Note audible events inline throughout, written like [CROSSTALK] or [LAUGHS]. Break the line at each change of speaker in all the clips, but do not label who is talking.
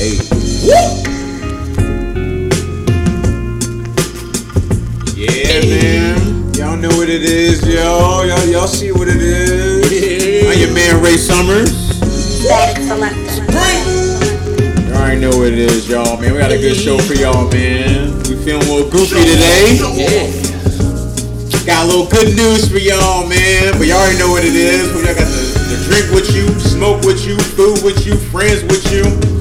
Hey. Yeah, man. Y'all know what it is, yo. Y'all, y'all see what it is. I'm your man Ray Summers.
Static selector.
You already know what it is, y'all, man. We got a good show for y'all, man. We feeling a little goofy today. Yeah. Got a little good news for y'all, man. But y'all already know what it is. We got the, the drink with you, smoke with you, food with you, friends with you.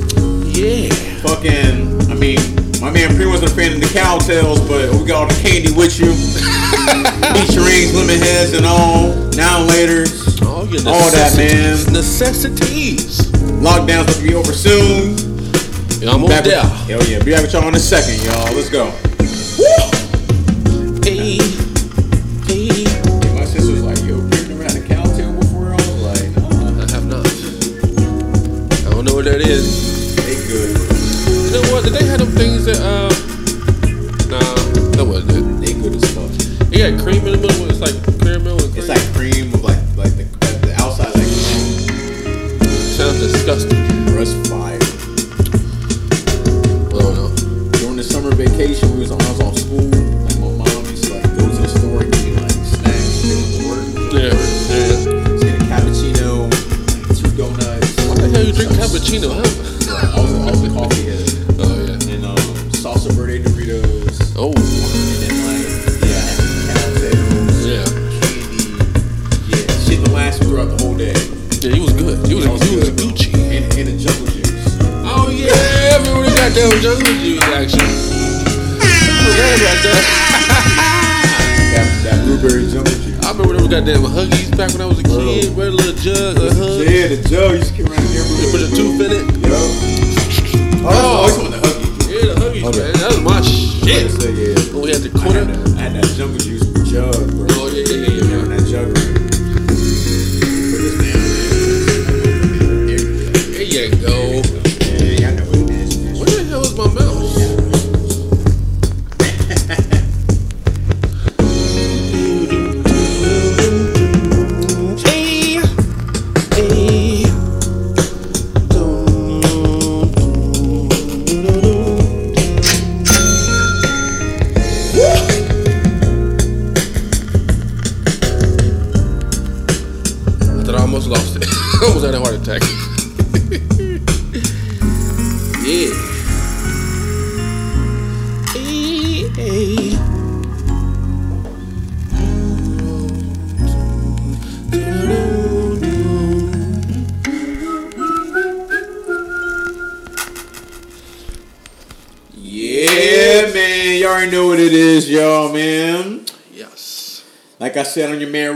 Yeah.
Fucking, I mean, my man Pre wasn't a fan of the Cow Tales, but we got all the candy with you. [LAUGHS] Beach rings, lemon heads, and all. Now and later.
All your
All that, man.
Necessities.
Lockdown's about to be over soon.
Yeah, I'm
Back with-
there.
Hell yeah. Be back with y'all in a second, y'all. Let's go.
Hey. Things that, uh,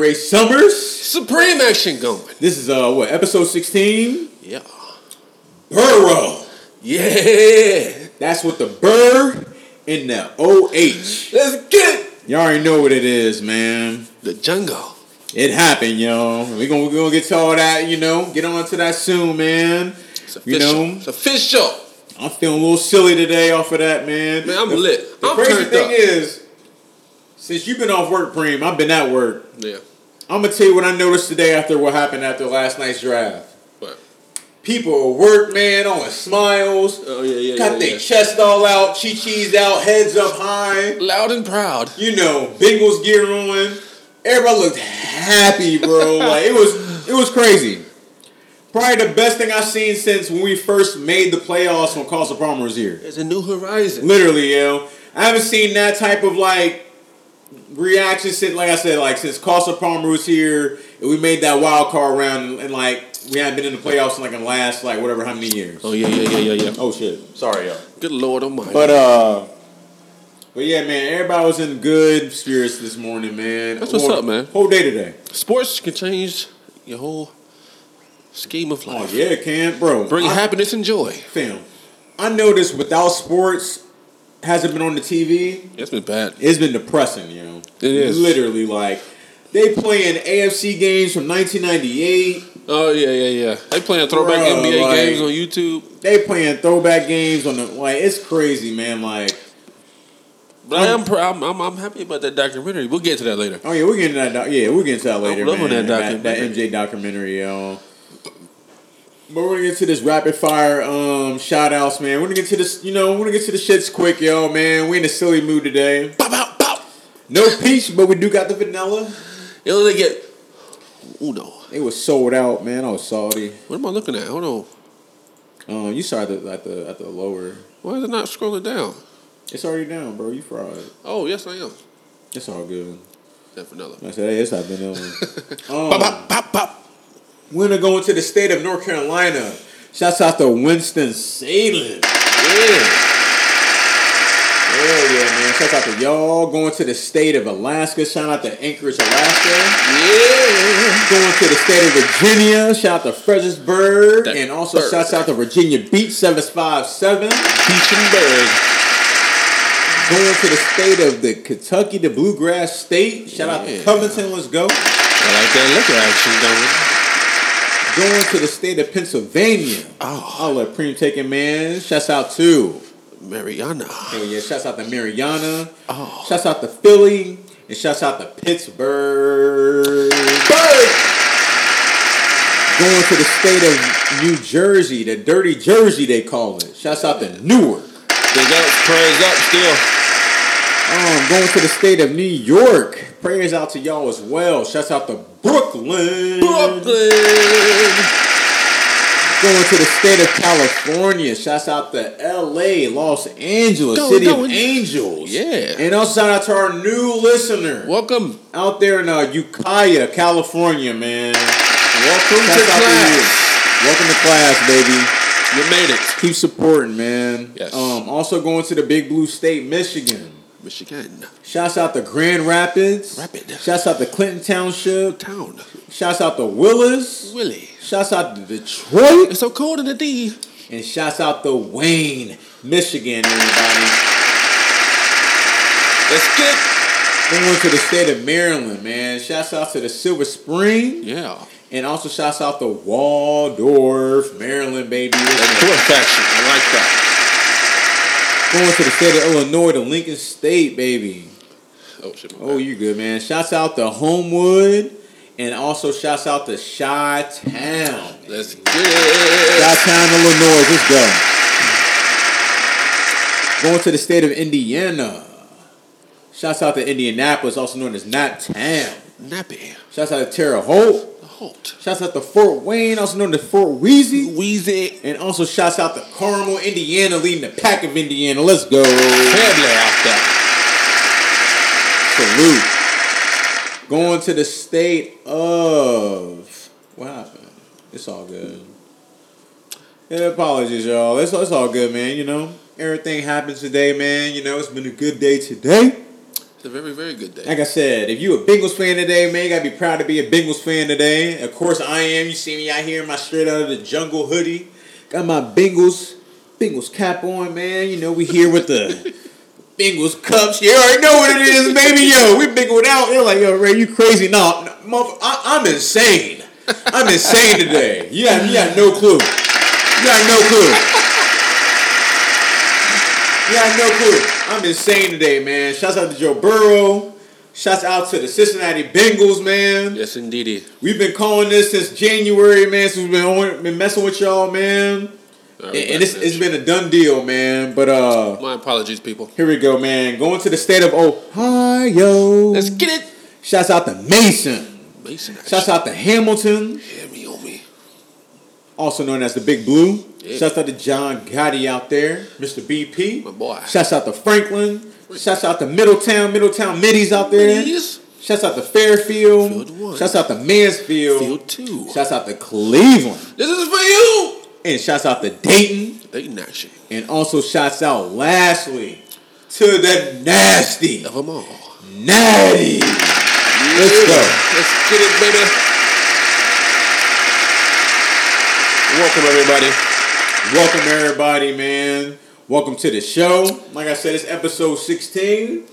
Ray Summers.
Supreme action going.
This is uh what episode sixteen.
Yeah.
Burrow.
Yeah.
That's what the burr in the OH.
Let's get it.
Y'all already know what it is, man.
The jungle.
It happened, yo. We gonna we gonna get to all that, you know. Get on to that soon, man.
It's
You
official.
know?
It's official.
I'm feeling a little silly today off of that, man.
Man, I'm
the,
lit.
The
I'm
crazy thing
up.
is, since you've been off work, Preem, I've been at work.
Yeah.
I'm gonna tell you what I noticed today after what happened after last night's draft.
But
People work, man, all smiles.
oh yeah, yeah,
got
yeah,
their
yeah.
chest all out, chi chi's out, heads up high.
Loud and proud.
You know, Bengals gear on. Everybody looked happy, bro. [LAUGHS] like it was, it was crazy. Probably the best thing I've seen since when we first made the playoffs when Carson Palmer was here.
It's a new horizon.
Literally, yo. I haven't seen that type of like reaction since, like I said, like since Carson Palmer was here and we made that wild card round and, and, like we haven't been in the playoffs in like in the last like whatever how many years.
Oh yeah, yeah, yeah, yeah, yeah.
Oh shit. Sorry, yo.
Good Lord Almighty.
But uh but yeah, man, everybody was in good spirits this morning, man.
That's what's
Whole-
up, man.
Whole day today.
sports can change your whole scheme of life.
Oh yeah, it can, bro.
Bring
I,
happiness and joy.
fam. I noticed without sports hasn't been on the TV.
It's been bad.
It's been depressing, you know.
It is.
literally like they playing AFC games from 1998.
Oh yeah, yeah, yeah. They playing throwback
Bruh,
NBA
like-
games on YouTube.
They playing throwback games on the like. It's crazy, man. Like,
But I'm, pr- I'm, I'm I'm happy about that documentary. We'll get to that later.
oh yeah, we're getting that. Doc- yeah, we're getting to that later.
loving
man.
that
that,
documentary.
MJ documentary, yo. But we're gonna get to this rapid fire um shout outs, man. We're gonna get to this, you know, we're gonna get to the shits quick, yo, man. We in a silly mood today.
Pop, pop, pop.
No peach, but we do got the vanilla.
You only get. Oh no.
It was sold out, man. I was salty.
What am I looking at? Hold on.
Um, you saw at the at the, at the lower.
Why is it not scrolling down?
It's already down, bro. You fried.
Oh yes, I am.
It's all good.
That vanilla.
I said, hey, it's not vanilla. [LAUGHS] Um,
pop, pop, pop.
Gonna go into the state of North Carolina. Shouts out to Winston Salem.
Yeah.
Hell yeah, man. Shout out to y'all. Going to the state of Alaska. Shout out to Anchorage, Alaska.
Yeah.
Going to the state of Virginia. Shout out to Fredericksburg.
That
and also
bird.
shouts out to Virginia Beach 757.
Beechenberg.
Going to the state of the Kentucky, the Bluegrass State. Shout out to Covington. Let's go.
I like that liquor action going.
Going to the state of Pennsylvania. Ah.
Oh.
I'll let Preem take man. Shouts out to.
Mariana.
Hell yeah. Shouts out to Mariana.
Oh.
Shouts out to Philly. And shouts out to Pittsburgh. Going to the state of New Jersey, the dirty Jersey they call it. Shouts out to Newark.
Big up, praise up still.
Um, going to the state of New York. Prayers out to y'all as well. Shouts out to Brooklyn.
Brooklyn.
Going to the state of California. Shouts out to LA, Los Angeles,
Going,
City
going.
of Angels.
Yeah.
And also shout out to our new listener
Welcome.
out there in uh, Ukiah, California, man.
Welcome to class.
you. Welcome to class, baby.
You made it.
Keep supporting, man.
Yes.
Um, also going to the Big Blue State, Michigan.
Michigan.
Shouts out to Grand Rapids.
Rapid.
Shouts out to Clinton Township.
Town.
Shouts out to Willis.
Willie.
Shouts out to Detroit.
It's so cold in the D.
And shouts out to Wayne, Michigan, everybody.
Let's get
Going to the state of Maryland, man. Shouts out to the Silver Spring.
Yeah.
And also shouts out to Waldorf, Maryland, baby.
That door faction. I like that.
Going to the state of Illinois, to Lincoln State, baby.
Oh shit.
Oh, you good, man. Shouts out to Homewood. And also shouts out to Chi Town.
Let's get it.
Chi Town, Illinois. Let's go. Going to the state of Indiana. Shouts out to Indianapolis, also known as Nap Town.
Nappy.
Shouts out to Terre Haute. Shouts out to Fort Wayne, also known as Fort Wheezy.
Wheezy.
And also shouts out to Carmel, Indiana, leading the pack of Indiana. Let's go.
Family out there.
Salute. Going to the state of what happened? It's all good. Yeah, apologies, y'all. It's, it's all good, man. You know, everything happens today, man. You know, it's been a good day today.
A very, very good day.
Like I said, if you a Bengals fan today, man, you gotta be proud to be a Bengals fan today. Of course, I am. You see me out here in my straight out of the jungle hoodie. Got my Bengals, Bengals cap on, man. You know, we here with the [LAUGHS] Bengals cups. You already know what it is, baby. Yo, we Bengals out. They're like, yo, Ray, you crazy? No, no I, I'm insane. I'm insane today. You got, you got no clue. You got no clue. You got no clue. I'm insane today, man. Shouts out to Joe Burrow. Shouts out to the Cincinnati Bengals, man.
Yes, indeedy.
We've been calling this since January, man. Since we've been on, been messing with y'all, man. And,
right,
and it's, it's been a done deal, man. But uh,
My apologies, people.
here we go, man. Going to the state of Ohio.
Let's get it.
Shouts out to Mason.
Mason.
Shouts out to Hamilton,
me.
Also known as the Big Blue.
Yeah.
Shouts out to John Gotti out there, Mr. BP.
My boy.
Shouts out to Franklin. Shouts out to Middletown, Middletown Middies out there.
Please.
Shouts out to Fairfield. Shouts out to Mansfield.
Field two.
Shouts out to Cleveland.
This is for you.
And shouts out to Dayton.
Dayton action.
And also shouts out lastly to the nasty
Of them all.
natty. Let's go.
Let's get it, baby. Welcome, everybody.
Welcome everybody, man. Welcome to the show. Like I said, it's episode 16.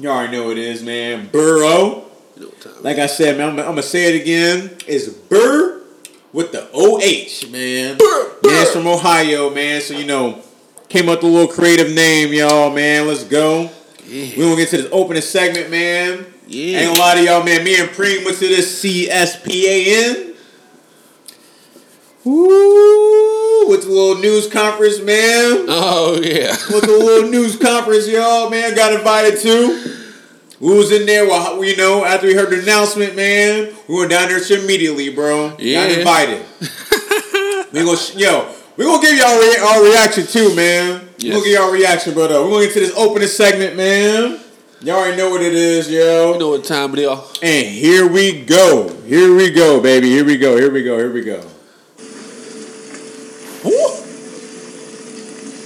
You already know what it is, man. Burrow.
You know what time.
Like I said, man, I'm, I'm gonna say it again. It's Burr with the OH, man.
Burr, Burr.
Man's from Ohio, man. So you know, came up with a little creative name, y'all, man. Let's go.
Yeah.
We gonna get to this opening segment, man.
Yeah.
Ain't a lot of y'all, man. Me and Preem went to this CSPAN. Woo! With the little news conference, man.
Oh yeah.
With the little news conference, y'all, man. Got invited to. We was in there, well, you know, after we heard the announcement, man. We went down there immediately, bro.
Yeah.
Got invited. [LAUGHS] we gonna, yo, we gonna give y'all re- our reaction too, man.
Yes.
We gonna give y'all reaction, but uh, we gonna get to this opening segment, man. Y'all already know what it is, yo.
You know what time it is?
And here we go. Here we go, baby. Here we go. Here we go. Here we go.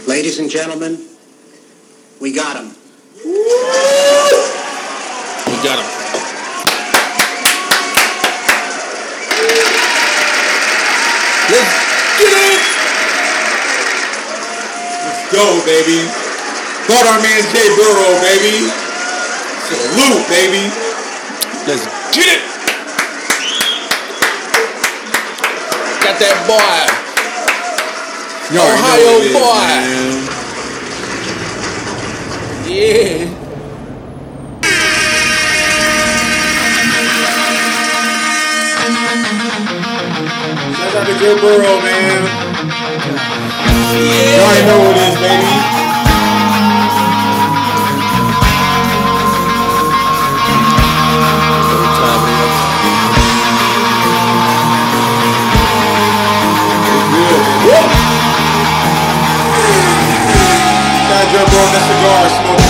Ladies and gentlemen, we got him.
We got him.
Let's get it. Let's go, baby. Thought our man Jay Burrow, baby. Salute, baby.
Let's get it. Got that boy.
You
Ohio boy.
man.
Yeah.
Shout out to Joe Burrow, man. You already know what it is, baby. Cigar smoking,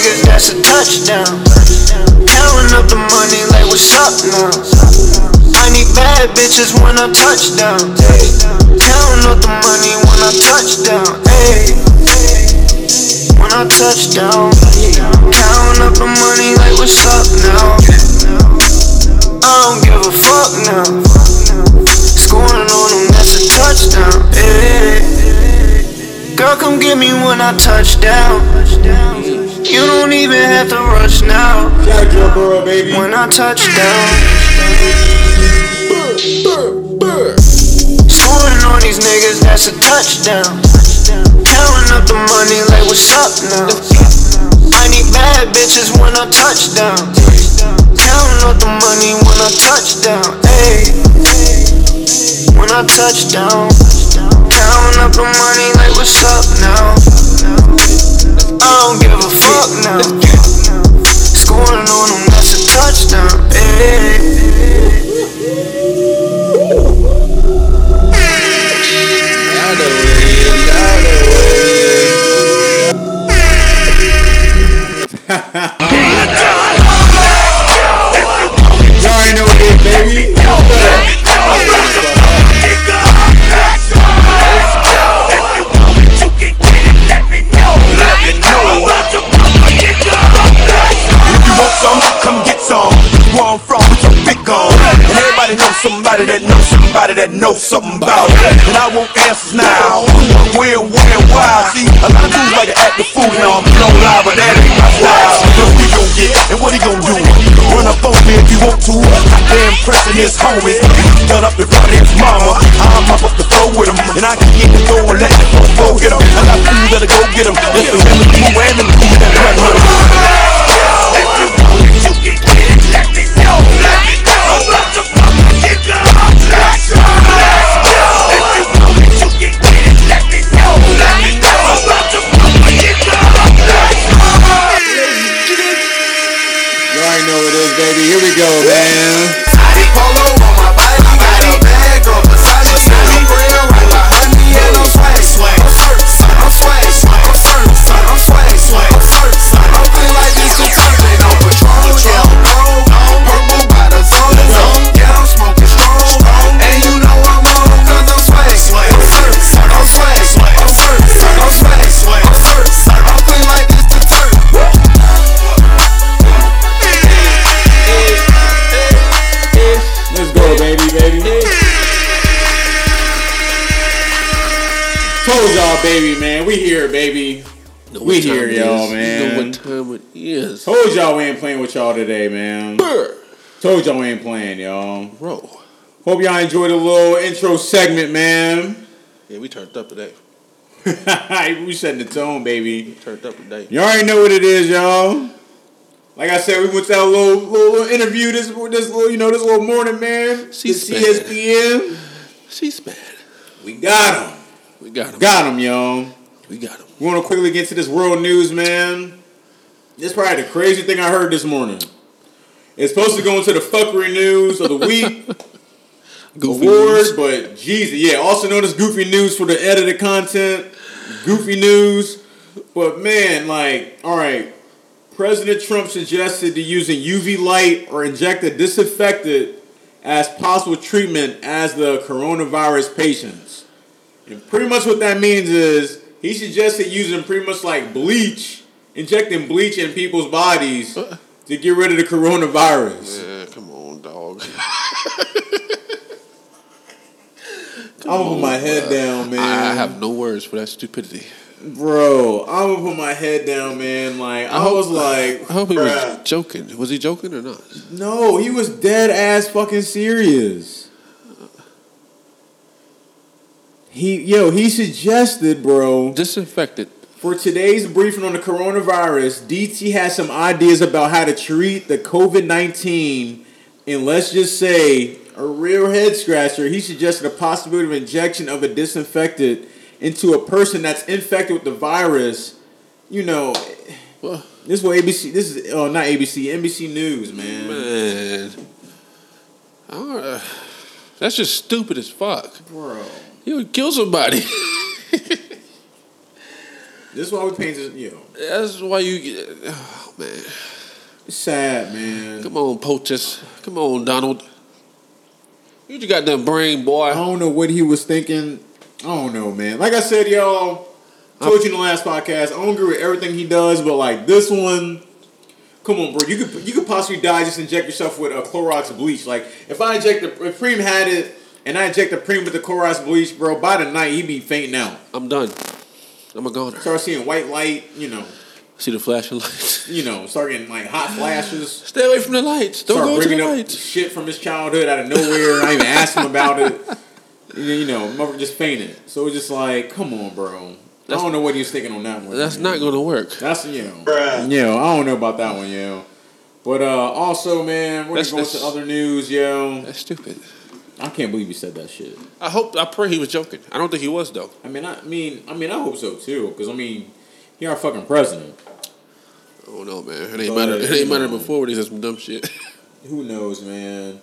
on niggas, that's a touchdown. Counting up the money like what's up now. I need bad bitches when I touch down. Counting up the money when I touch down. When I touch down. Counting up the money like what's up now. I don't give a fuck now. Scoring on them, that's a touchdown. Girl, come get me when I touch down. You don't even have to rush now.
Shout out to baby.
When I touch down. Scoring on these niggas, that's a touchdown. Counting up the money like what's up now. I need bad bitches when I touch down. Counting up the money when I touch down. Hey. When I touch down. Counting up the money like what's up now. I don't give a fuck now. Scoring on them, that's a touchdown. Hey.
And everybody knows somebody that knows somebody that knows something about it. And I want answers now. Where, where, why? See, a lot of dudes like to act the fool now. I'm no lie, but that ain't my style. What we gon' get, and what he gon' do? Run up on me if you want to. Damn pressing his homies. Done up in front of his mama. I'm up up the floor with him. And I can get the door and let the floor get him. I got fools that'll go get him. That's the women who and the crew that run him.
You go, man. Baby, man. We here, baby.
Know
We here, y'all,
is.
man.
You know what time it is.
Told y'all we ain't playing with y'all today, man.
Brr.
Told y'all we ain't playing, y'all.
Bro.
Hope y'all enjoyed the little intro segment, man.
Yeah, we turned up today. [LAUGHS]
we setting the tone, baby.
Turned up today.
You already know what it is, y'all. Like I said, we went to that little, little, little interview this this little you know this little morning, man.
C-SPAN.
CSPN.
She's bad.
We got him.
We got him.
Got him, y'all.
We got him.
We want to quickly get to this world news, man. This is probably the crazy thing I heard this morning. It's supposed to go into the fuckery news of the [LAUGHS] week
Goofy
award,
news.
but Jesus, yeah, also known as goofy news for the edited content, goofy news. But man, like, all right, President Trump suggested to using UV light or inject a disinfectant as possible treatment as the coronavirus patients. And pretty much what that means is he suggested using pretty much like bleach, injecting bleach in people's bodies uh. to get rid of the coronavirus.
Yeah, come on, dog. [LAUGHS]
I'm gonna put my head down, man.
I have no words for that stupidity.
Bro, I'm gonna put my head down, man. Like I,
hope-
was like,
I hope he was joking. Was he joking or not?
no, he was dead ass fucking serious. He yo, he suggested, bro,
Disinfected.
for today's briefing on the coronavirus, DT has some ideas about how to treat the COVID nineteen, and let's just say a real head scratcher. He suggested a possibility of injection of a disinfectant into a person that's infected with the virus. You know,
Well,
this is what ABC. This is oh not ABC, NBC News, man.
man. Alright. Uh, that's just stupid as fuck.
Bro,
He would kill somebody. [LAUGHS]
this is why we paint this. You know,
That's why you get. Oh, man.
it's sad, man.
Come on, POTUS. Come on, Donald. You just got that brain, boy.
I don't know what he was thinking. I don't know, man. Like I said, y'all, told you in the last podcast, I don't agree with everything he does, but like this one, come on, bro. You could you could possibly die just inject yourself with a Clorox bleach. Like if I inject the if Preem had it and I inject the Preem with the Clorox bleach, bro, by the night he'd be fainting out.
I'm done. I'm a goner.
Start seeing white light, you know,
See the flashing lights. [LAUGHS]
you know, start getting like hot flashes.
Stay away from the lights. Don't
start
go to the
up
lights.
shit from his childhood out of nowhere. I even asked him about it. You you know, mother just fainted. So it's just like, come on, bro. I don't know what he was thinking on that one.
That's
man.
not going to work.
That's you know, yeah. I don't know about that one, yo. But uh, also, man, we're
That's-
going to other news, yo.
That's stupid.
I can't believe he said that shit.
I hope, I pray he was joking. I don't think he was, though.
I mean, I mean, I mean, I hope so too. Because I mean, he our fucking president.
Oh don't man. It ain't
But,
matter. It ain't matter before when he said some dumb shit. [LAUGHS]
Who knows, man.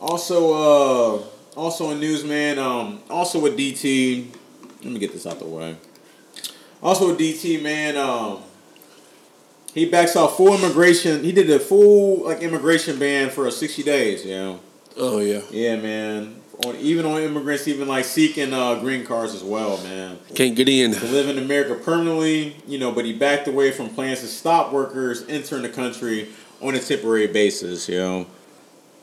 Also, uh, also in news, man. Um, also with DT. Let me get this out the way. Also with DT, man. Um, he backs off full immigration. He did a full like immigration ban for sixty days. You know.
Oh yeah.
Yeah, man. On even on immigrants, even like seeking uh, green cards as well, man.
Can't get in.
To live in America permanently, you know, but he backed away from plans to stop workers entering the country on a temporary basis, you know.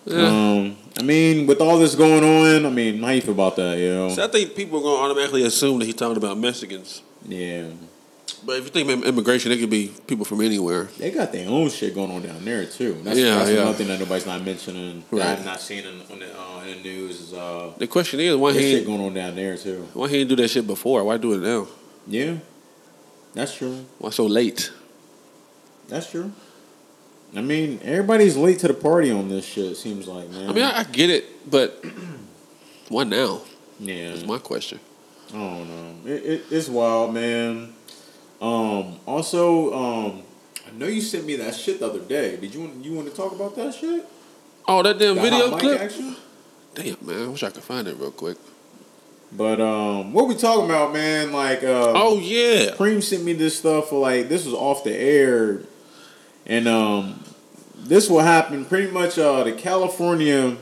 Yeah.
Um, I mean, with all this going on, I mean, how you feel about that, you know?
So I think people are going to automatically assume that he's talking about Mexicans.
Yeah.
But if you think about immigration, it could be people from anywhere.
They got their own shit going on down there too. That's,
Yeah,
that's
yeah.
another thing that nobody's not mentioning. That
Right.
I've not seen in, on the, uh, in the news is uh,
The question is, why he
shit going on down there too.
why he didn't do that shit before? Why do it now?
Yeah, that's true.
Why so late?
That's true. I mean, everybody's late to the party on this shit. Seems like, man.
I mean, I, I get it, but why now?
yeah.
Is my question.
I don't know. It, it, it's wild, man. Um. Also, um, I know you sent me that shit the other day. Did you want you want to talk about that shit?
Oh, that damn
The
video clip.
action?
Damn man, I wish I could find it real quick.
But um, what we talking about, man? Like, uh,
Oh yeah,
Preem sent me this stuff for like this was off the air, and um, this will happen pretty much. Uh, the California,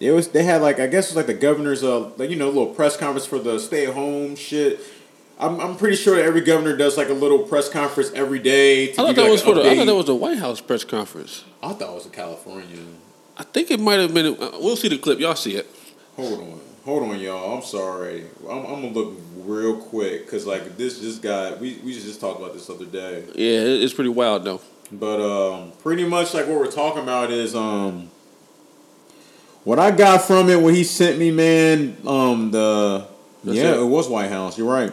it was they had like I guess it was like the governor's uh like you know little press conference for the stay at home shit. I'm, I'm pretty sure every governor does like a little press conference every day. To
I thought that
you,
was
like,
for the. I thought that was the White House press conference.
I thought it was a California.
I think it might have been. Uh, we'll see the clip. Y'all see it.
Hold on, hold on, y'all. I'm sorry. I'm, I'm gonna look real quick because like this just got we we just talked about this other day.
Yeah, it's pretty wild though.
But um, pretty much like what we're talking about is um, what I got from it. What he sent me, man. Um, the
That's
yeah,
it.
it. was White House. You're right.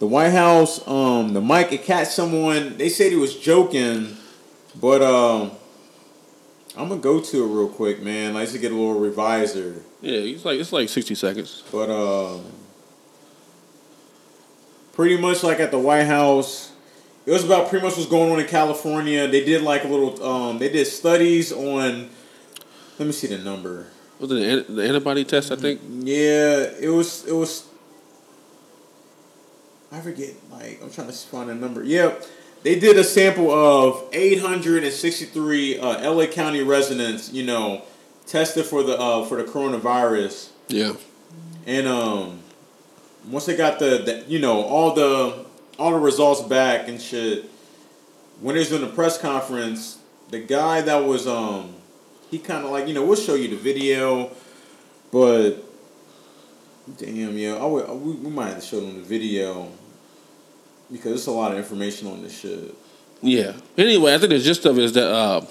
The White House. Um, the mic it catch someone. They said he was joking, but um, I'm gonna go to it real quick, man. I used to get a little reviser,
Yeah, it's like it's like sixty seconds.
but um, pretty much like at the White House. It was about pretty much what's going on in California. They did like a little. Um, they did studies on. Let me see the number.
Was it the, the antibody test? I think.
Yeah, it was. It was. I forget. Like I'm trying to find a number. Yep, they did a sample of 863 uh, LA County residents. You know, tested for the uh, for the coronavirus,
Yeah.
and um, once they got the, the you know all the all the results back and shit. When they was doing the press conference, the guy that was um, he kind of like you know we'll show you the video, but damn yeah, I would, we, we might have to show them the video because it's a lot of information on this shit.
Yeah. Anyway, I think the gist of it is that uh,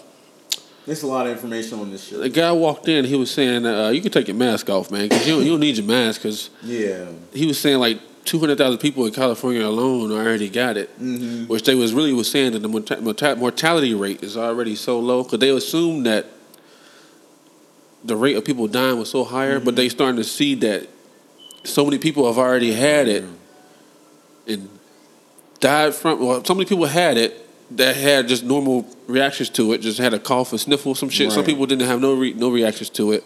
There's a lot of information on this shit.
the guy walked in. He was saying, uh, "You can take your mask off, man, because you don't, you don't need your mask." Because
Yeah,
he was saying like two hundred thousand people in California alone already got it,
Mm-hmm.
which they was really was saying that the morta- morta- mortality rate is already so low because they assumed that the rate of people dying was so higher, but
Mm-hmm.
they starting to see that so many people have already had it and died from. Well, so many people had it that had just normal reactions to it, just had a cough, a sniffle, some shit. Some people didn't have no re- no reactions to it.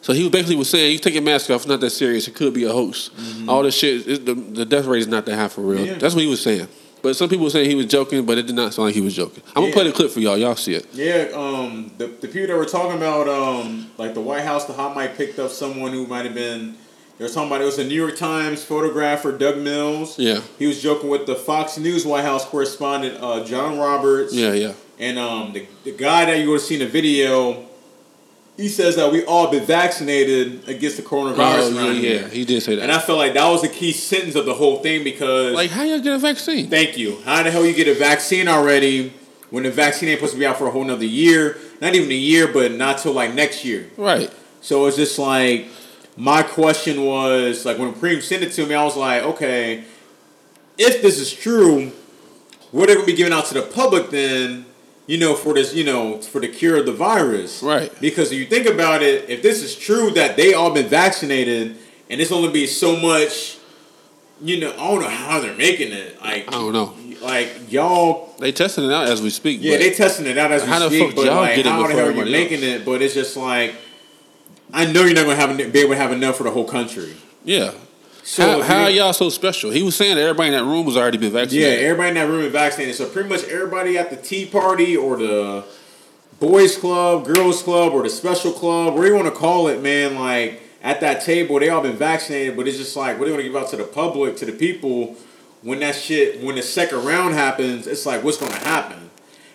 So he basically was saying, "You take your mask off. It's not that serious. It could be a hoax. All this shit. It, the, the death rate is not that high for real.
Mm-hmm. Yeah.
That's what he was saying. But some people were saying he was joking, but it did not sound like he was joking. I'm gonna play the clip for y'all. Y'all see it.
yeah. Um, the the people that were talking about um, like the White House, the hot mic picked up someone who might have been. They were talking about it was a New York Times photographer, Doug Mills.
Yeah,
He was joking with the Fox News White House correspondent, uh, John Roberts.
yeah, yeah.
And um, the, the guy that you would have seen in the video, he says that we all been vaccinated against the coronavirus
Oh, yeah, yeah. He did say that.
And I felt like that was the key sentence of the whole thing because,
like, how y'all get a vaccine?
thank you. How the hell you get a vaccine already when the vaccine ain't supposed to be out for a whole nother year? Not even a year, but not till like next year.
Right.
So it's just like my question was like when Preem sent it to me, I was like, okay, if this is true, what are going to be given out to the public then? You know, for this, you know, for the cure of the virus,
Right.
Because if you think about it, if this is true that they all been vaccinated, and it's only be so much, you know, I don't know how they're making it. Like,
I don't know.
Like y'all,
They testing it out as we speak.
yeah, they testing it out as we
How the
speak,
fuck
but
y'all
like,
get it
how the hell are you making it? But it's just like, I know you're not gonna have be able to have enough for the whole country.
yeah.
So
how how are y'all so special? He was saying that everybody in that room was already been vaccinated.
Yeah, everybody in that room is vaccinated. So pretty much everybody at the tea party or the boys club, girls club, or the special club, whatever you want to call it, man, like at that table, they all been vaccinated, but it's just like what do you want to give out to the public, to the people when that shit when the second round happens, it's like what's gonna happen?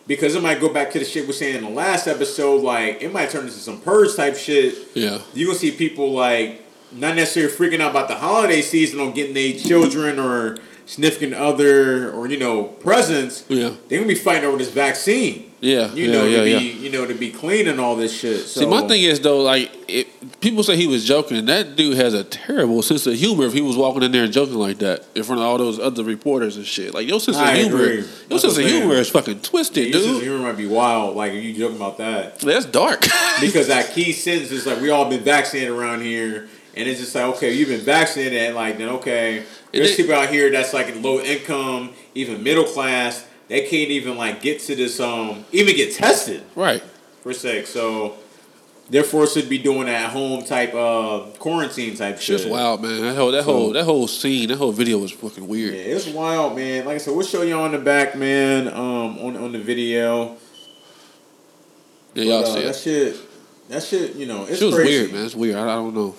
Because it might go back to the shit we are saying in the last episode, like it might turn into some purge type shit.
yeah.
You're gonna see people like not necessarily freaking out about the holiday season on getting their children or significant other or you know presence,
Yeah.
They're gonna be fighting over this vaccine.
Yeah,
You
yeah,
know,
yeah,
to
yeah.
be you know, to be clean and all this shit. So
See, my thing is though, like, it, people say he was joking. That dude has a terrible sense of humor. If he was walking in there and joking like that in front of all those other reporters and shit, like your sense
I
of humor,
agree.
your
That's
sense of humor is fucking twisted,
your sense of
dude.
humor might be wild, like you joking about that.
That's dark. [LAUGHS]
Because that key sentence is like we all been vaccinated around here and it's just like, okay, you've been vaccinated and like then okay. There's people out here that's like low income, even middle class, they can't even like get to this um even get tested.
right.
for sake. So therefore should be doing that home type uh quarantine type shit.
just wild, man. That whole that whole that whole scene, that whole video was fucking weird.
Yeah, it's wild, man. Like I said, we'll show y'all on the back, man, um, on on the video.
Yeah, y'all
But, uh,
see
that shit, that shit, you know, it's
It was
crazy.
weird, man. It's weird. I, I don't know.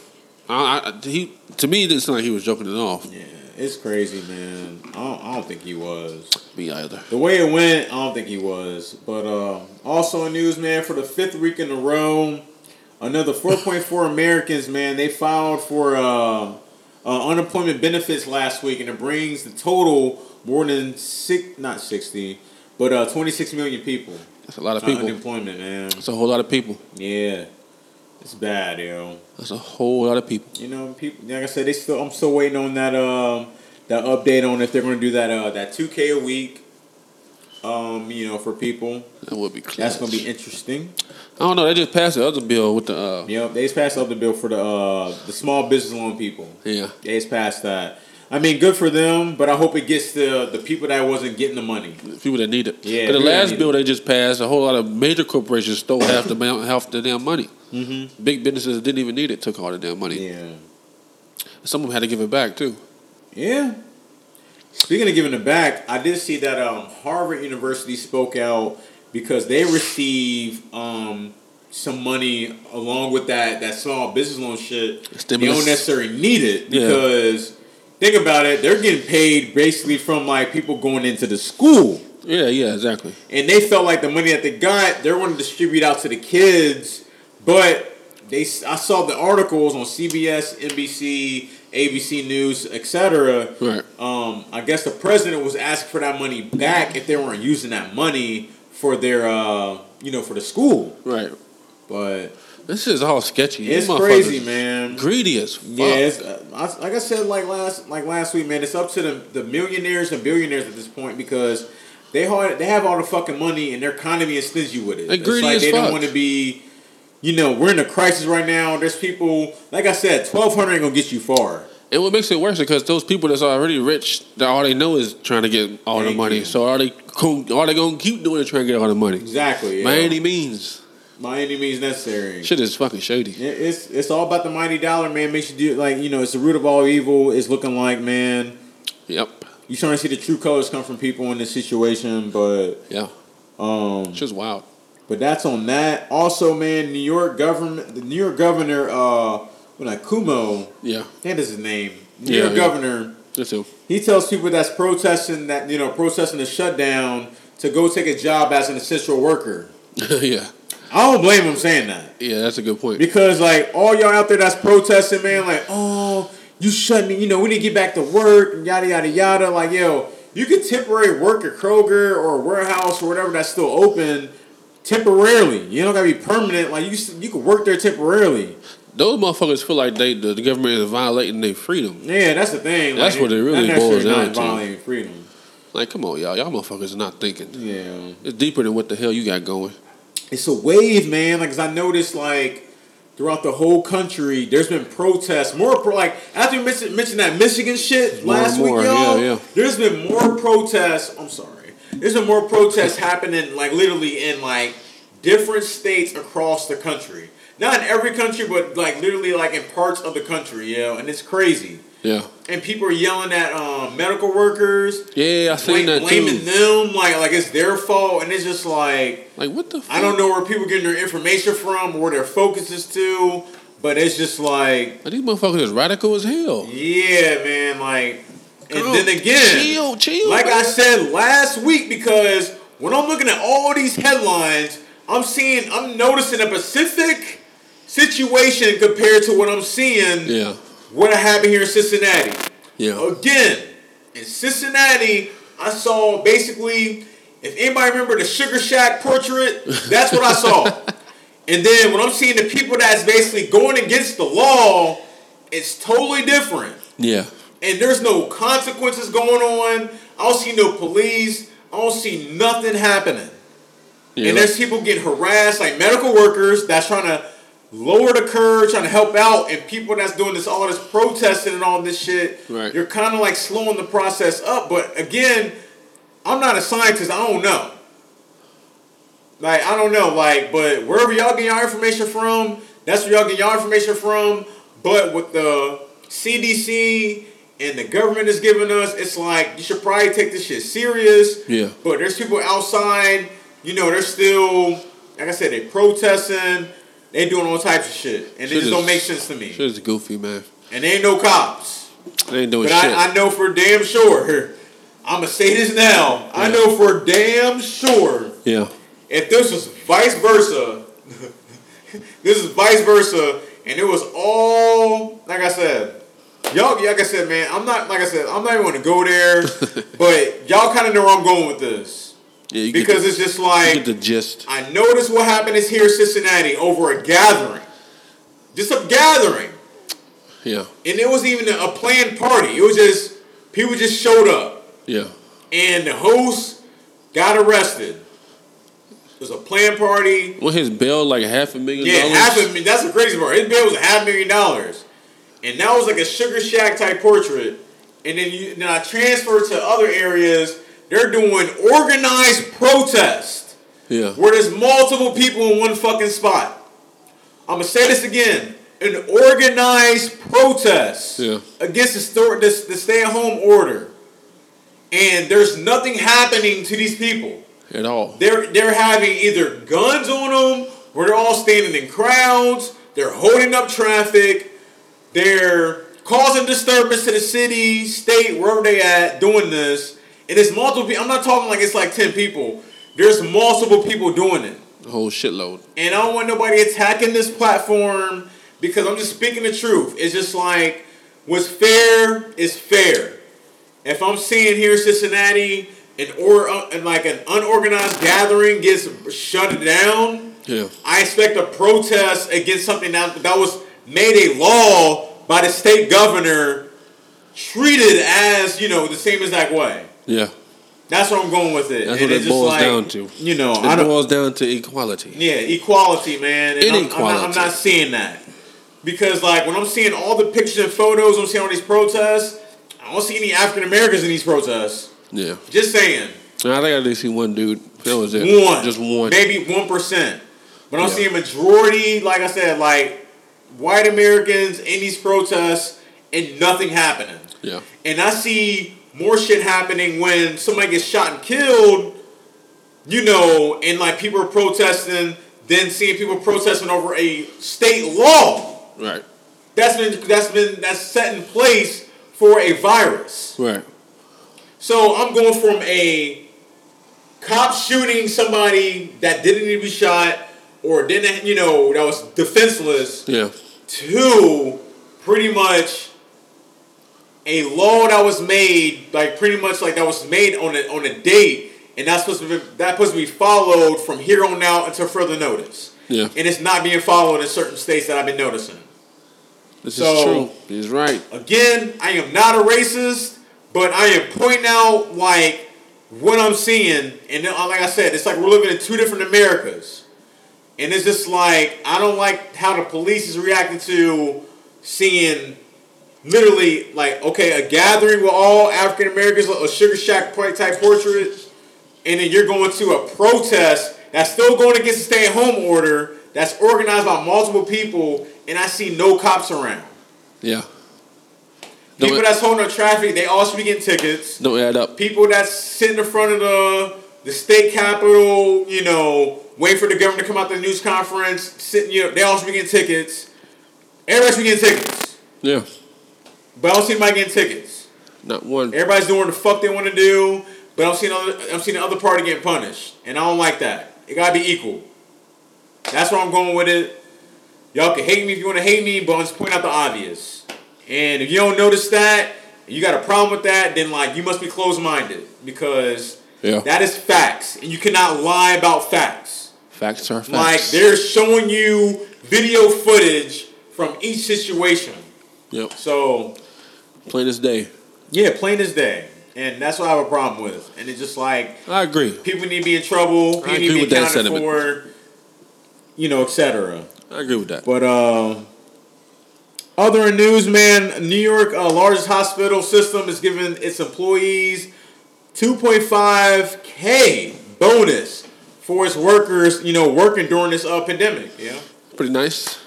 I, I, he to me it didn't sound like he was joking it off.
Yeah, it's crazy, man. I don't, I don't think he was.
Me either.
The way it went, I don't think he was. But uh, also in news, man, for the fifth week in a row, Another 4.4 [LAUGHS] Americans, man, they filed for uh, uh, unemployment benefits last week, and it brings the total more than six, not 60, but uh, 26 million people.
That's a lot of people.
Unemployment, man.
That's a whole lot of people.
Yeah, it's bad, yo.
That's a whole lot of people.
You know, people. Like I said, they still. I'm still waiting on that. Um, that update on if they're going to do that. Uh, that 2K a week. Um, you know, for people,
That would be clutch.
that's going to be interesting.
I don't know. They just passed the other bill with the. Uh,
Yep, they just passed the bill for the uh, the small business loan people.
yeah.
They just passed that. I mean, good for them, but I hope it gets to the people that wasn't getting the money.
People that need it.
Yeah,
But the last bill
it.
they just passed, a whole lot of major corporations stole half the half the damn money.
Mm-hmm.
Big businesses that didn't even need it took all the damn money.
Yeah.
Some of them had to give it back too.
Yeah. Speaking of giving it back, I did see that um, Harvard University spoke out because they receive um, some money along with that, that small business loan shit. They don't necessarily need it
Yeah.
Think about it, they're getting paid basically from like people going into the school.
Yeah, yeah, exactly.
and they felt like the money that they got, they're going to distribute out to the kids. But they, I saw the articles on CBS, NBC, ABC News, etc.
Right.
Um, I guess the president was asking for that money back if they weren't using that money for their, uh, you know, for the school.
Right.
But
This is all sketchy.
it's crazy, man.
Greedy as fuck.
Yeah, it's, uh, like I said, like last like last week, man. It's up to the, the millionaires and billionaires at this point because they hard, they have all the fucking money and they're kind of being stingy with it.
They
it's
greedy
like
as
they don't want to be. You know, we're in a crisis right now. There's people, like I said, twelve hundred ain't gonna get you far.
And what makes it worse is because those people that's already rich, that all they know is trying to get all the money.
you.
So all they all they gonna keep doing is trying to get all the money.
Exactly. Yeah.
By any means,
By any means necessary.
shit is fucking shady.
It- It's it's all about the mighty dollar, man. Makes you do like you know. It's the root of all evil. It's looking like man.
Yep.
You trying to see the true colors come from people in this situation, but
Yeah.
um,
Shit's wild.
But that's on that. Also, man, New York government, the New York governor, uh, what like Cuomo,
Yeah.
that is his name. New
Yeah,
York
yeah.
governor,
That's him.
he tells people that's protesting that you know protesting the shutdown to go take a job as an essential worker. [LAUGHS]
yeah.
I don't blame him saying that
Yeah, that's a good point.
because like all y'all out there that's protesting, man, like oh you shutting, you know we need to get back to work, yada yada yada. Like yo, you could temporary work at Kroger or a warehouse or whatever that's still open temporarily. You don't gotta be permanent. Like you, you could work there temporarily.
Those motherfuckers feel like they the, the government is violating their freedom.
Yeah, that's the thing.
That's
like,
what it really boils down
not
to.
Violating freedom.
Like, come on, y'all. Y'all motherfuckers are not thinking.
Yeah,
It's deeper than what the hell you got going.
It's a wave, man. Like, 'cause I noticed like. Throughout the whole country, there's been protests. More pro, like after we mentioned, mentioned that Michigan shit
More
last week, y'all.
yeah, yeah.
There's been more protests. I'm sorry. There's been more protests happening, like literally in like different states across the country. Not in every country, but like literally like in parts of the country, yeah. And it's crazy.
Yeah.
And people are yelling at um, medical workers,
Yeah, I seen
blame,
that
blaming
too.
them, like like it's their fault, and it's just like
Like, what the fuck?
I don't know where people getting their information from, or where their focus is to, but it's just like
Like, these motherfuckers is radical as hell.
yeah, man, like. And then again,
chill, chill,
like I said last week, because when I'm looking at all these headlines, I'm seeing, I'm noticing a specific situation compared to what I'm seeing
Yeah.
What happened here in Cincinnati.
Yeah.
Again, in Cincinnati, I saw basically, if anybody remember the Sugar Shack portrait, that's what I saw. [LAUGHS] and then when I'm seeing the people that's basically going against the law, it's totally different.
Yeah.
And there's no consequences going on. I don't see no police. I don't see nothing happening.
Yeah.
And there's people getting harassed, like medical workers that's trying to lower the curve, trying to help out, and people that's doing this all this protesting and all this shit.
Right.
You're kind of like slowing the process up. But again, I'm not a scientist. I don't know. Like I don't know. Like, but wherever y'all get y'all information from, that's where y'all get y'all information from. But with the CDC and the government is giving us, it's like you should probably take this shit serious.
Yeah.
But there's people outside, you know, they're still, like I said, they're protesting, they doing all types of shit. And it
Shit
just don't make sense to me.
Shit is goofy, man.
And they ain't no cops.
They ain't doing
But
shit.
I, I know for damn sure, [LAUGHS] I'm to say this now. I know for damn sure,
yeah.
if this was vice versa, [LAUGHS] this is vice versa, and it was all like I said. Y'all, like I said, man, I'm not like I said, I'm not even going to go there, [LAUGHS] but y'all kind of know where I'm going with this
Yeah,
because
the-
it's just like
the gist.
I noticed what happened is here in Cincinnati over a gathering, just a gathering,
Yeah,
and it wasn't even a planned party. It was just people just showed up,
yeah,
and the host got arrested. It was a planned party.
what his bail like half a million
Yeah,
dollars?
half a million. That's the crazy part. His bill was half a half million dollars, and that was like a Sugar Shack type portrait. And then you then I transferred to other areas. They're doing organized protest
Yeah,
where there's multiple people in one fucking spot. I'm gonna say this again: an organized protest
Yeah.
against the store, this the stay-at-home order, and there's nothing happening to these people
at all.
they're they're having either guns on them or they're all standing in crowds. They're holding up traffic. They're causing disturbance to the city, state, wherever they at, doing this. And it's multiple people. I'm not talking like it's like 10 people. There's multiple people doing it.
A whole shitload.
And I don't want nobody attacking this platform because I'm just speaking the truth. It's just like what's fair is fair. If I'm seeing here in Cincinnati an or uh, and like an unorganized gathering gets shut down,
Yeah,
I expect a protest against something that that was made a law by the state governor, treated as you know the same exact way.
Yeah.
That's where I'm going with it.
That's
And
what it boils
like,
down to.
You know,
It
I don't.
boils down to equality.
Yeah, equality, man. And I'm- I'm, not, I'm not seeing that. Because, like, when I'm seeing all the pictures and photos, I'm seeing all these protests, I don't see any African Americans in these protests.
Yeah,
Just saying.
I think I did see one dude. That was it.
One.
just one.
Maybe 1%. But I'm
Yeah.
seeing majority, like I said, like, white Americans in these protests and nothing happening.
Yeah,
And I see more shit happening when somebody gets shot and killed, you know, and like people are protesting, then seeing people protesting over a state law
right,
that's been that's been that's set in place for a virus.
right.
So I'm going from a cop shooting somebody that didn't need to be shot or didn't, you know, that was defenseless
Yeah,
to pretty much a law that was made, like pretty much like that was made on a on a date, and that's supposed to be that's supposed to be followed from here on out until further notice.
yeah.
And it's not being followed in certain states that I've been noticing.
This
So-
is true. He's right.
Again, I am not a racist, but I am pointing out like what I'm seeing, and then, uh, like I said, it's like we're living in two different Americas, and it's just like I don't like how the police is reacting to seeing literally like okay a gathering with all African Americans, a sugar shack type portrait, and then you're going to a protest that's still going against the stay at home order that's organized by multiple people, and I see no cops around.
Yeah.
People
Don't,
that's holding up traffic, they all should be getting tickets.
don't add up.
People that's sitting in front of the the state capitol, you know, waiting for the governor to come out to the news conference, sitting, you know, they all should be getting tickets. Everybody should be getting tickets.
Yeah,
But I don't see anybody getting tickets.
not one.
Everybody's doing what the fuck they want to do, but I'm seeing other, I'm seeing the other party getting punished, and I don't like that. It gotta be equal. That's where I'm going with it. Y'all can hate me if you want to hate me, but I'm just pointing out the obvious. And if you don't notice that, you got a problem with that, then like you must be closed-minded because
Yeah.
that is facts, and you cannot lie about facts.
Facts are facts.
Like they're showing you video footage from each situation.
Yep.
So
Plain as day.
yeah, plain as day. And that's what I have a problem with. And it's just like
I agree.
people need to be in trouble, people
I
need to be accounted
sentiment.
for, you know, etc.
I agree with that.
But uh, other news, man, New York uh, largest hospital system is giving its employees 2.5k bonus for its workers, you know, working during this uh, pandemic. Yeah.
Pretty nice.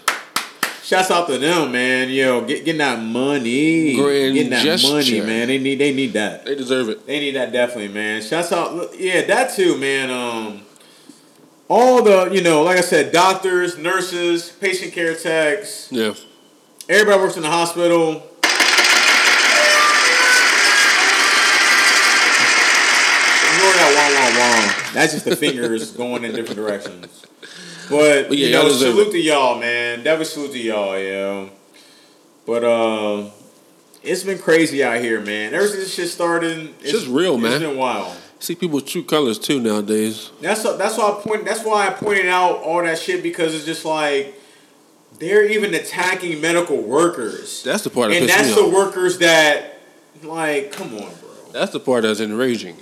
Shouts out to them, man. Yo, get, getting that money,
Grand
getting that
gesture.
money, man. They need, they need that.
They deserve it.
They need that definitely, man. Shouts out, look, yeah, that too, man. Um, all the, you know, like I said, doctors, nurses, patient care techs,
Yeah.
everybody works in the hospital. Ignore that wah wah wah. That's just the fingers [LAUGHS] going in different directions. But,
But yeah,
you know, salute to y'all, man. Definitely salute to y'all, yo. But uh, it's been crazy out here, man. Ever since this shit started, it's
just real, man.
It's been wild.
See people's true colors too nowadays.
That's that's why I point. That's why I pointed out all that shit because it's just like they're even attacking medical workers,
That's the part that
and that's the
off.
workers that, like, come on, bro.
That's the part that's enraging.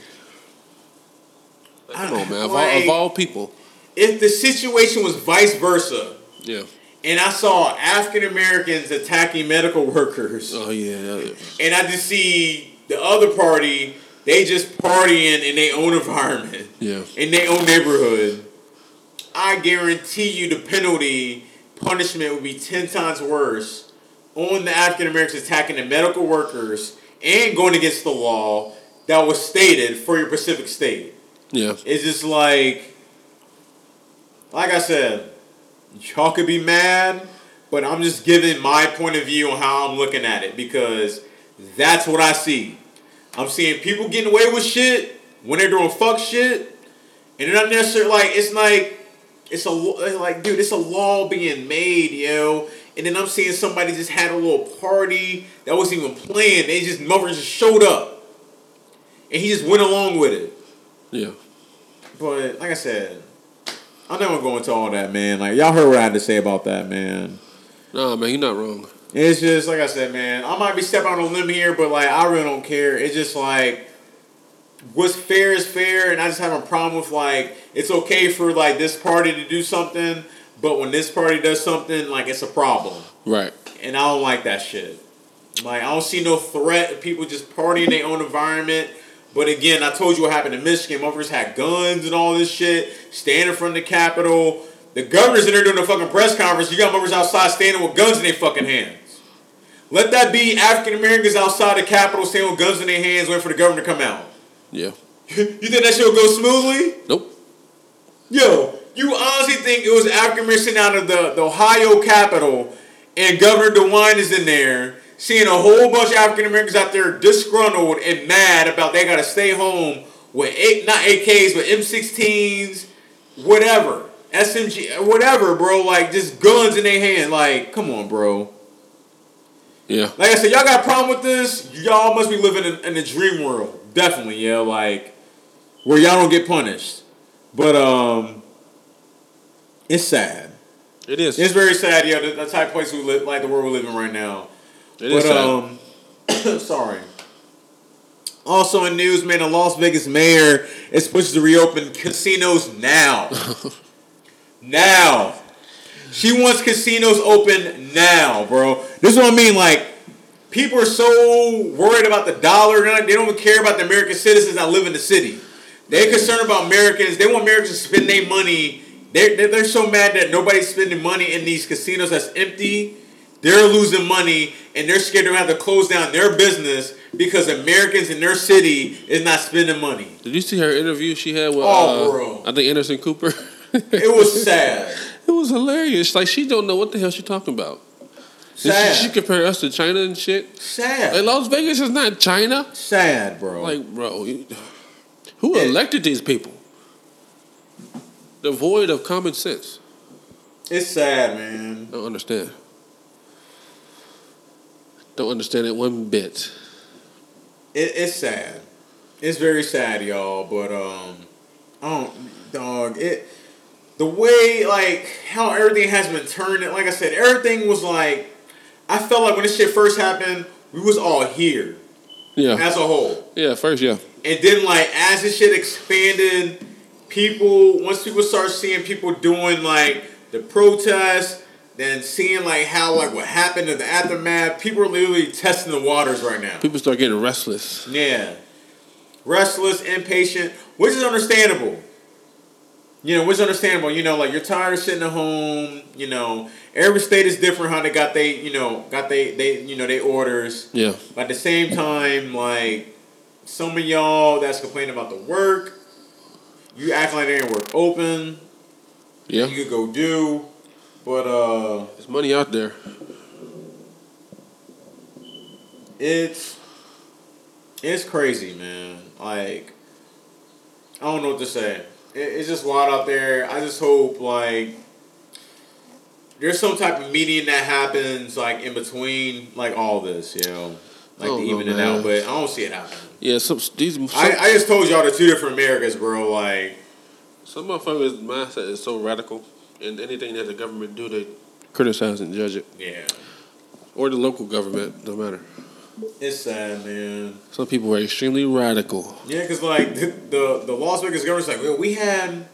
Like, come on, man. Of, all, of all people.
If the situation was vice versa,
Yeah.
and I saw African Americans attacking medical [LAUGHS] workers,
Oh yeah.
and I just see the other party, they just partying in their own environment,
Yeah.
in their own neighborhood, I guarantee you the penalty punishment would be ten times worse on the African Americans attacking the medical workers and going against the law that was stated for your Pacific state.
Yeah.
It's just like, like I said, y'all could be mad, but I'm just giving my point of view on how I'm looking at it because that's what I see. I'm seeing people getting away with shit when they're doing fuck shit, and they're not necessarily like it's like it's a like dude, it's a law being made, yo. And then I'm seeing somebody just had a little party that wasn't even planned. They just mother just showed up, and he just went along with it.
Yeah.
But like I said, I'm not gonna go into all that, man. Like y'all heard what I had to say about that, man.
Nah, man, you're not wrong.
It's just like I said, man. I might be stepping on a limb here, but like I really don't care. It's just like what's fair is fair, and I just have a problem with like it's okay for like this party to do something, but when this party does something, like it's a problem,
Right.
and I don't like that shit. Like I don't see no threat of people just partying in their own environment. But again, I told you what happened in Michigan. Motherfuckers had guns and all this shit, standing in front of the Capitol. The governor's in there doing a fucking press conference. You got motherfuckers outside standing with guns in their fucking hands. Let that be African Americans outside the Capitol standing with guns in their hands waiting for the governor to come out.
Yeah. [LAUGHS]
you think that shit will go smoothly?
Nope.
Yo, you honestly think it was African Americans sitting out of the, the Ohio Capitol and Governor DeWine is in there seeing a whole bunch of African Americans out there disgruntled and mad about they gotta stay home with eight not AKs but M16s, whatever. SMG whatever, bro, like just guns in their hand. Like, come on, bro.
Yeah.
Like I said, y'all got a problem with this? Y'all must be living in, in a dream world. Definitely, yeah, like where y'all don't get punished. But um it's sad.
It is.
It's very sad, yeah, the, the type of place we live like the world we live in right now.
It is
but um [COUGHS] sorry. Also in news, man, the Las Vegas mayor is pushed to reopen casinos now. [LAUGHS] now. She wants casinos open now, bro. This is what I mean. Like, people are so worried about the dollar. They don't even care about the American citizens that live in the city. They're concerned about Americans. They want Americans to spend their money. They're, they're so mad that nobody's spending money in these casinos that's empty. They're losing money, and they're scared to have to close down their business because Americans in their city is not spending money.
Did you see her interview she had with
Oh,
uh,
bro.
I think Anderson Cooper?
It was sad. [LAUGHS]
It was hilarious. Like she don't know what the hell she talking about.
Sad.
She, she compared us to China and shit.
sad.
Like Las Vegas is not China.
sad, bro.
Like, bro, [SIGHS] who elected these people? Devoid of common sense.
it's sad, man.
I don't understand. Don't understand it one bit.
It, it's sad. It's very sad, y'all. But um, I don't, dog. It the way like how everything has been turned. Like I said, everything was like. I felt like when this shit first happened, we was all here
Yeah.
as a whole.
Yeah, first, yeah.
And then like as this shit expanded, people once people start seeing people doing like the protests, then seeing like how like what happened in the aftermath, people are literally testing the waters right now.
People start getting restless.
Yeah. Restless, impatient, which is understandable. You know, which is understandable. You know, like you're tired of sitting at home. You know, every state is different how they got they, you know, got they, they, you know, they orders.
Yeah.
But at the same time, like some of y'all that's complaining about the work, you act like they ain't work open.
Yeah.
You could go do, but uh,
There's money out there.
it's it's crazy, man. Like I don't know what to say. It, it's just wild out there. I just hope like there's some type of meeting that happens like in between like all this, you know, like
Oh,
even
man.
out. But I don't see it happening.
Yeah, some these some,
I, I just told y'all the two different Americas, bro. Like,
some motherfuckers' mindset is so radical, and anything that the government do, they criticize and judge it,
yeah,
or the local government, no matter.
it's sad, man.
Some people are extremely radical.
Yeah, because like the, the the Las Vegas government's like, well, we had.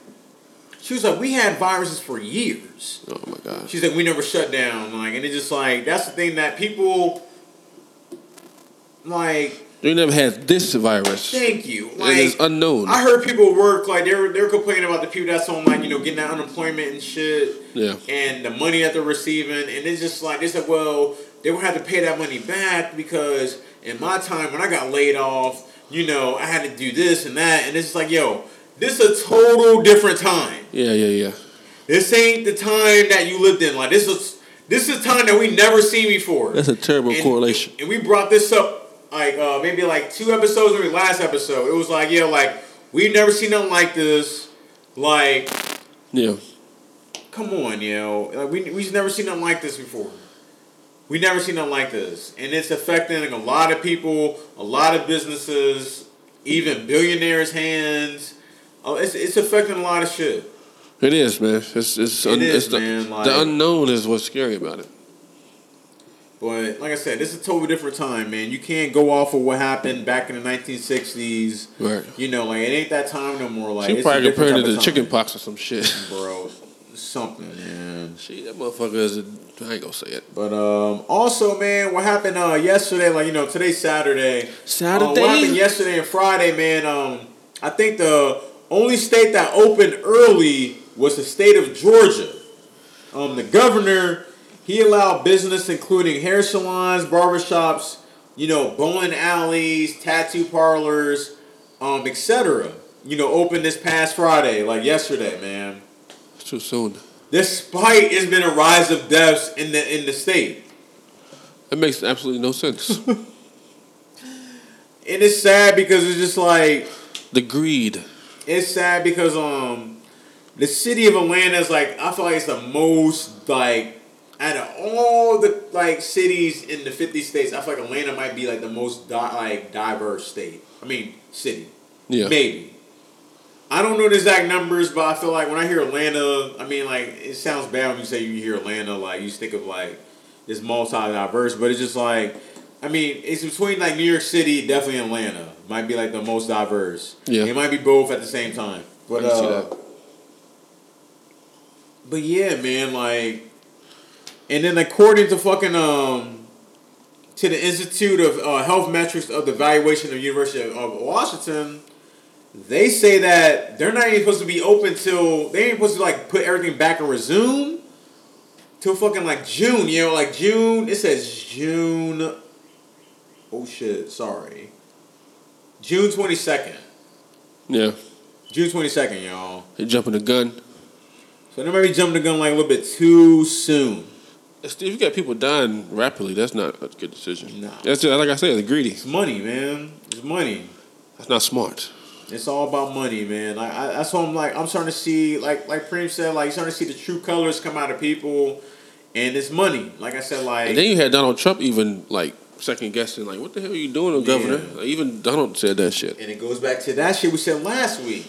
She was like, we had viruses for years.
Oh my god.
She's like, we never shut down. Like, and it's just like that's the thing that people like.
They never had this virus.
Thank you.
it is unknown.
I heard people work like they're they were complaining about the people that's on like you know getting that unemployment and shit.
Yeah.
And the money that they're receiving, and it's just like they said, well, they would have to pay that money back because in my time when I got laid off, you know, I had to do this and that, and it's just like, yo, this is a total different time.
Yeah, yeah, yeah.
This ain't the time that you lived in. Like this is this is a time that we never seen before.
That's a terrible
And-
correlation.
And we brought this up like uh, maybe like two episodes maybe last episode. It was like, yeah, like we've never seen nothing like this. Like,
Yeah.
come on, yo. Like we we've never seen nothing like this before. We never seen nothing like this. And it's affecting a lot of people, a lot of businesses, even billionaires' hands. Oh, it's it's affecting a lot of shit.
It is, man. It's it's,
It is,
it's the,
man, like-
the unknown is what's scary about it.
But like I said, this is a totally different time, man. You can't go off of what happened back in the 1960s.
Right.
You know, like it ain't that time no more. Like
she
it's a
probably
different
compared it to
of
the chicken pox or some shit. [LAUGHS]
bro. Something, man.
She that motherfucker is. A, I ain't gonna say it.
But um, also, man, what happened uh, yesterday? Like you know, today's Saturday.
Saturday?
Uh, what happened yesterday and Friday, man? Um, I think the only state that opened early was the state of Georgia. Um, the governor he allowed business including hair salons, barbershops, you know, bowling alleys, tattoo parlors, um, etc. You know, open this past Friday, like yesterday, man.
It's too soon.
Despite it's been a rise of deaths in the in the state.
It makes absolutely no sense. [LAUGHS]
And it's sad because it's just like
the greed.
it's sad because um the city of Atlanta is like I feel like it's the most like out of all the like cities in the 50 states, I feel like Atlanta might be like the most di- like diverse state. I mean city.
Yeah.
Maybe. I don't know the exact numbers, but I feel like when I hear Atlanta, I mean like it sounds bad when you say you hear Atlanta, like you think of like this multi diverse, but it's just like I mean, it's between like New York City, definitely Atlanta. Might be like the most diverse.
Yeah.
It might be both at the same time. But
I can see
uh,
that.
but yeah, man, like, and then according to fucking um, to the Institute of uh, Health Metrics of the Evaluation of University of, of Washington, they say that they're not even supposed to be open till they ain't supposed to like put everything back and resume till fucking like June. You know, like June. It says June. Oh shit! Sorry. June twenty second.
Yeah.
June twenty second, y'all.
They jumping the gun.
So they might be jumping the gun like a little bit too soon.
If you got people dying rapidly, that's not a good decision.
Nah.
That's just, like I said, the greedy.
It's money, man. It's money.
That's not smart.
It's all about money, man. Like I, that's what I'm like. I'm starting to see, like like Preem said, like you're starting to see the true colors come out of people, and it's money. Like I said, like
And then you had Donald Trump even like second guessing, like, what the hell are you doing, Governor? Like, even Donald said that shit.
and it goes back to that shit we said last week.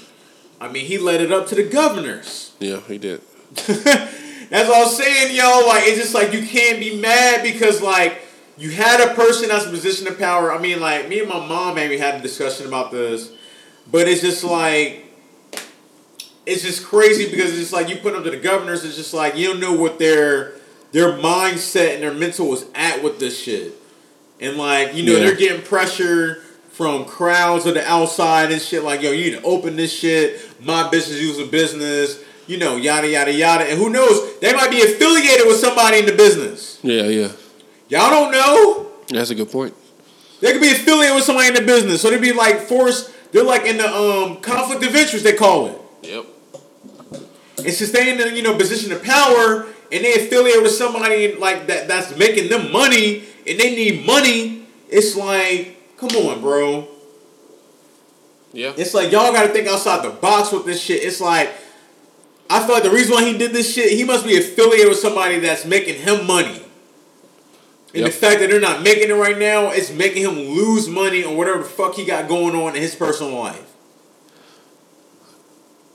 I mean, he led it up to the governors.
Yeah, he did. [LAUGHS]
That's all I'm saying, yo. Like, it's just like you can't be mad because like you had a person that's in a position of power. I mean, like me and my mom maybe had a discussion about this, but it's just like it's just crazy because it's just like you put them to the governors. It's just like you don't know what their their mindset and their mental was at with this shit, and like you know
Yeah.
they're getting pressure from crowds of the outside and shit. Like yo, you need to open this shit. My business, using business. You know, yada yada yada, and who knows? They might be affiliated with somebody in the business.
Yeah, yeah.
Y'all don't know.
That's a good point.
They could be affiliated with somebody in the business, so they'd be like forced. They're like in the um conflict of interest. They call it.
Yep.
and sustain in you know position of power and they affiliate with somebody like that that's making them money and they need money it's like come on bro
Yeah.
it's like y'all gotta think outside the box with this shit it's like I feel like the reason why he did this shit, he must be affiliated with somebody that's making him money. And
Yep.
the fact that they're not making it right now, it's making him lose money on whatever the fuck he got going on in his personal life.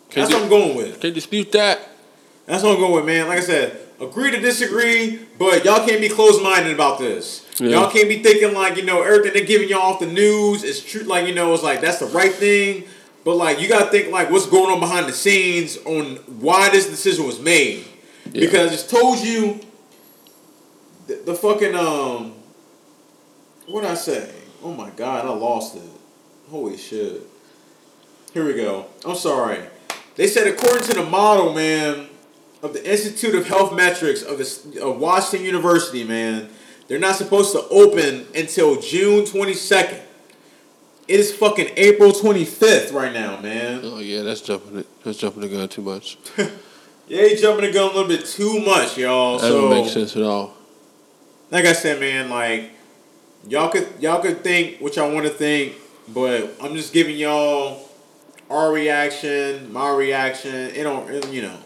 Can't,
That's what I'm going with.
can't dispute that.
That's what I'm going with, man. Like I said, agree to disagree, but y'all can't be closed minded about this.
Yeah.
Y'all can't be thinking like, you know, everything they're giving y'all off the news is true. Like, you know, it's like that's the right thing. But like, you gotta think like what's going on behind the scenes on why this decision was made.
Yeah.
Because I just told you the, the fucking um what did I say? Oh my god, I lost it. Holy shit. Here we go. I'm sorry. They said according to the model, man, of the Institute of Health Metrics of the of Washington University, man, they're not supposed to open until June 22nd. It is fucking April 25th right now, man.
Oh yeah, that's jumping it. That's jumping the gun too much. [LAUGHS]
Yeah, you jumping the gun a little bit too much, y'all.
That
so
don't make sense at all.
like I said, man, like y'all could y'all could think what y'all want to think, but I'm just giving y'all our reaction, my reaction. It don't, it- you know.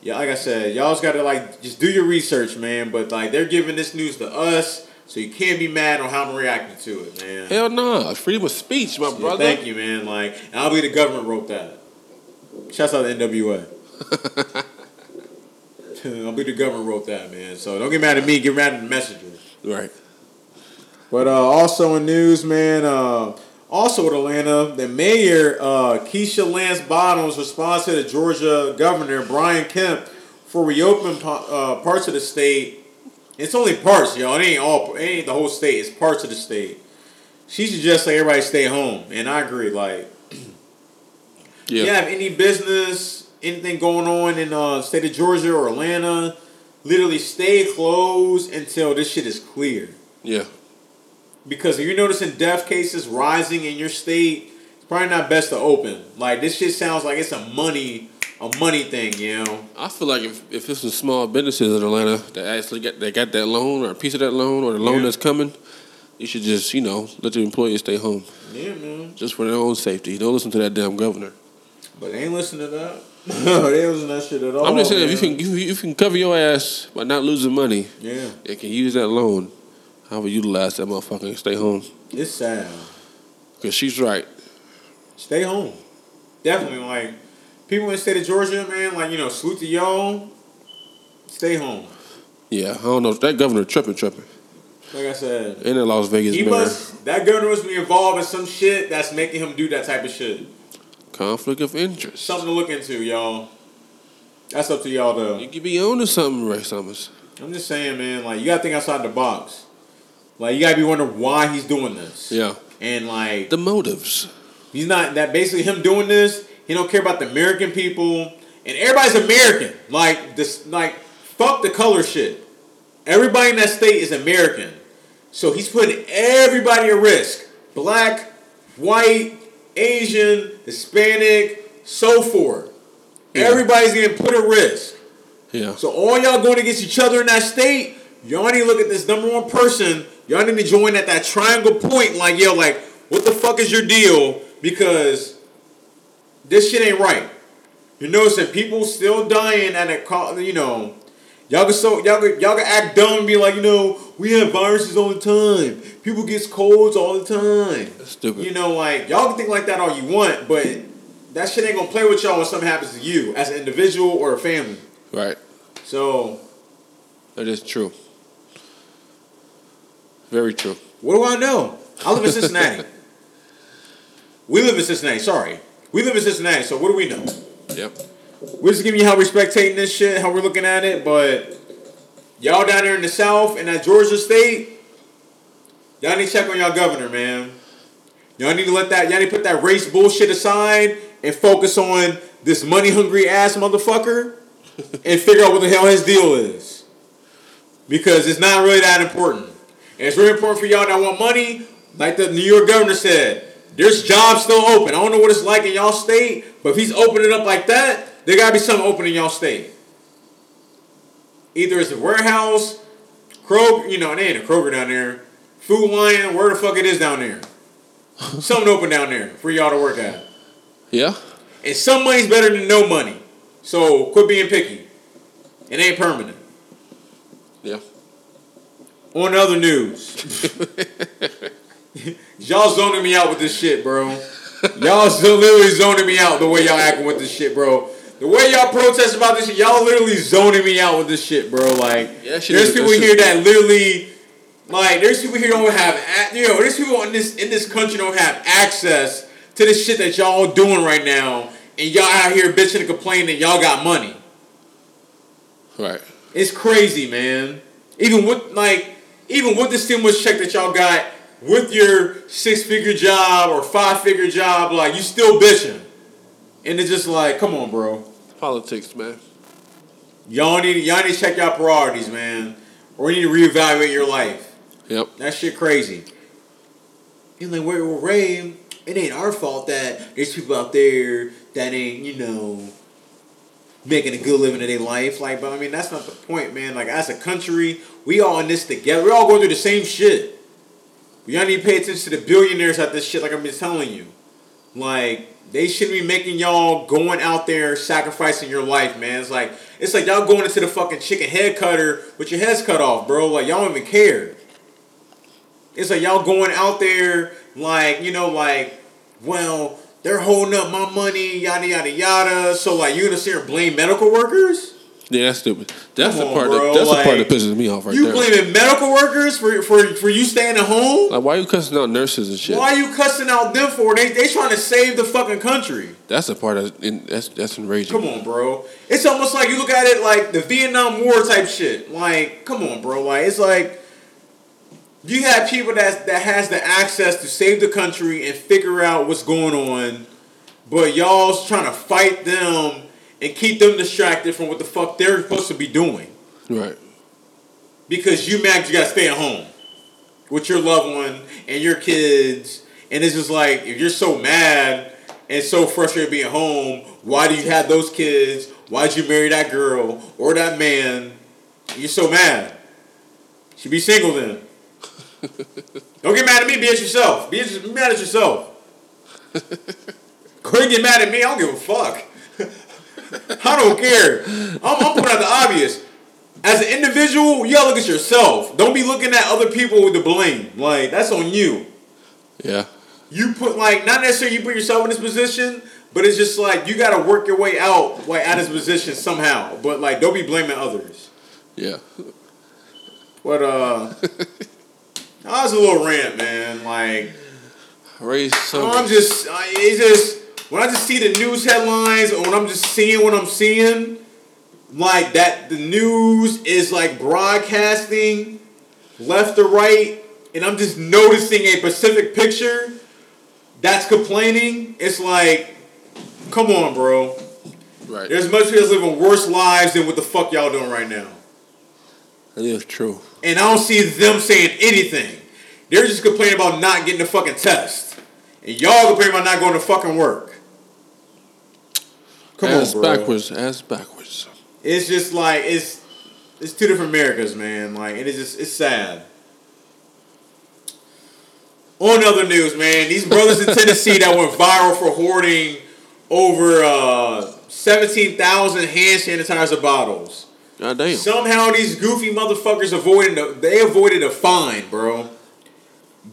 Yeah, like I said, y'all's got to like just do your research, man. But like they're giving this news to us, so you can't be mad on how I'm reacting to it, man.
Hell no, it's freedom of speech, my
Yeah,
brother.
thank you, man. Like, and I believe the government wrote that. Shouts out to NWA. [LAUGHS] [LAUGHS] I believe the government wrote that, man. So don't get mad at me. Get mad at the messenger.
Right.
But uh, also in news, man. Uh, also in Atlanta, the mayor uh, Keisha Lance Bottoms responds to the Georgia governor Brian Kemp for reopening uh, parts of the state. It's only parts, y'all. It ain't all. It ain't the whole state. It's parts of the state. She suggests like everybody stay home, and I agree. Like, [CLEARS THROAT]
Yeah.
you have any business, anything going on in uh, state of Georgia or Atlanta, literally stay closed until this shit is clear.
Yeah.
Because if you're noticing death cases rising in your state, it's probably not best to open. Like this shit sounds like it's a money, a money thing, you know.
I feel like if, if it's some small businesses in Atlanta that actually get they got that loan or a piece of that loan or the loan
Yeah.
that's coming, you should just you know let the employees stay home
Yeah, man.
just for their own safety. Don't listen to that damn governor.
But they ain't listening to that. [LAUGHS] they to that shit at all.
I'm just saying if you can you, you can cover your ass by not losing money,
Yeah,
and can use that loan, how would utilize that motherfucker and stay home?
it's sad.
Cause she's right.
Stay home. Definitely, like people in the state of Georgia, man. Like you know, salute to y'all. Stay home.
Yeah, I don't know that governor tripping, tripping.
Like I said,
in that Las Vegas
he must. That governor must be involved in some shit that's making him do that type of shit.
conflict of interest.
Something to look into, y'all. That's up to y'all though.
You could be on to something, Ray Summers.
I'm just saying, man. Like you gotta think outside the box. Like you gotta be wondering why he's doing this.
Yeah,
And like
the motives.
he's not that. Basically, him doing this, he don't care about the American people, and everybody's American. Like this, like fuck the color shit. Everybody in that state is American. So he's putting everybody at risk. Black, white, Asian, Hispanic, so forth. Everybody's getting put at risk.
Yeah,
So all y'all going against each other in that state, y'all need to look at this number one person. Y'all need to join at that triangle point. Like, yo, like, what the fuck is your deal? Because this shit ain't right. You're noticing people still dying at a co- you know. Y'all can so y'all can, y'all can act dumb and be like, you know, we have viruses all the time. People gets colds all the time.
that's stupid.
You know, like y'all can think like that all you want, but that shit ain't gonna play with y'all when something happens to you as an individual or a family.
Right,
So
that is true. Very true.
What do I know? I live in Cincinnati. [LAUGHS] we live in Cincinnati. Sorry, we live in Cincinnati. So what do we know?
Yep.
We're just giving you how we're spectating this shit, how we're looking at it. But y'all down there in the South and that Georgia state, y'all need to check on y'all governor, man. Y'all need to let that. Y'all need to put that race bullshit aside and focus on this money hungry ass motherfucker [LAUGHS] and figure out what the hell his deal is. Because it's not really that important. And it's really important for y'all that want money, like the New York governor said. There's jobs still open. I don't know what it's like in y'all state, but if he's opening up like that, there gotta be something open in y'all state. Either it's a warehouse, Kroger, you know, it ain't a Kroger down there. Food Lion, where the fuck it is down there. [LAUGHS] something open down there for y'all to work at.
Yeah.
And some money's better than no money. So quit being picky. It ain't permanent.
Yeah.
On other news, [LAUGHS] [LAUGHS] y'all zoning me out with this shit, bro. Y'all still [LAUGHS] literally zoning me out the way y'all acting with this shit, bro. The way y'all protest about this shit, y'all literally zoning me out with this shit, bro. Like,
Yeah,
there's
is-
people here that literally, like, there's people here don't have, you know, there's people in this in this country don't have access to the shit that y'all doing right now, and y'all out here bitching and complaining that y'all got money.
Right.
It's crazy, man. Even with like, even with the stimulus check that y'all got, with your six figure job or five figure job, like you still bitching. And it's just like, come on, bro.
Politics, man.
Y'all need y'all need to check y'all priorities, man. Or you need to reevaluate your life.
Yep.
That shit crazy. And like, well, well, Ray, it ain't our fault that there's people out there that ain't, you know, making a good living in their life. Like, but I mean, that's not the point, man. Like, as a country, we all in this together. We're all going through the same shit. Y'all need to pay attention to the billionaires at this shit, like I've been telling you. Like, they shouldn't be making y'all going out there sacrificing your life, man. It's like it's like y'all going into the fucking chicken head cutter with your heads cut off, bro. Like y'all don't even care. It's like y'all going out there like, you know, like, well, they're holding up my money, yada yada yada. So like you gonna sit here and blame medical workers?
Yeah, that's stupid. That's
Come
the part. that, that's the part that pisses me off right now.
you
there.
blaming medical workers for, for for you staying at home?
Like, why you cussing out nurses and shit?
Why are you cussing out them for? They they trying to save the fucking country.
That's the part that, that's that's enraging.
Come on, bro. It's almost like you look at it like the Vietnam War type shit. Like, come on, bro. Like, it's like you have people that that has the access to save the country and figure out what's going on, but y'all's trying to fight them and keep them distracted from what the fuck they're supposed to be doing
Right.
because you mad you gotta stay at home with your loved one and your kids, and it's just like if you're so mad and so frustrated being home, why do you have those kids? Why'd you marry that girl or that man? You're so mad. Should be single then. [LAUGHS] Don't get mad at me. Be at yourself. Be, mad at yourself. [LAUGHS] And get mad at me. I don't give a fuck. [LAUGHS] I don't care. I'm, I'm putting out the obvious. As an individual, you gotta look at yourself. Don't be looking at other people with the blame. Like that's on you.
Yeah.
You put like not necessarily you put yourself in this position, but it's just like you gotta work your way out like out of this position somehow. But like don't be blaming others.
Yeah.
But uh, [LAUGHS] that was a little rant, man. Like
Raise some.
I'm just, uh, it's just when I just see the news headlines or when I'm just seeing what I'm seeing, like that the news is like broadcasting left to right, and I'm just noticing a specific picture that's complaining. It's like, come on, bro.
right.
There's much people living worse lives than what the fuck y'all doing right now.
That is true.
And I don't see them saying anything. They're just complaining about not getting the fucking test. And y'all complaining about not going to fucking work. Come
Ass
on, bro.
backwards. Ass backwards.
It's just like it's it's two different Americas, man. Like it is just it's sad. On other news, man, these brothers in [LAUGHS] Tennessee that went viral for hoarding over uh, seventeen thousand hand sanitizer bottles.
God damn.
Somehow these goofy motherfuckers avoided a, they avoided a fine, bro.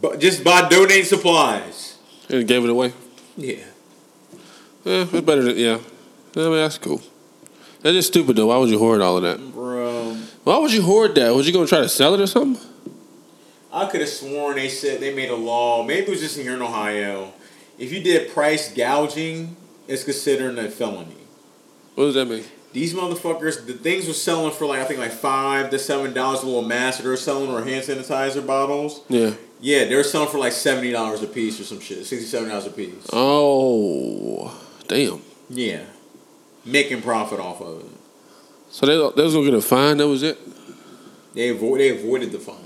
But just by donating supplies.
And gave it away.
Yeah.
Yeah, it's better than yeah. I mean that's cool. That's just stupid though. Why would you hoard all of that?
Bro.
Why would you hoard that? Was you gonna try to sell it or something?
I could have sworn they said they made a law. Maybe it was just in here in Ohio. If you did price gouging, it's considered a felony.
What does that mean?
These motherfuckers, the things were selling for like I think like five to seven dollars a little mask that they were selling or hand sanitizer bottles.
Yeah.
Yeah, they were selling for like seventy dollars a piece or some shit. Sixty seven dollars a piece.
Oh, damn.
Yeah. Making profit off of it.
So they they was gonna get a fine. That was it.
They avoid they avoided the fine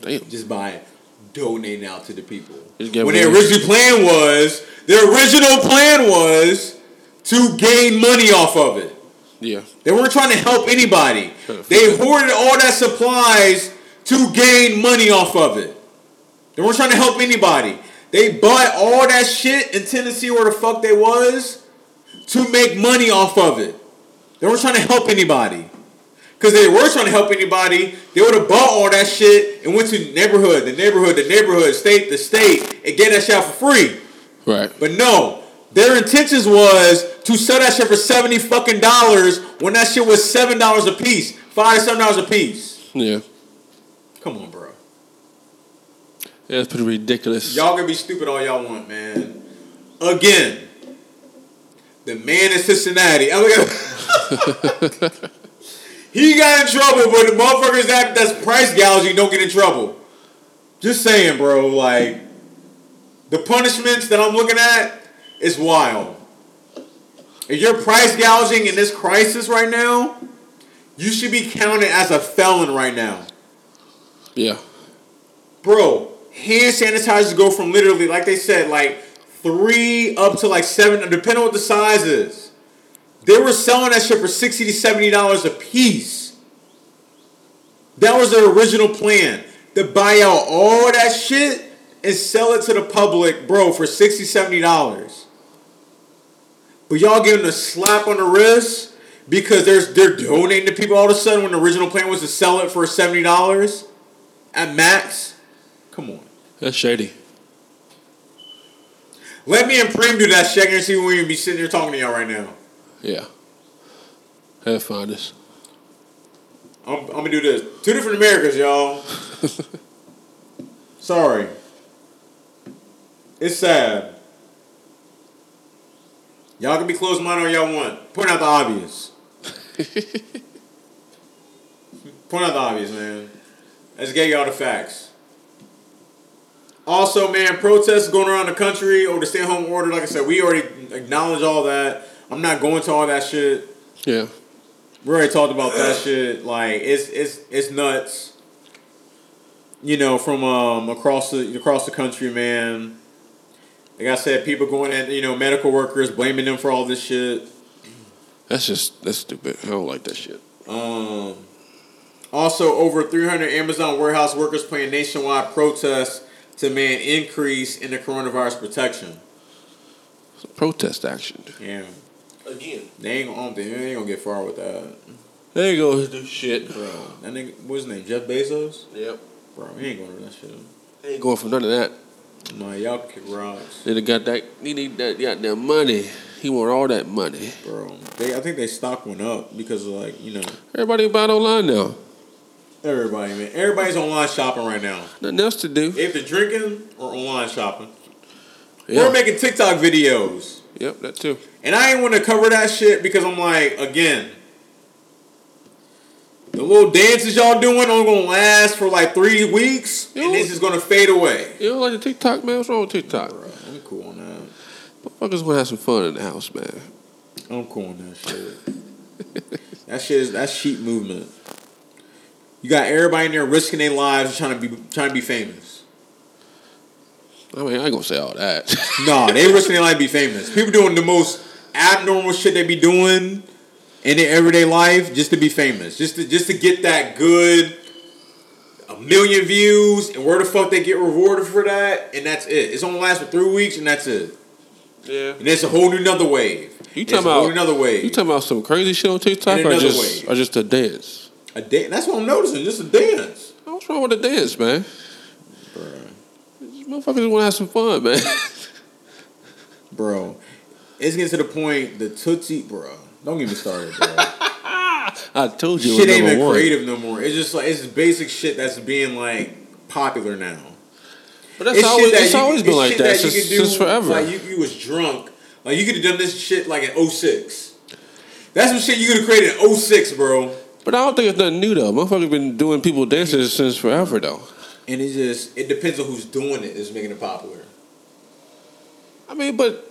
Damn.
just by donating out to the people. When their original plan was their original plan was to gain money off of it.
Yeah.
They weren't trying to help anybody. They hoarded all that supplies to gain money off of it. They weren't trying to help anybody. They bought all that shit in Tennessee where the fuck they was to make money off of it. They weren't trying to help anybody. Because they were trying to help anybody, they would have bought all that shit and went to the neighborhood, the neighborhood, the neighborhood, state, the state, and get that shit out for free.
Right.
But no, their intentions was to sell that shit for seventy fucking dollars when that shit was seven dollars a piece, five seven dollars a piece.
Yeah.
Come on, bro.
Yeah, it's pretty ridiculous.
Y'all can be stupid all y'all want, man. Again, the man in Cincinnati. I'm [LAUGHS] like- he got in trouble, but the motherfuckers that that's price gouging don't get in trouble. Just saying, bro. Like the punishments that I'm looking at is wild. If you're price gouging in this crisis right now, you should be counted as a felon right now.
Yeah.
Bro, hand sanitizers go from literally, like they said, like three up to like seven, depending on what the size is. They were selling that shit for sixty to seventy dollars a piece. That was their original plan to buy out all that shit and sell it to the public, bro, for 60 70 dollars. But y'all giving a slap on the wrist because there's they're donating to people all of a sudden when the original plan was to sell it for seventy dollars at max. Come on.
That's shady.
Let me and Preem do that shit and see when we be sitting here talking to y'all right now.
Yeah. Have fun this.
I'm, I'm gonna do this. Two different Americas, y'all. [LAUGHS] Sorry. It's sad. Y'all can be closed minded all y'all want. Point out the obvious. [LAUGHS] Point out the obvious, man. Let's get y'all the facts. Also, man, protests going around the country over the stay home order. Like I said, we already acknowledge all that. I'm not going to all that shit.
Yeah.
We already talked about that shit. Like it's it's it's nuts. You know, from um across the across the country, man. Like I said, people going at you know medical workers blaming them for all this shit.
That's just that's stupid. I don't like that shit.
Um, also, over 300 Amazon warehouse workers plan nationwide protests to man increase in the coronavirus protection.
It's a protest action.
Yeah,
Again.
they ain't, I don't they ain't gonna get far with that,
There you go. Do shit.
bro. That nigga, what's his name? Jeff Bezos,
Yep.
bro. He ain't going to that shit.
Ain't going for none of that.
No, y'all can kick rocks.
They done got that. He need that goddamn money. He want all that money.
Bro, they I think they stock went up because of like you know
Everybody buy online now.
Everybody man everybody's online shopping right now.
Nothing else to do.
If they're drinking or online shopping,
Yeah.
we're making TikTok videos,
Yep, that too.
and I ain't want to cover that shit because I'm like again, the little dances y'all doing only gonna last for like three weeks, and
Yo.
this is gonna fade away.
You don't like the TikTok, man? What's wrong with TikTok?
Bro, I'm cool on that.
Motherfuckers to have some fun in the house, man.
I'm cool on that shit. [LAUGHS] that shit is that's sheep movement. You got everybody in there risking their lives trying to be trying to be famous.
I mean, I ain't gonna say all that. [LAUGHS]
No, they risking their life to be famous. People doing the most abnormal shit they be doing in their everyday life just to be famous, just to just to get that good a million views, and where the fuck they get rewarded for that, and that's it. It's only last for three weeks, and that's it.
yeah.
And it's a whole new another wave.
You talking
a whole
about
another wave?
You talking about some crazy shit on TikTok or just
wave.
or just a dance?
A da- That's what I'm noticing. Just a dance.
What's wrong with a dance, man? These Motherfuckers want to have some fun, man. [LAUGHS]
Bro, it's getting to the point the Toosie, bro. Don't get me started, bro. [LAUGHS]
I told you,
shit ain't even
one.
creative no more. It's just like it's basic shit that's being like popular now.
But that's
It's
always
that
it's
you-
always been like that,
you
since,
do,
since forever.
Like you, you was drunk. Like you could have done this shit like in 06. That's some shit you could have created in 06, bro.
But I don't think it's nothing new though. Motherfuckers been doing people dances since forever though.
And it just it depends on who's doing it is making it popular.
I mean, but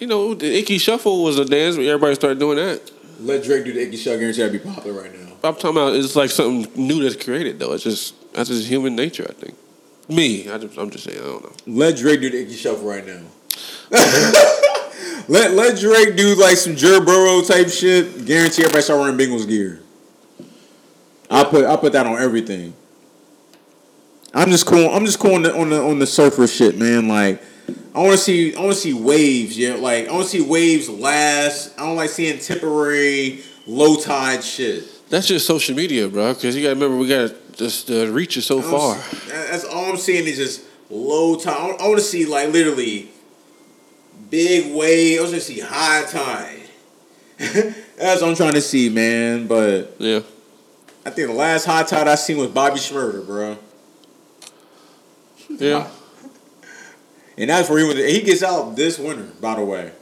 you know, the Ickey Shuffle was a dance where everybody started doing that.
Let Drake do the Ickey Shuffle. guarantee I'd be popular right now.
I'm talking about it's like something new that's created though. It's just that's just human nature, I think. Me, I just, I'm just saying, I don't know.
Let Drake do the Ickey Shuffle right now. [LAUGHS] let let Drake do like some Joe Burrow type shit. Guarantee everybody start wearing Bengals gear. I put I put that on everything. I'm just cool. I'm just cool on the on the on the surfer shit, man. Like I want to see. I want to see waves. Yeah, like I want to see waves last. I don't like seeing temporary low tide shit.
That's just social media, bro. Because you got to remember, we got to just the reach is so far.
That's all I'm seeing is just low tide. I want to see like literally big wave. I want to see high tide. [LAUGHS] That's what I'm trying to see, man. But
Yeah.
I think the last high tide I seen was Bobby Shmurda, bro.
Yeah.
And that's where he was. He gets out this winter, by the way.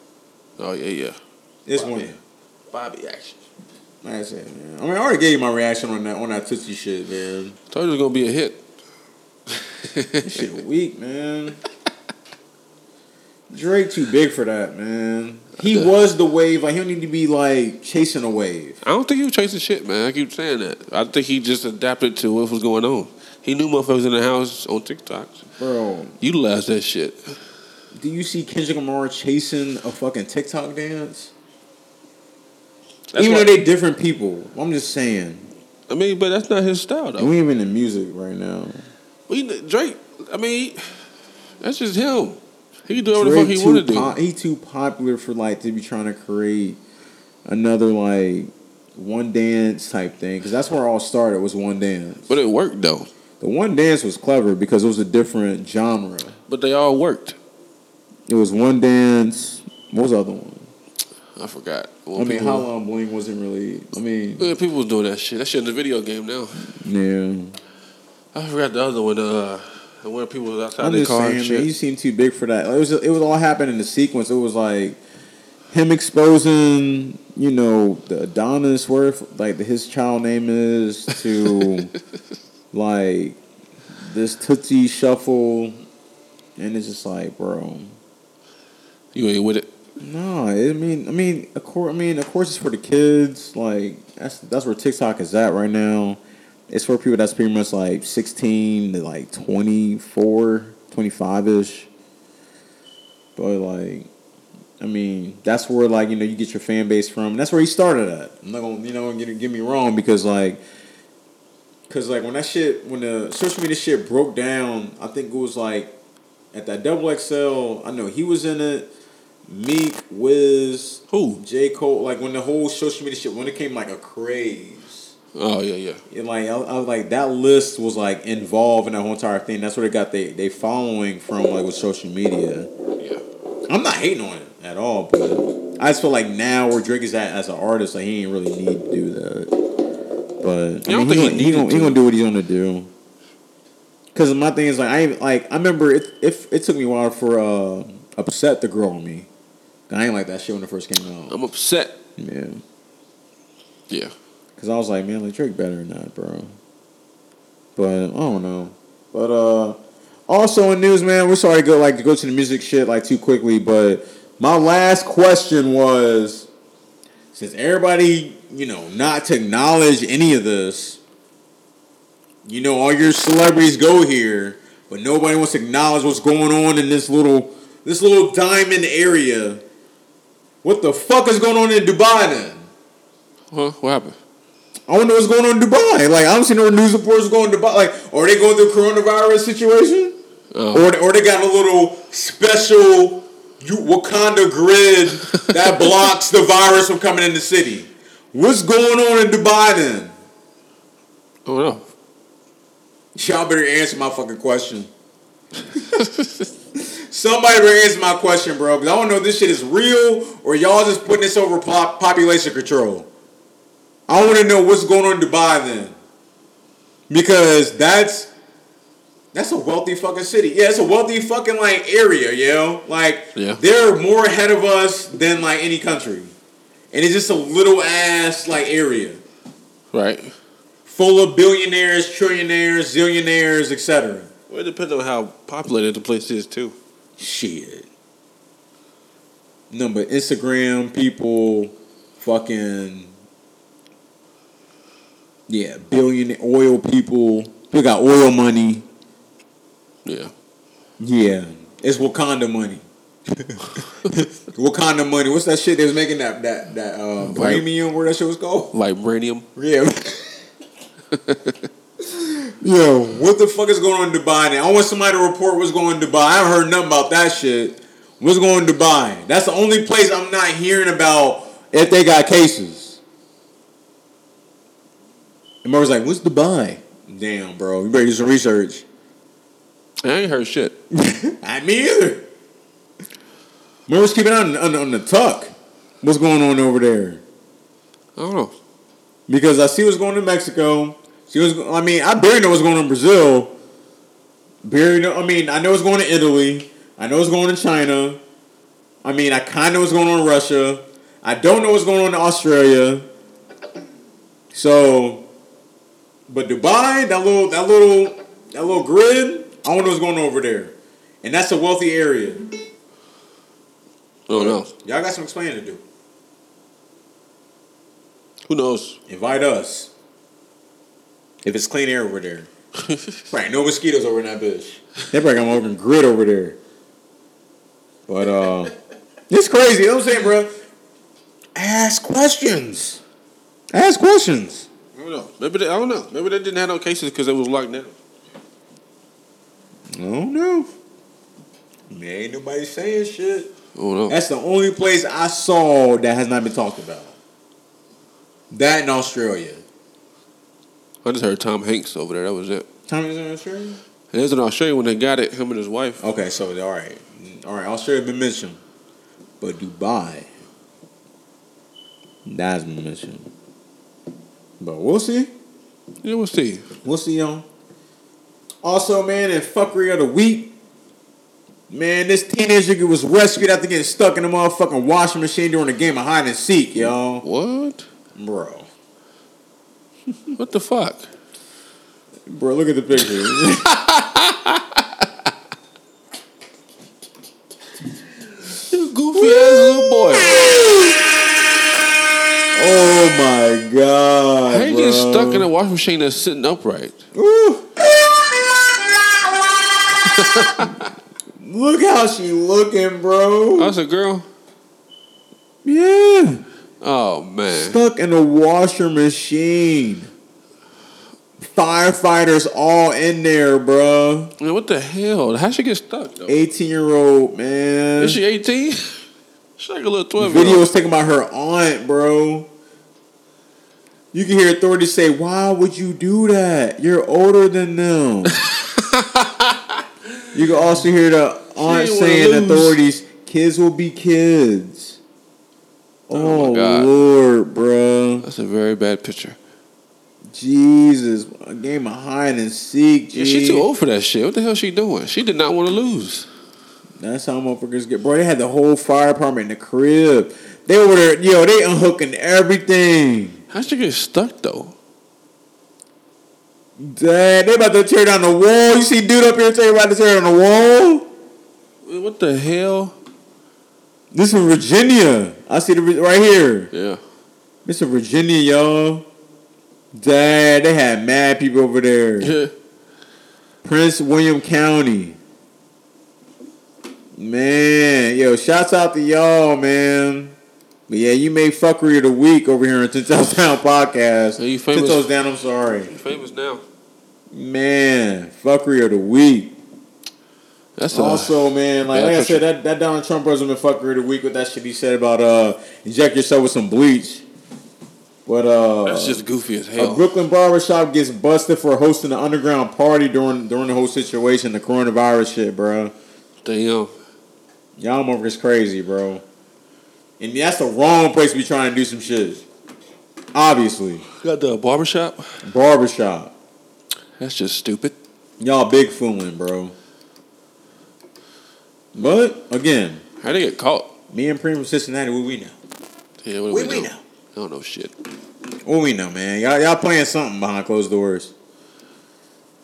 Oh yeah, yeah.
This
Bobby.
winter.
Bobby action.
Like I said, man. I mean, I already gave you my reaction on that on that Toosie shit, man.
Told you it was gonna be a hit.
That shit weak, man. [LAUGHS] Drake too big for that, man. He was the wave. Like he don't need to be like chasing a wave.
I don't think he was chasing shit, man. I keep saying that. I think he just adapted to what was going on. He knew motherfuckers in the house on TikTok.
Bro,
Utilized that shit.
do you see Kendrick Lamar chasing a fucking TikTok dance?
That's
Even
why-
though they different people. I'm just saying.
I mean, but that's not his style though.
We even in music right now.
We, Drake, I mean, that's just him. He can do whatever the fuck he
too
want to do.
he too popular for like to be trying to create another like one dance type thing because that's where it all started was one dance.
But it worked though.
The one dance was clever because it was a different genre.
But they all worked.
It was one dance. What was the other one?
I forgot.
I mean, how long bling wasn't really. I mean,
Yeah, people was doing that shit. That shit in the video game now.
yeah.
I forgot the other one. Uh, where people was outside
I'm just saying, man, he seemed too big for that. It was. It was all happening in the sequence. It was like him exposing, you know, the Adonis, worth, like his child name is, to [LAUGHS] like this Toosie Shuffle, and it's just like, bro.
You ain't with it.
No, I mean, I mean, of course, I mean, of course, it's for the kids. Like that's that's where TikTok is at right now. It's for people that's pretty much like sixteen to like 24, 25 ish. But like, I mean, that's where like you know you get your fan base from. And that's where he started at. I'm not gonna you know get get me wrong because like. Cause like when that shit, when the social media shit broke down, I think it was like at that double XL. I know he was in it. Meek, Wiz,
Who?
J Cole. Like when the whole social media shit when it came like a craze.
Oh yeah, yeah.
And like I, I was like that list was like involved in that whole entire thing. That's where they got they they following from like with social media.
Yeah.
I'm not hating on it at all, but I just feel like now where Drake is at as an artist, like he ain't really need to do that. But I,
I
mean, he, gonna, he, gonna, he gonna do what he's gonna do. Cause my thing is like I ain't like I remember it. It, it took me a while for uh, upset to grow on me. I ain't like that shit when it first came out.
I'm upset.
Yeah,
Yeah.
Cause I was like, man, Drake better than that, bro. But I don't know. But uh, also in news, man, we're sorry to go like to go to the music shit like too quickly. But my last question was, since everybody, you know, not to acknowledge any of this, you know, all your celebrities go here, but nobody wants to acknowledge what's going on in this little this little diamond area. What the fuck is going on in Dubai then?
Huh? What happened?
I wonder what's going on in Dubai. Like I don't see no news reports going to Dubai. Like, are they going through coronavirus situation?
Oh.
Or, or they got a little special Wakanda grid that [LAUGHS] blocks the virus from coming in the city. What's going on in Dubai then?
Oh no.
Y'all better answer my fucking question. Somebody better answer my question, bro. Because I don't know if this shit is real or y'all just putting this over pop- population control. I want to know what's going on in Dubai then. Because that's that's a wealthy fucking city. Yeah, it's a wealthy fucking like area, yo. Like
Yeah.
they're more ahead of us than like any country. And it's just a little ass like area
Right.
full of billionaires, trillionaires, zillionaires, etc.
Well, it depends on how populated the place is too.
Shit. Number Instagram people, fucking yeah, billion oil people. They got oil money.
Yeah.
Yeah, it's Wakanda money. [LAUGHS] Wakanda money. What's that shit they was making that that that uh, premium? Where that shit was called?
Vibranium.
Yeah. [LAUGHS] Yo, what the fuck is going on in Dubai now? I want somebody to report what's going on in Dubai. I haven't heard nothing about that shit. What's going on in Dubai? That's the only place I'm not hearing about if they got cases. And like, what's Dubai? Damn, bro. You better do some research.
I ain't heard shit. [LAUGHS]
I me either. Mark's keeping on, on, on the tuck. What's going on over there?
I don't know.
Because I see what's going on in Mexico. See what's, I mean, I barely know what's going on in Brazil. Barely know. I mean, I know what's going on in Italy. I know what's going on in China. I mean, I kind of know what's going on in Russia. I don't know what's going on in Australia. So, but Dubai, that little, that little, that little grid, I don't know what's going on over there, and that's a wealthy area.
I don't.
Y'all got some explaining to do.
Who knows?
Invite us. If it's clean air over there. [LAUGHS] right, no mosquitoes over in that bitch. They probably got more than grid over there. But uh [LAUGHS] it's crazy. You know what I'm saying, bro? Ask questions. Ask questions.
Don't know. Maybe they, I don't know. Maybe they didn't have no cases because it was locked down.
I don't know. Man, ain't nobody saying shit.
I don't.
That's the only place I saw that has not been talked about. That in Australia.
I just heard Tom Hanks over there. That was it.
Time in Australia?
It was in Australia when they got it. Him and his wife.
Okay, so all right, all right. Australia been mentioned, but Dubai, that's been mentioned. But we'll see.
Yeah, we'll see.
We'll see, y'all. Also, man, in fuckery of the week, man, this teenage teenager was rescued after getting stuck in a motherfucking washing machine during a game of hide and seek, y'all.
What?
Bro,
What the fuck?
bro, look at the picture. [LAUGHS]
You goofy ass little boy. [LAUGHS]
oh my god,
How you get
bro.
stuck in a washing machine that's sitting upright? [LAUGHS]
Look how she looking, bro.
That's a girl.
Yeah.
Oh man.
Stuck in a washer machine. Firefighters all in there, bro.
Man, what the hell? How she get stuck though?
18 year old, man.
Is she 18? [LAUGHS] She's like a little 12
Video was taken by her aunt, bro. You can hear authorities say, Why would you do that? You're older than them. [LAUGHS] you can also hear the aunt saying,
lose.
Authorities, kids will be kids.
Oh
Oh. Lord, bro.
That's a very bad picture.
Jesus. A game of hide and seek,
Yeah, she too old for that shit. What the hell she doing? She did not want to lose.
That's how motherfuckers get. Bro, they had the whole fire department in the crib. They were there, yo, they unhooking everything.
How'd she get stuck though?
Dad, they about to tear down the wall. You see dude up here saying about to tear down the wall?
What the hell?
This is Virginia. I see the right here.
Yeah.
This is Virginia, y'all. Dad, they had mad people over there. Prince William County. Man, yo, shouts out to y'all, man. But yeah, you made fuckery of the week over here on Ten Toes Down podcast.
Yeah, you
Ten
famous.
Toes Down, I'm sorry.
You Famous now.
Man, fuckery of the week.
That's a,
Also, man, like, like I said, that, that Donald Trump president fuckery of the week with that shit he said about uh inject yourself with some bleach. But uh
that's just goofy as hell. a.
Brooklyn barbershop gets busted for hosting an underground party during during the whole situation, the coronavirus shit, bro.
Damn.
Y'all motherfuckers crazy, bro. And that's the wrong place to be trying to do some shit. Obviously.
Got the barbershop.
Barbershop.
That's just stupid.
Y'all big fooling, bro. But again,
How they get caught?
me and Primo Cincinnati, what we know?
Yeah, what do
What
we,
we
know?
know?
I don't know shit.
What we know, man. Y'all, y'all playing something behind closed doors.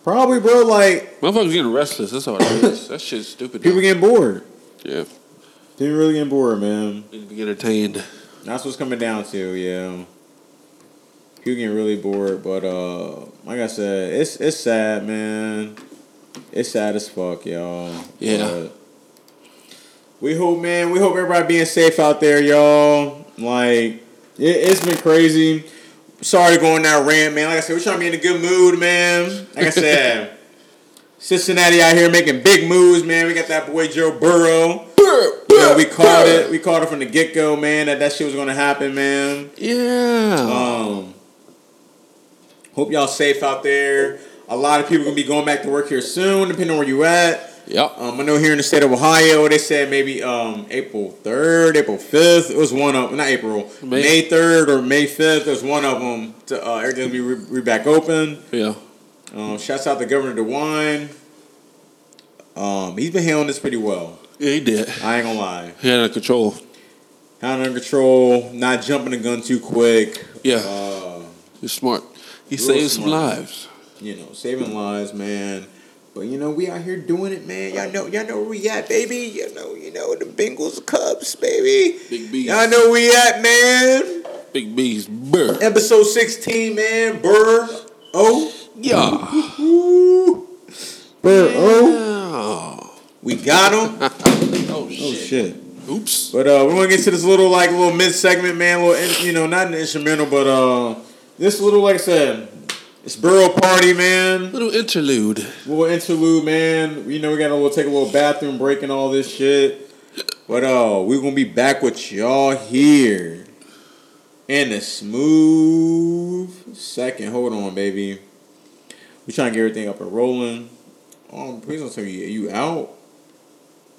Probably, bro. Like
Motherfuckers getting restless. That's all it is. that shit's stupid.
people
though.
getting bored.
yeah.
People really getting bored, man.
Need to be entertained.
That's what's coming down to, yeah. People getting really bored, but uh, like I said, it's it's sad, man. It's sad as fuck, y'all.
Yeah.
But we hope, man. We hope everybody being safe out there, y'all. Like it, it's been crazy. sorry to go on that rant, man. Like I said, we're trying to be in a good mood, man. Like I said, [LAUGHS] Cincinnati out here making big moves, man. We got that boy Joe Burrow. Yeah, we called it. We called it from the get go, man. That that shit was gonna happen, man.
Yeah.
Um, hope y'all safe out there. A lot of people gonna be going back to work here soon, depending on where you at.
yep.
Um, I know here in the state of Ohio, they said maybe um, April third, April fifth. It was one of not April,
May.
May third or May fifth. There's one of them. To, uh, everything will be re- re- back open.
yeah.
Um, shouts out to Governor DeWine. Um, he's been handling this pretty well.
Yeah, he did.
I ain't gonna lie.
He had under control.
Had under control, not jumping the gun too quick.
Yeah.
Uh,
He's smart. He saved some lives.
you know, saving lives, man. But you know, we out here doing it, man. Y'all know, y'all know where we at, baby. You know, you know the Bengals, Cubs, baby.
Big B's.
Y'all know where we at, man.
Big B's. Burr.
Episode sixteen, man. Burr, oh,
Yeah.
Burr, oh.
Oh.
We got him. [LAUGHS]
Oh,
Oh
shit.
shit.
Oops.
But uh, we're gonna get to this little like little mid segment, man. Little you know, not an instrumental, but uh, this little like I said, it's Burrow party, man.
Little interlude.
little interlude, man. You know, we gotta little, take a little bathroom break and all this shit. But uh, we're gonna be back with y'all here in a smooth second. Hold on, baby. We trying to get everything up and rolling. Oh, please don't tell me you out.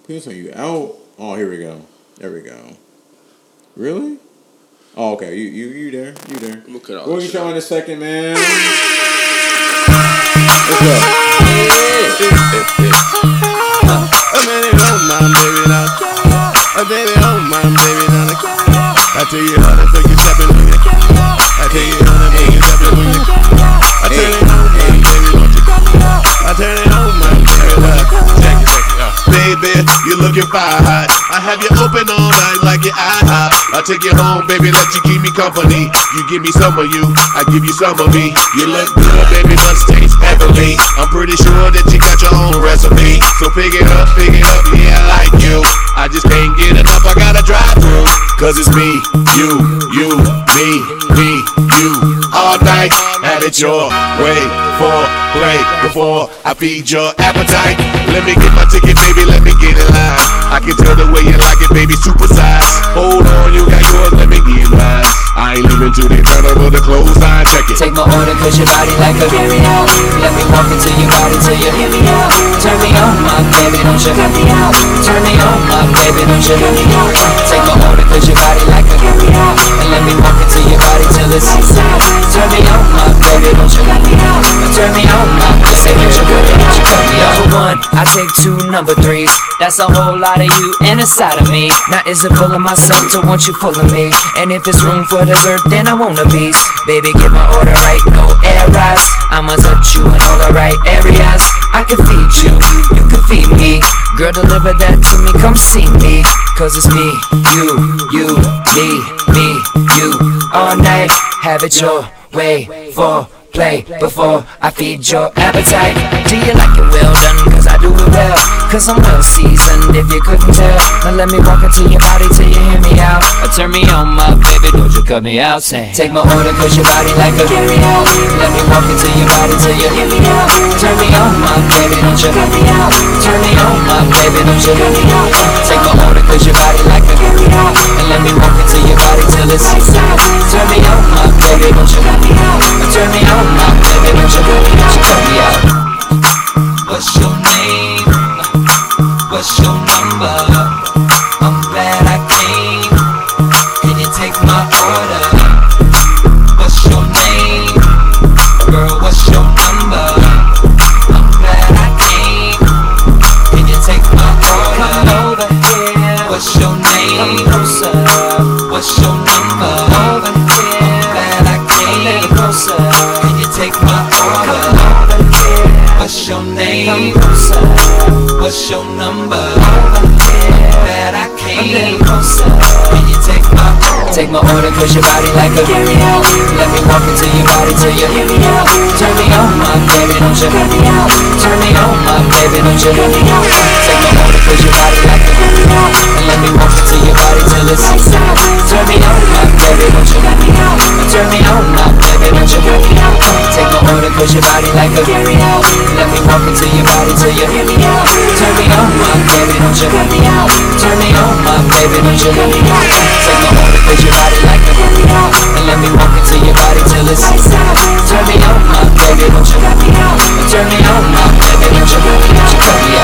Please don't tell me you out. Oh, here we go. There we go. Really? Oh, okay. You you you there? You there?
I'm gonna cut all
We'll
this
get
shit
y'all in a second, man. Let's go.
Oh, a baby, oh my baby, now. A baby, oh my baby. I tell you how to take you stepping when you. I tell you how to make you stepping when you. I turn it on, my baby, don't you? I turn it Baby, you looking fire hot. I have you open all night like your IHOP. I take you home, baby, let you keep me company. You give me some of you, I give you some of me. You look good, baby, must taste heavenly. I'm pretty sure that you got your own recipe. So pick it up, pick it up, yeah, I like you. I just can't get enough, I gotta drive through. Cause it's me, you, you, me, me, you. All night, have it your way for play before I feed your appetite. Let me get my ticket, baby, let me get in line. I can tell the way you like it, baby, super size. Hold on, you got yours, let me get mine. I ain't leaving till they turn over the clothesline, check it.
Take my order cause your body like a carry out Let me walk into your body till you hear me out. Turn me on my baby, don't you cut me out. Turn me on my baby, don't you cut me out. Take my order cause your body like a carry out And let me walk into your body till it's lights out Turn me on my baby, don't you cut me out. Turn me on my pussy, don't you cut me out. You cut me out Number one, I take two number threes. That's a whole lot of you and a side of me. Now is it full of myself to want you full of me? And if it's room for dessert, then I want a piece. Baby, get my order right, no errors. I'ma touch you in all the right areas. I can feed you, you can feed me. Girl, deliver that to me, come see me. Cause it's me, you, you, me, me, you. All night, have it your way. For play before I feed your appetite. Do you like it? Well done? Do it well. Cause I'm well seasoned if you couldn't tell. Now let me walk into your body till you hear me out. Or turn me on, my baby, don't you cut me out. Say, take my order cause your body like a carry out. Let me walk into your body till you hear me out. Turn me on, my baby, don't you cut me out. Turn me on, my baby, don't you cut me out. Take my order cause your body like a carry out. And let me walk into your body till it's out. Turn me on, my baby, don't you cut me out. Turn me on, my baby, don't me. You cut me out. What's your name? What's your number? What's your number? Over here. Glad I little closer. Can you take my order? Take my order cause your body like a carry out. Let me walk into your body till you hear me out. Turn me on, my baby, don't you me out. Turn me on, my baby, don't you me out. Take my order cause your body me walk into your body till it's lights out. Turn me on, my baby, don't you cut me out. Turn me on, my baby, won't you let me out? Take my order, push your body like a carry out. Let me walk into your body till you hear me out. Turn me on, my baby, don't you cut me out. Turn me on, my baby, don't you cut me out. Take my order, cause your body like a carry out. And let me walk into your body till it's lights out. Turn me on, my baby, don't you cut me out. Turn me on, my baby, don't you cut me out.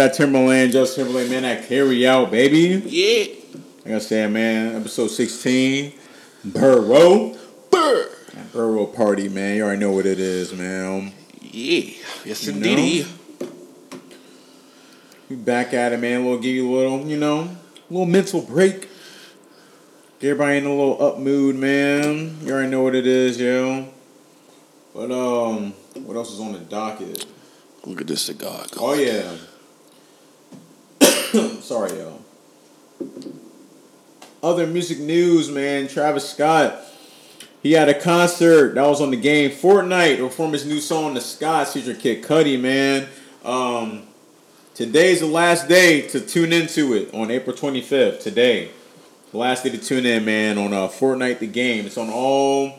That that, you Timberland, man, that carry out, baby.
Yeah.
Like I said, man, episode 16, Burrow.
Burr.
Burrow party, man. You already know what it is, man.
Yeah. Yes,
You
indeed.
We back at it, man. We'll give you a little, you know, a little mental break. Get everybody in a little up mood, man. You already know what it is, yo. But um, what else is on the docket?
Look at this cigar.
Oh yeah. [COUGHS] Sorry, y'all. Other music news, man. Travis Scott. He had a concert that was on the game Fortnite to perform his new song, The Scotts, featuring Kid Cudi, man. Um, today's the last day to tune into it on April 25th. Today. The last day to tune in, man, on uh, Fortnite the game. It's on all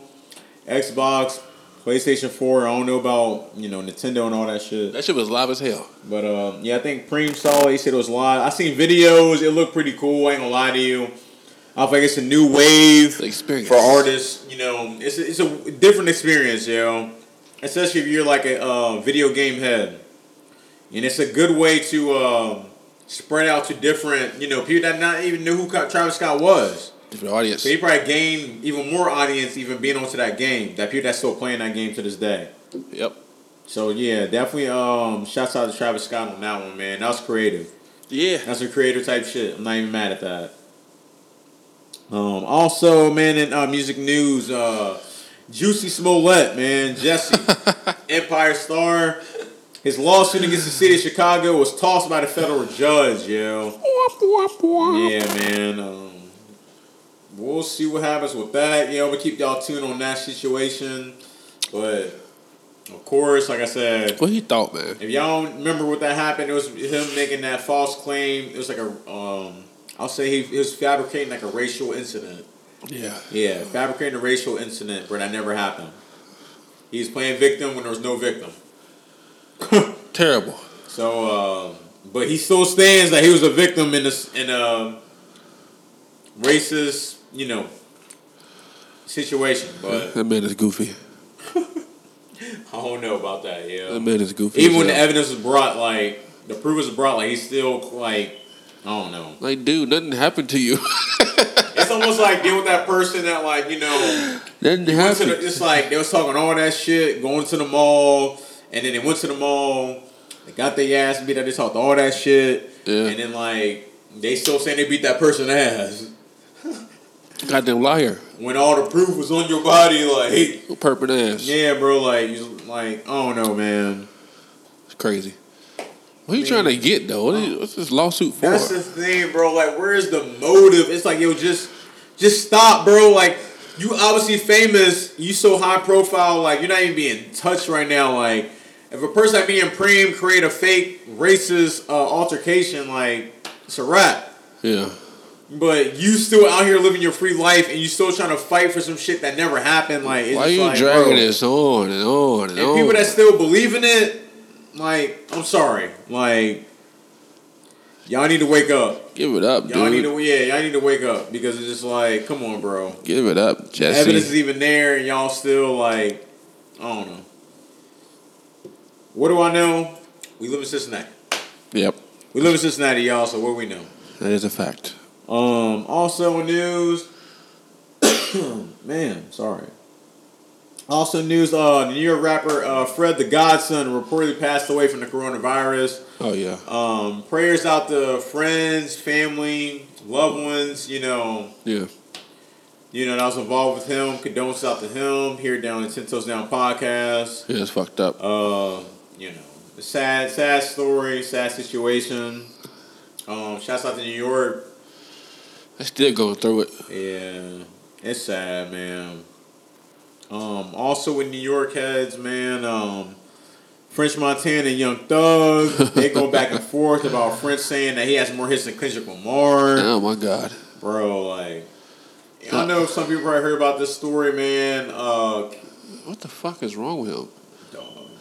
Xbox, PlayStation 4. I don't know about, you know, Nintendo and all that shit.
That shit was live as hell.
But uh, yeah, I think Preem saw it. He said it was live. I seen videos. It looked pretty cool. I ain't gonna lie to you. I feel like it's a new wave
experience.
for artists. You know, it's a, it's a different experience, yo. Especially if you're like a uh, video game head, and it's a good way to um, spread out to different, you know, people that not even knew who Travis Scott was.
Different audience.
So he probably gained even more audience even being onto that game. That people that's still playing that game to this day.
Yep.
So yeah, definitely um shouts out to Travis Scott on that one, man. That was creative.
Yeah.
That's a creator type shit. I'm not even mad at that. Um also, man, in uh, music news, uh Jussie Smollett, man, Jesse, [LAUGHS] Empire Star, his lawsuit against the city of Chicago was tossed by the federal judge, yo. Yeah, man. Um, we'll see what happens with that. You know, we keep y'all tuned on that situation. But of course, like I said,
What he thought, man?
if y'all don't remember what that happened, it was him making that false claim. It was like a, um, I'll say he, he was fabricating like a racial incident.
Yeah.
Yeah, fabricating a racial incident, but that never happened. He was playing victim when there was no victim. [LAUGHS]
Terrible.
So, uh, but he still stands that he was a victim in this in a racist, you know, situation. But
That man is goofy. [LAUGHS]
I don't know about that. Yeah.
That man is goofy.
Even when the evidence was brought, like the proof was brought, like he's still like I don't know.
Like, dude, nothing happened to you. [LAUGHS]
It's almost like dealing with that person that like you know
nothing
to
happened.
the, it's like they was talking all that shit, going to the mall, and then they went to the mall, they got their ass beat, they talked all that shit,
Yeah.
and then like they still saying they beat that person ass
Goddamn liar.
when all the proof was on your body. Like,
Purple ass.
yeah, bro, like, you like I don't know, man.
It's crazy. What are you trying to get though? What is, what's this lawsuit for?
That's the thing, bro. Like, where's the motive? It's like, yo, just, just stop, bro. Like, you obviously famous. You so high profile. Like, you're not even being touched right now. Like, if a person like me and Preem create a fake racist uh, altercation, like, it's a wrap.
yeah.
But you still out here living your free life, and you still trying to fight for some shit that never happened. Like, it's
Why you
like,
dragging
bro.
this on and on and,
And
on?
people that still believe in it, like, I'm sorry, like, y'all need to wake up.
Give it up,
Y'all
dude.
need to, yeah, y'all need to wake up because it's just like, come on, bro.
Give it up,
The evidence is even there, and y'all still like, I don't know. What do I know? We live in Cincinnati.
Yep,
We live in Cincinnati, y'all. So what we know?
that is a fact.
Um. Also news. [COUGHS] man, sorry. Also news. Uh, New York rapper uh, Fred the Godson reportedly passed away from the coronavirus.
Oh yeah.
Um, prayers out to friends, family, loved ones. You know,
Yeah.
you know that was involved with him. Condolences out to him here down in Ten Toes Down podcast.
Yeah, it's fucked up.
Uh, you know, sad, sad story, sad situation. Um, shouts out to New York.
I still going through it.
Yeah, it's sad, man. Um, also in New York heads, man. Um, French Montana and Young Thug, they go back and forth about French saying that he has more hits than Kendrick Lamar.
Oh my god.
Bro, like, I know some people probably heard about this story, man. Uh,
What the fuck is wrong with him?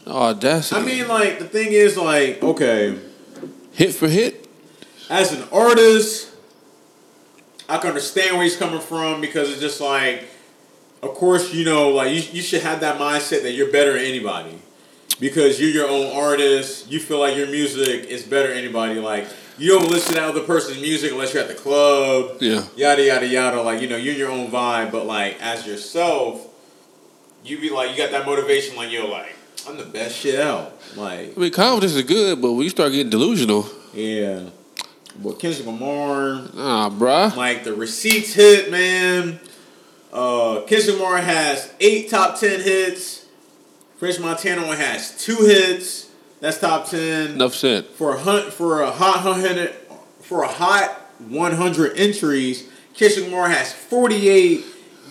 Oh, audacity.
I mean, like, the thing is, like, okay,
hit for hit.
as an artist, I can understand where he's coming from because it's just like, of course, you know, like you, you should have that mindset that you're better than anybody because you're your own artist. You feel like your music is better than anybody. Like you don't listen to other person's music unless you're at the club.
Yeah.
Yada yada yada. Like you know, you're in your own vibe, but like as yourself, you be like you got that motivation. Like yo, like I'm the best shit out. Like
I mean, confidence is good, but when you start getting delusional,
yeah. But Kendrick Lamar.
ah, bruh.
Like the receipts hit, man. Uh, Kendrick Lamar has eight top ten hits. French Montana only has two hits. That's top ten.
Enough said.
For a hunt for a hot hundred for a hot one hundred entries, Kendrick Lamar has forty eight,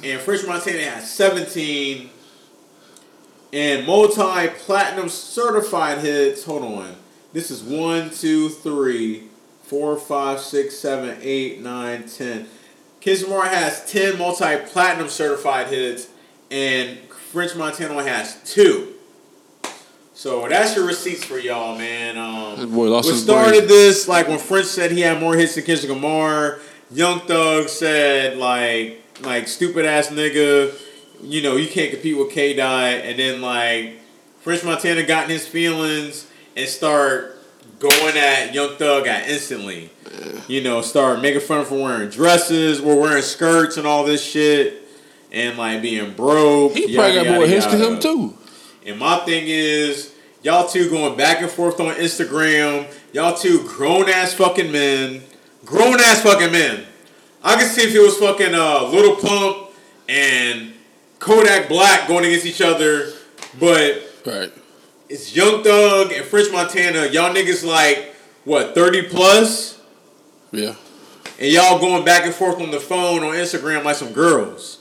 and French Montana has seventeen. And multi platinum certified hits. Hold on. This is one, two, three, four, five, six, seven, eight, nine, ten. Lamar has ten multi platinum certified hits, and French Montana only has two. So that's your receipts for y'all, man. Um,
boy
what started
brain.
this like when French said he had more hits than Kendrick Lamar. Young Thug said like like stupid ass nigga, you know you can't compete with K Dot, and then like French Montana got in his feelings and start going at Young Thug at instantly. You know, start making fun of him for wearing dresses, or wearing skirts and all this shit, and like being broke.
He probably
yada,
got more hits
yada.
him too.
And my thing is, y'all two going back and forth on Instagram. Y'all two grown ass fucking men. Grown ass fucking men. I can see if it was fucking uh, Lil Pump and Kodak Black going against each other, but
Right.
It's Young Thug and French Montana. Y'all niggas like, what, 30 plus?
Yeah.
And y'all going back and forth on the phone on Instagram like some girls.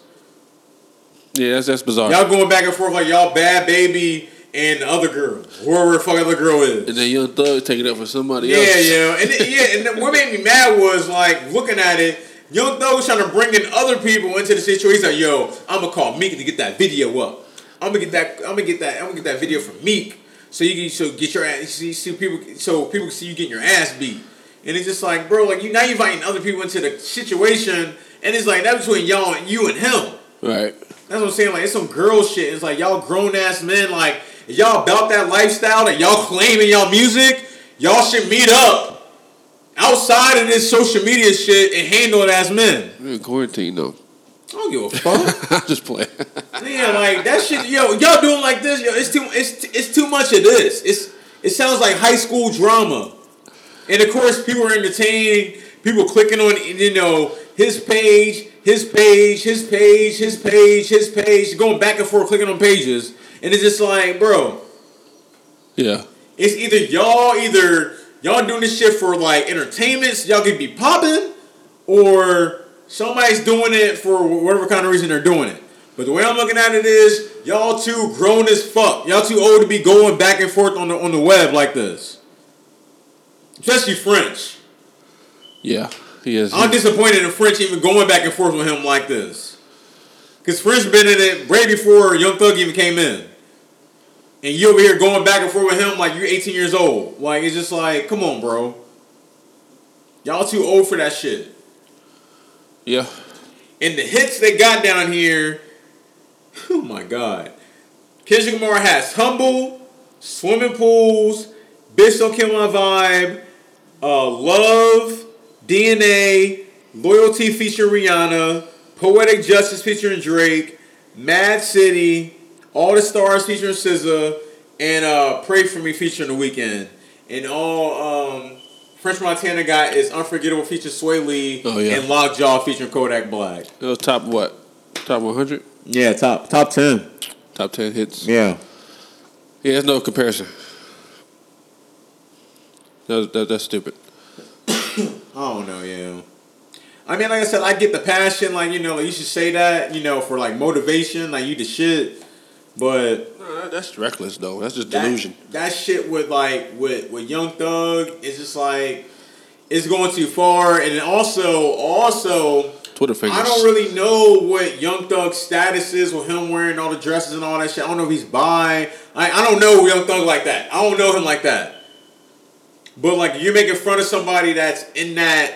Yeah, that's that's bizarre.
Y'all going back and forth like y'all bad baby and the other girl. Whoever the fuck other girl is.
and then Young Thug taking it up for somebody
Yeah,
else.
yeah, and yeah, and then what made me mad was like looking at it. Young Thug was trying to bring in other people into the situation. He's like, "Yo, I'm gonna call Meek to get that video up. I'm gonna get that. I'm gonna get that. I'm gonna get that video from Meek, so you can so get your ass. See, see people, so people can see you getting your ass beat. And it's just like, bro, like you now you inviting other people into the situation, and it's like that's between y'all and you and him.
Right.
That's what I'm saying. Like it's some girl shit. It's like y'all grown ass men. Like y'all about that lifestyle that y'all claim in y'all music, y'all should meet up outside of this social media shit and handle it as men.
We're in quarantine though.
I don't give a fuck. [LAUGHS]
I'm just playing.
yeah, like that shit. Yo, y'all doing like this? Yo, it's too. It's it's too much of this. It's it sounds like high school drama, and of course people are entertained. People clicking on you know his page, his page, his page, his page, his page, going back and forth clicking on pages, and it's just like, bro,
yeah.
it's either y'all either y'all doing this shit for like entertainment, so y'all can be popping, or somebody's doing it for whatever kind of reason they're doing it. But the way I'm looking at it is, y'all too grown as fuck. Y'all too old to be going back and forth on the on the web like this. Especially French.
Yeah. He is.
I'm disappointed in French even going back and forth with him like this. Cause French been in it way before Young Thug even came in. And you over here going back and forth with him like you're 18 years old. Like it's just like, come on, bro. Y'all too old for that shit.
Yeah.
And the hits they got down here, oh my god. Kendrick Lamar has Humble, Swimming Pools, Bitch Don't Kill My Vibe, uh, Love, DNA, Loyalty featuring Rihanna, Poetic Justice featuring Drake, Mad City, All the Stars featuring SZA, and uh, Pray For Me featuring The Weeknd. And all um, French Montana got is Unforgettable featuring Swae Lee
Oh, yeah.
and Lockjaw featuring Kodak Black.
It was top what? Top 100?
Yeah, top top ten.
Top 10 hits.
Yeah.
Yeah, there's no comparison. That, that, that's stupid. [COUGHS]
I don't know, yeah. I mean, like I said, I get the passion. Like you know, like you should say that. You know, for like motivation. Like you the shit. But
that's reckless though. That's just delusion.
that shit with like with with Young Thug is just like it's going too far. And also also
Twitter fingers.
I don't really know what Young Thug's status is with him wearing all the dresses and all that shit. I don't know if he's bi. I, I don't know Young Thug like that. I don't know him like that. But like you're making fun of somebody that's in that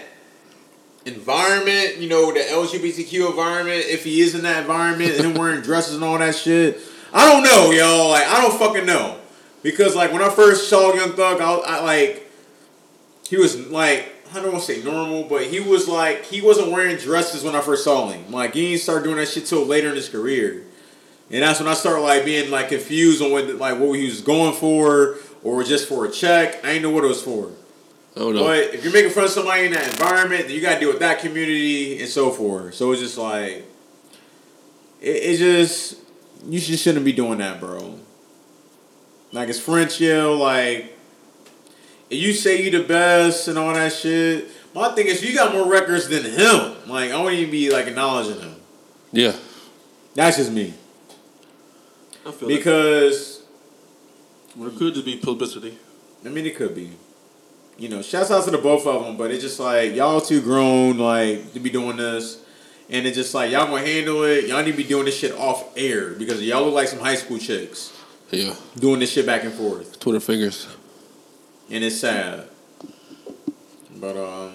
environment, you know, the LGBTQ environment, if he is in that environment, and him wearing dresses and all that shit. I don't know, yo. Like I don't fucking know. Because like when I first saw Young Thug, I, I like he was like I don't want to say normal, but he was like he wasn't wearing dresses when I first saw him. Like he didn't start doing that shit till later in his career, and that's when I started like being like confused on what like what he was going for or just for a check. I didn't know what it was for.
Oh, I don't.
But if you're making fun of somebody in that environment, then you got to deal with that community and so forth. So it's just like it, it just you just shouldn't be doing that, bro. Like it's French, yo. Like if you say you the best and all that shit. My thing is, you got more records than him. Like I won't even be like acknowledging him.
yeah.
That's just me
I feel
because
Or it could just be publicity.
I mean it could be. You know, shouts out to the both of them, but it's just like y'all too grown like to be doing this. And it's just like y'all gonna handle it. Y'all need to be doing this shit off air because y'all look like some high school chicks
Yeah.
doing this shit back and forth,
Twitter fingers.
and it's sad. But um,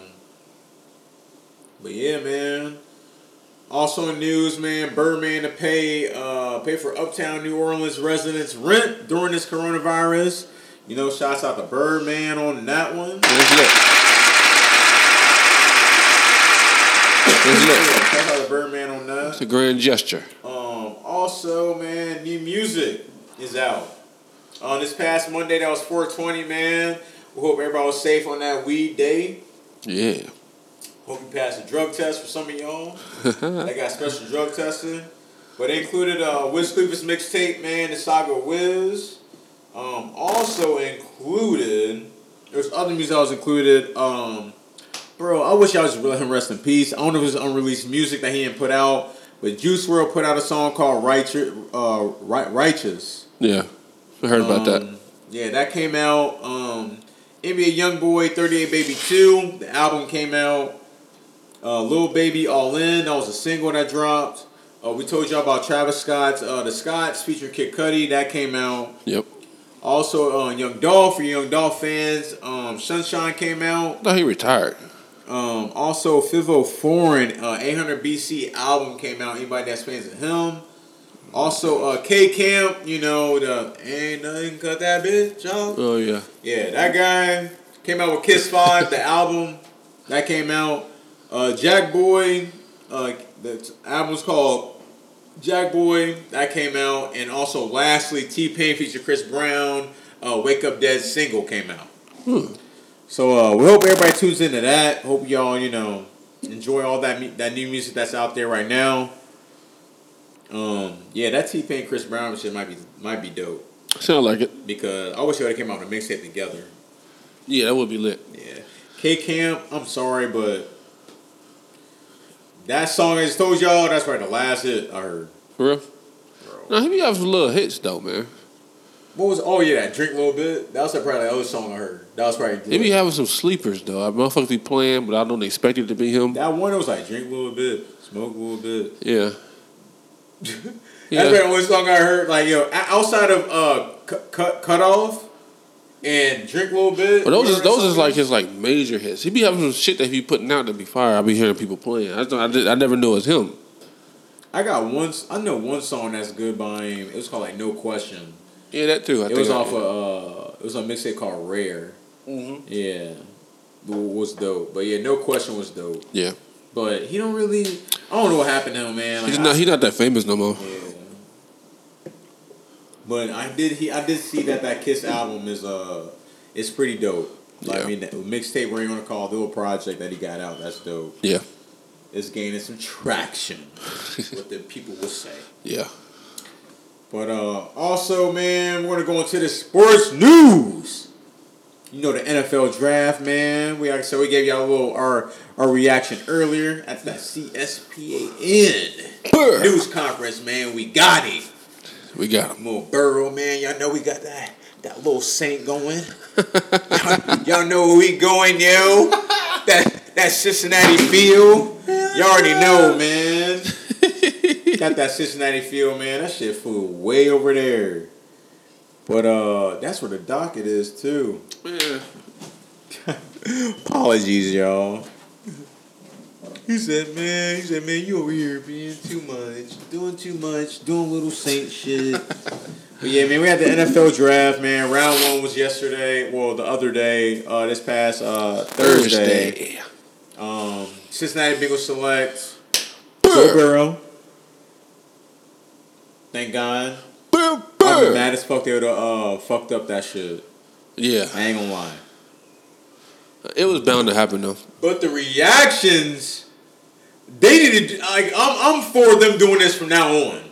but yeah, man. Also in news, man, Birdman to pay uh pay for Uptown New Orleans residents rent during this coronavirus. You know, shouts out to Birdman on that one.
It's lit. It's lit.
Out to Birdman on that.
It's a grand gesture.
Um, also, man, new music is out. On this past Monday, that was 420, man. We hope everybody was safe on that weed day.
Yeah.
Hope you passed a drug test for some of y'all. [LAUGHS] they got special drug testing. But it included uh, Wiz Khalifa's mixtape, man, the Saga Wiz. Um, also included, there's other music that was included. Um, bro, I wish y'all just let him rest in peace. I don't know if it's unreleased music that he didn't put out, but Juice WRLD put out a song called Righteous. Uh, Righteous.
Yeah. I heard about that.
Um, Yeah, that came out. Um, NBA YoungBoy 38 Baby 2. The album came out. Uh, Lil Baby All In. That was a single that dropped. Uh, we told y'all about Travis Scott's uh, The Scotts featuring Kid Cudi. That came out.
Yep.
Also, uh, Young Dolph for Young Dolph fans. Um, Sunshine came out.
No, he retired.
Um, also, Fivio Foreign uh, 800 BC album came out. Anybody that's fans of him. Also, uh, K Camp, you know, the Ain't Nothing Cut That Bitch Off.
Oh yeah.
Yeah, that guy came out with Kiss Five, the [LAUGHS] album that came out. Uh, Jackboy, uh, the album's called Jackboy that came out, and also lastly T Pain featured Chris Brown. Uh, Wake Up Dead single came out. So uh, we hope everybody tunes into that. Hope y'all you know enjoy all that that new music that's out there right now. Um, yeah, that T Pain Chris Brown shit might be might be dope
Sound like it.
because I wish have came out with a mixtape together.
Yeah, that would be lit.
Yeah. K Camp, I'm sorry, but that song I just told y'all, that's probably the last hit I heard.
For real? No, he be having some little hits though, man.
What was oh yeah, that drink a little bit? That was probably the other song I heard. That was probably
He be having some sleepers though. I motherfuckers be playing, but I don't expect it to be him.
that one was like drink a little bit, smoke a little bit.
Yeah. [LAUGHS]
That's
Yeah.
probably the only song I heard. Like yo, outside of uh cut cut, cut off and drink a little bit.
But those is those is like his like major hits. He be having some shit that he be putting out that be fire. I be hearing people playing. I don't, I, did, I never knew it's him.
I got one. I know one song that's good by him. It was called like No Question.
Yeah, that too. I
It was
I-
off of uh, it was a mixtape called Rare.
Mhm.
Yeah, was dope. But yeah, no question was dope.
Yeah,
But he don't really. I don't know what happened to him, man. Like,
he's not. He's not that famous no more.
yeah. But I did. He I did see that that Kiss album is uh, it's pretty dope. Like,
Yeah.
I mean, the mixtape where you want to call it, the little project that he got out. That's dope.
Yeah,
It's gaining some traction. what the people will say.
yeah.
But uh, also, man, we're gonna go into the sports news. you know the NFL draft, man. We so we gave y'all a little our our reaction earlier at the C-SPAN news conference, man. We got it.
We got him.
Little Burrow, man. Y'all know we got that that little Saint going. y'all, [LAUGHS] y'all know where we going, yo. That that Cincinnati feel. Y'all already know, man. Got that Cincinnati feel, man. That shit flew way over there. But uh, that's where the docket is too.
Yeah. [LAUGHS]
Apologies, y'all. He said, man, he said, man, you over here being too much, doing too much, doing little saint shit. [LAUGHS] but yeah, man, we had the NFL draft, man. Round one was yesterday. Well, the other day, uh, this past uh, Thursday.
Thursday.
Um, Cincinnati Bengals select Joe Burrow. Thank God. I'm mad as fuck they would have uh, fucked up that shit.
Yeah.
I ain't gonna lie.
It was bound to happen though.
But the reactions, they didn't. Like, I'm, I'm for them doing this from now on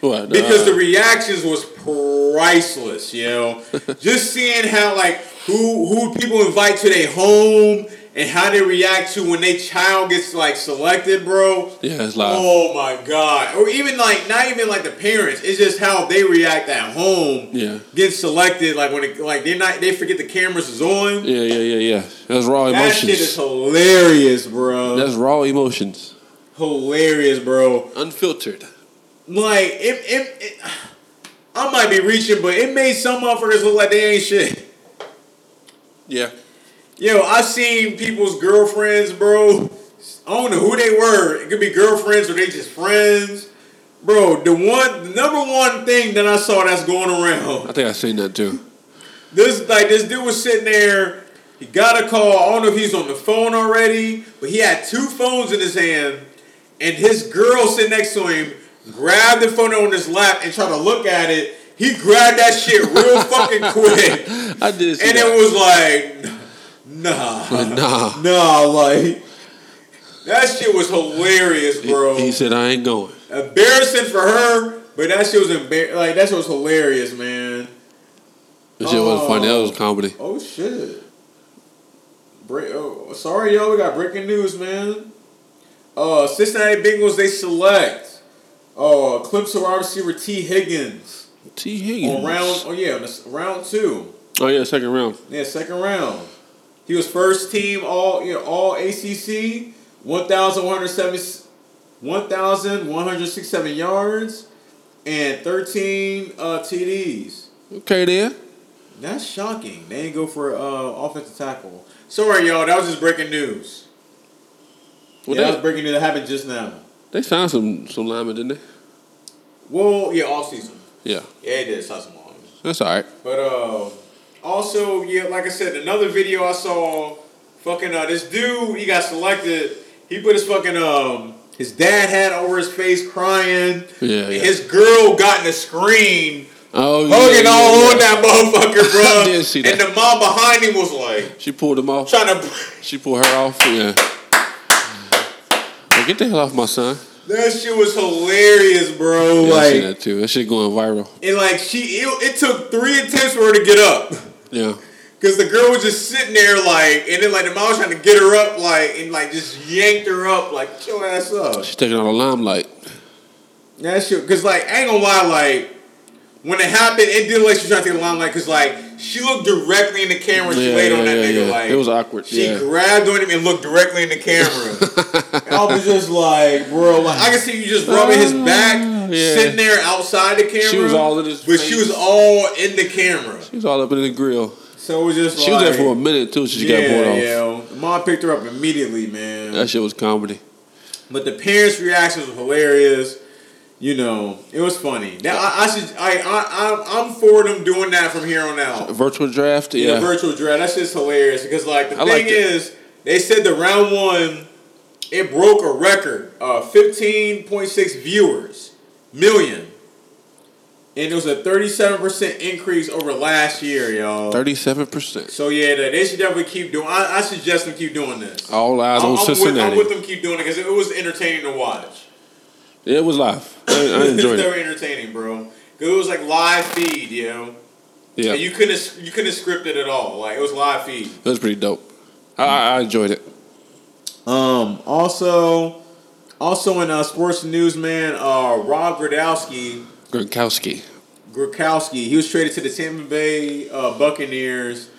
What?
because
uh,
the reactions was priceless. You [LAUGHS] know, just seeing how like who who people invite to their home and how they react to when their child gets like selected, bro.
Yeah, it's live.
Oh my god! Or even like not even like the parents. It's just how they react at home.
Yeah.
Getting selected, like when it, like they're not, they forget the cameras is on.
Yeah, yeah, yeah, yeah. That's raw emotions.
That shit is hilarious, bro.
That's raw emotions.
hilarious, bro.
Unfiltered.
Like it, it, it, I might be reaching, but it made some motherfuckers look like they ain't shit.
Yeah.
Yo, I've seen people's girlfriends, bro. I don't know who they were. It could be girlfriends or they just friends. Bro, the one, the number one thing that I saw that's going around.
I think I seen that too.
This like this dude was sitting there. He got a call. I don't know if he's on the phone already, but he had two phones in his hand, and his girl sitting next to him grabbed the phone on his lap and tried to look at it. He grabbed that shit real [LAUGHS] fucking quick,
I did see
and
that.
it was like, nah, [LAUGHS]
nah.
nah, like that shit was hilarious, bro.
He, he said I ain't going.
Embarrassing for her, but that shit was embar- like that shit was hilarious, man.
That shit was funny. That was comedy.
Oh shit. Break, oh, sorry, yo. We got breaking news, man. Uh, Cincinnati Bengals they select uh Clemson wide receiver Tee Higgins
Tee Higgins.
on round. Oh yeah, round two.
Oh yeah, second round.
Yeah, second round. He was first team all you know, all ACC, 1,170 1,167 yards, and 13 uh, TDs.
Okay, there.
That's shocking. They didn't go for uh, offensive tackle. Sorry, y'all. That was just breaking news.
Well,
yeah, that was breaking news that happened just now.
they signed some some linemen, didn't they?
Well, yeah, all season.
Yeah,
Yeah, they did sign some linemen.
that's all right.
But uh, also, yeah, like I said, another video I saw, fucking uh, this dude, he got selected. He put his fucking um, his dad hat over his face, crying.
Yeah, yeah.
His girl got in the screen,
Oh yeah,
hugging
yeah,
all
yeah.
on that motherfucker, [LAUGHS] bro.
I did see that.
And the mom behind him was like
She pulled him off.
trying to.
She pulled her off. Yeah. Like, get the hell off my son.
That shit was hilarious, bro.
Yeah, I seen
like,
that too. That shit going viral.
and like she, it, it took three attempts for her to get up.
Yeah.
Cause the girl was just sitting there like, and then like the mom was trying to get her up, like, and like just yanked her up, like, get your ass up.
She's taking on the limelight.
That shit, cause like, I ain't gonna lie, like, when it happened, it did look like she was trying to take the limelight, cause like, she looked directly in the camera. She
Yeah,
laid on that
yeah,
nigga,
yeah.
like,
It was awkward,
She
yeah.
grabbed on him and looked directly in the camera. [LAUGHS] I was just like, bro, like, I can see you just rubbing his back,
yeah.
sitting there outside the camera.
She was all in his
but she was all in the camera.
She was all up in the grill.
So it was just
She
like,
was there for a minute too. She
yeah,
got pulled off.
yeah. The mom picked her up immediately, man.
That shit was comedy.
But the parents' reactions were hilarious. You know, it was funny. Now I, I should, I, I, I'm, for them doing that from here on out.
Virtual draft.
Yeah,
Yeah.
virtual draft. That's just hilarious because, like, the
I
thing is, they said the round one, it broke a record, uh, 15.6 viewers, million, and it was a 37 percent increase over last year, y'all.
Thirty-seven percent.
So yeah, they they should definitely keep doing. I, I suggest them keep doing this.
All eyes
I'm,
on
I'm with,
Cincinnati.
I'm with them keep doing it because it was entertaining to watch.
It was live. I, I [LAUGHS] enjoyed
it was
it.
very entertaining, bro. It was like live feed, you know.
Yeah,
And you couldn't you couldn't script it at all. Like it was live feed.
it was pretty dope. I, I I enjoyed it.
Um. Also, also in uh, sports news, man. Uh, Rob Gradowski,
Gronkowski.
Gronkowski, he was traded to the Tampa Bay uh, Buccaneers.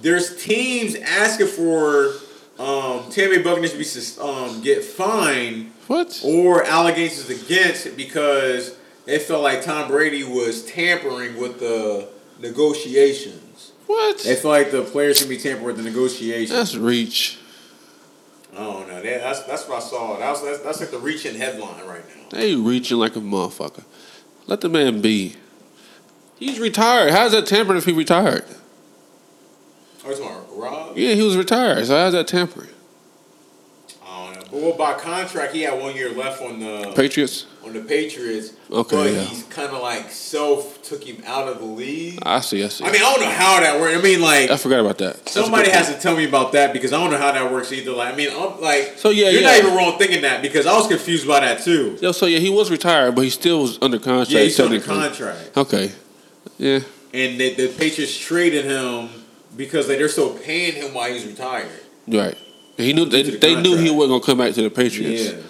There's teams asking for um, Tampa Bay Buccaneers to be um, get fined
What?
or allegations against it because they felt like Tom Brady was tampering with the negotiations.
What?
They feel like the players can be tampering with the negotiations.
That's reach.
Oh don't. That, that's that's what I saw. That's, that's that's like the reaching headline right now.
They reaching like a motherfucker. Let the man be. He's retired. How's that tampering if he retired?
Oh, Rob.
Yeah, he was retired. So how's that tampering?
I don't know. But well, by contract, he had one year left on the
Patriots.
on the Patriots.
Okay,
but
yeah.
he's kind of like self took him out of the league.
I see. I see.
I mean, I don't know how that works. I mean, like
I forgot about that.
Somebody has
point.
to tell me about that because I don't know how that works either. Like, I mean, I'm like,
So, yeah,
you're
yeah.
not even wrong thinking that because I was confused by that too.
Yo, so yeah, he was retired, but he still was under contract.
Yeah, he's under contract,
Okay. Yeah.
and the, the Patriots traded him because like, they're still paying him while he's retired.
Right. He knew they,
the
they knew he wasn't gonna come back to the Patriots.
Yeah,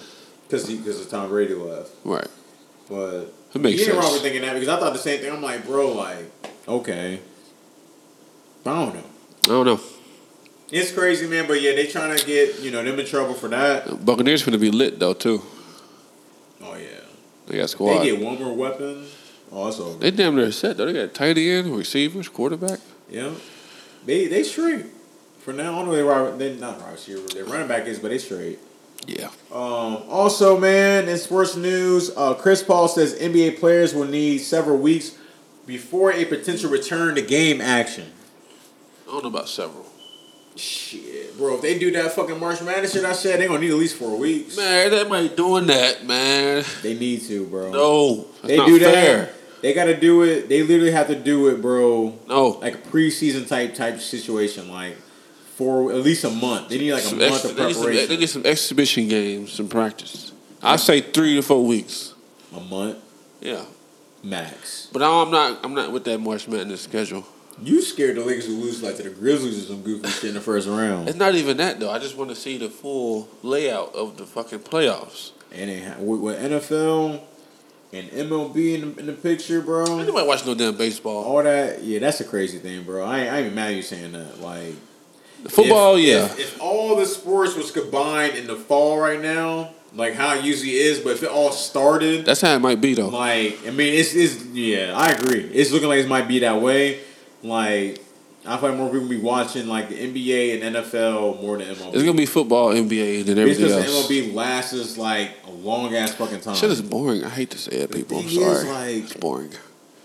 because because of Tom Brady left.
Right.
But
makes
you ain't wrong with thinking that because I thought the same thing. I'm like, bro, like, okay, I don't know.
I don't know.
It's crazy, man. But yeah, they trying to get you know them in trouble for that.
Buccaneers gonna be lit though too.
Oh yeah,
They got squad.
they
They,
get one more weapon. Oh, over.
damn near set though. They got tight end, receivers, quarterback.
Yeah, they they straight for now. I don't know they wide, they not wide receiver. Their running back is, but they straight.
Yeah.
Um, also, man, in sports news, uh, Chris Paul says NBA players will need several weeks before a potential return to game action.
I don't know about several.
Shit, bro, if they do that fucking March Madness shit I said, they gonna need at least four weeks.
Man, they might doing that, man.
They need to, bro.
No,
they do
fair.
that. They gotta do it. They literally have to do it, bro.
No,
Like a preseason type type situation, like for at least a month. They need like a
Some
month
ex-
of
they, need some,
preparation.
they need some exhibition games, some practice. I say three to four weeks.
a month
Yeah,
max.
but I'm not. I'm not with that March Madness schedule.
You scared the Lakers would lose like to the Grizzlies or some goofy shit in the first round.
It's not even that though. I just want to see the full layout of the fucking playoffs.
And with, NFL and MLB in the, in the picture, bro.
Nobody watching no damn baseball.
All that, yeah, that's a crazy thing, bro. I ain't, I ain't even mad at you saying that. Like
Football,
if,
yeah.
If, if all the sports was combined in the fall right now, like how it usually is, but if it all started,
That's how it might be though.
like I mean, it's it's yeah, I agree. It's looking like it might be that way. Like I feel like more people be watching like the NBA and NFL more than MLB.
It's gonna be football, NBA, than everything
because
else.
the MLB lasts like a long ass fucking time.
Shit is boring. I hate to say it, people. I'm sorry.
like-
it's boring.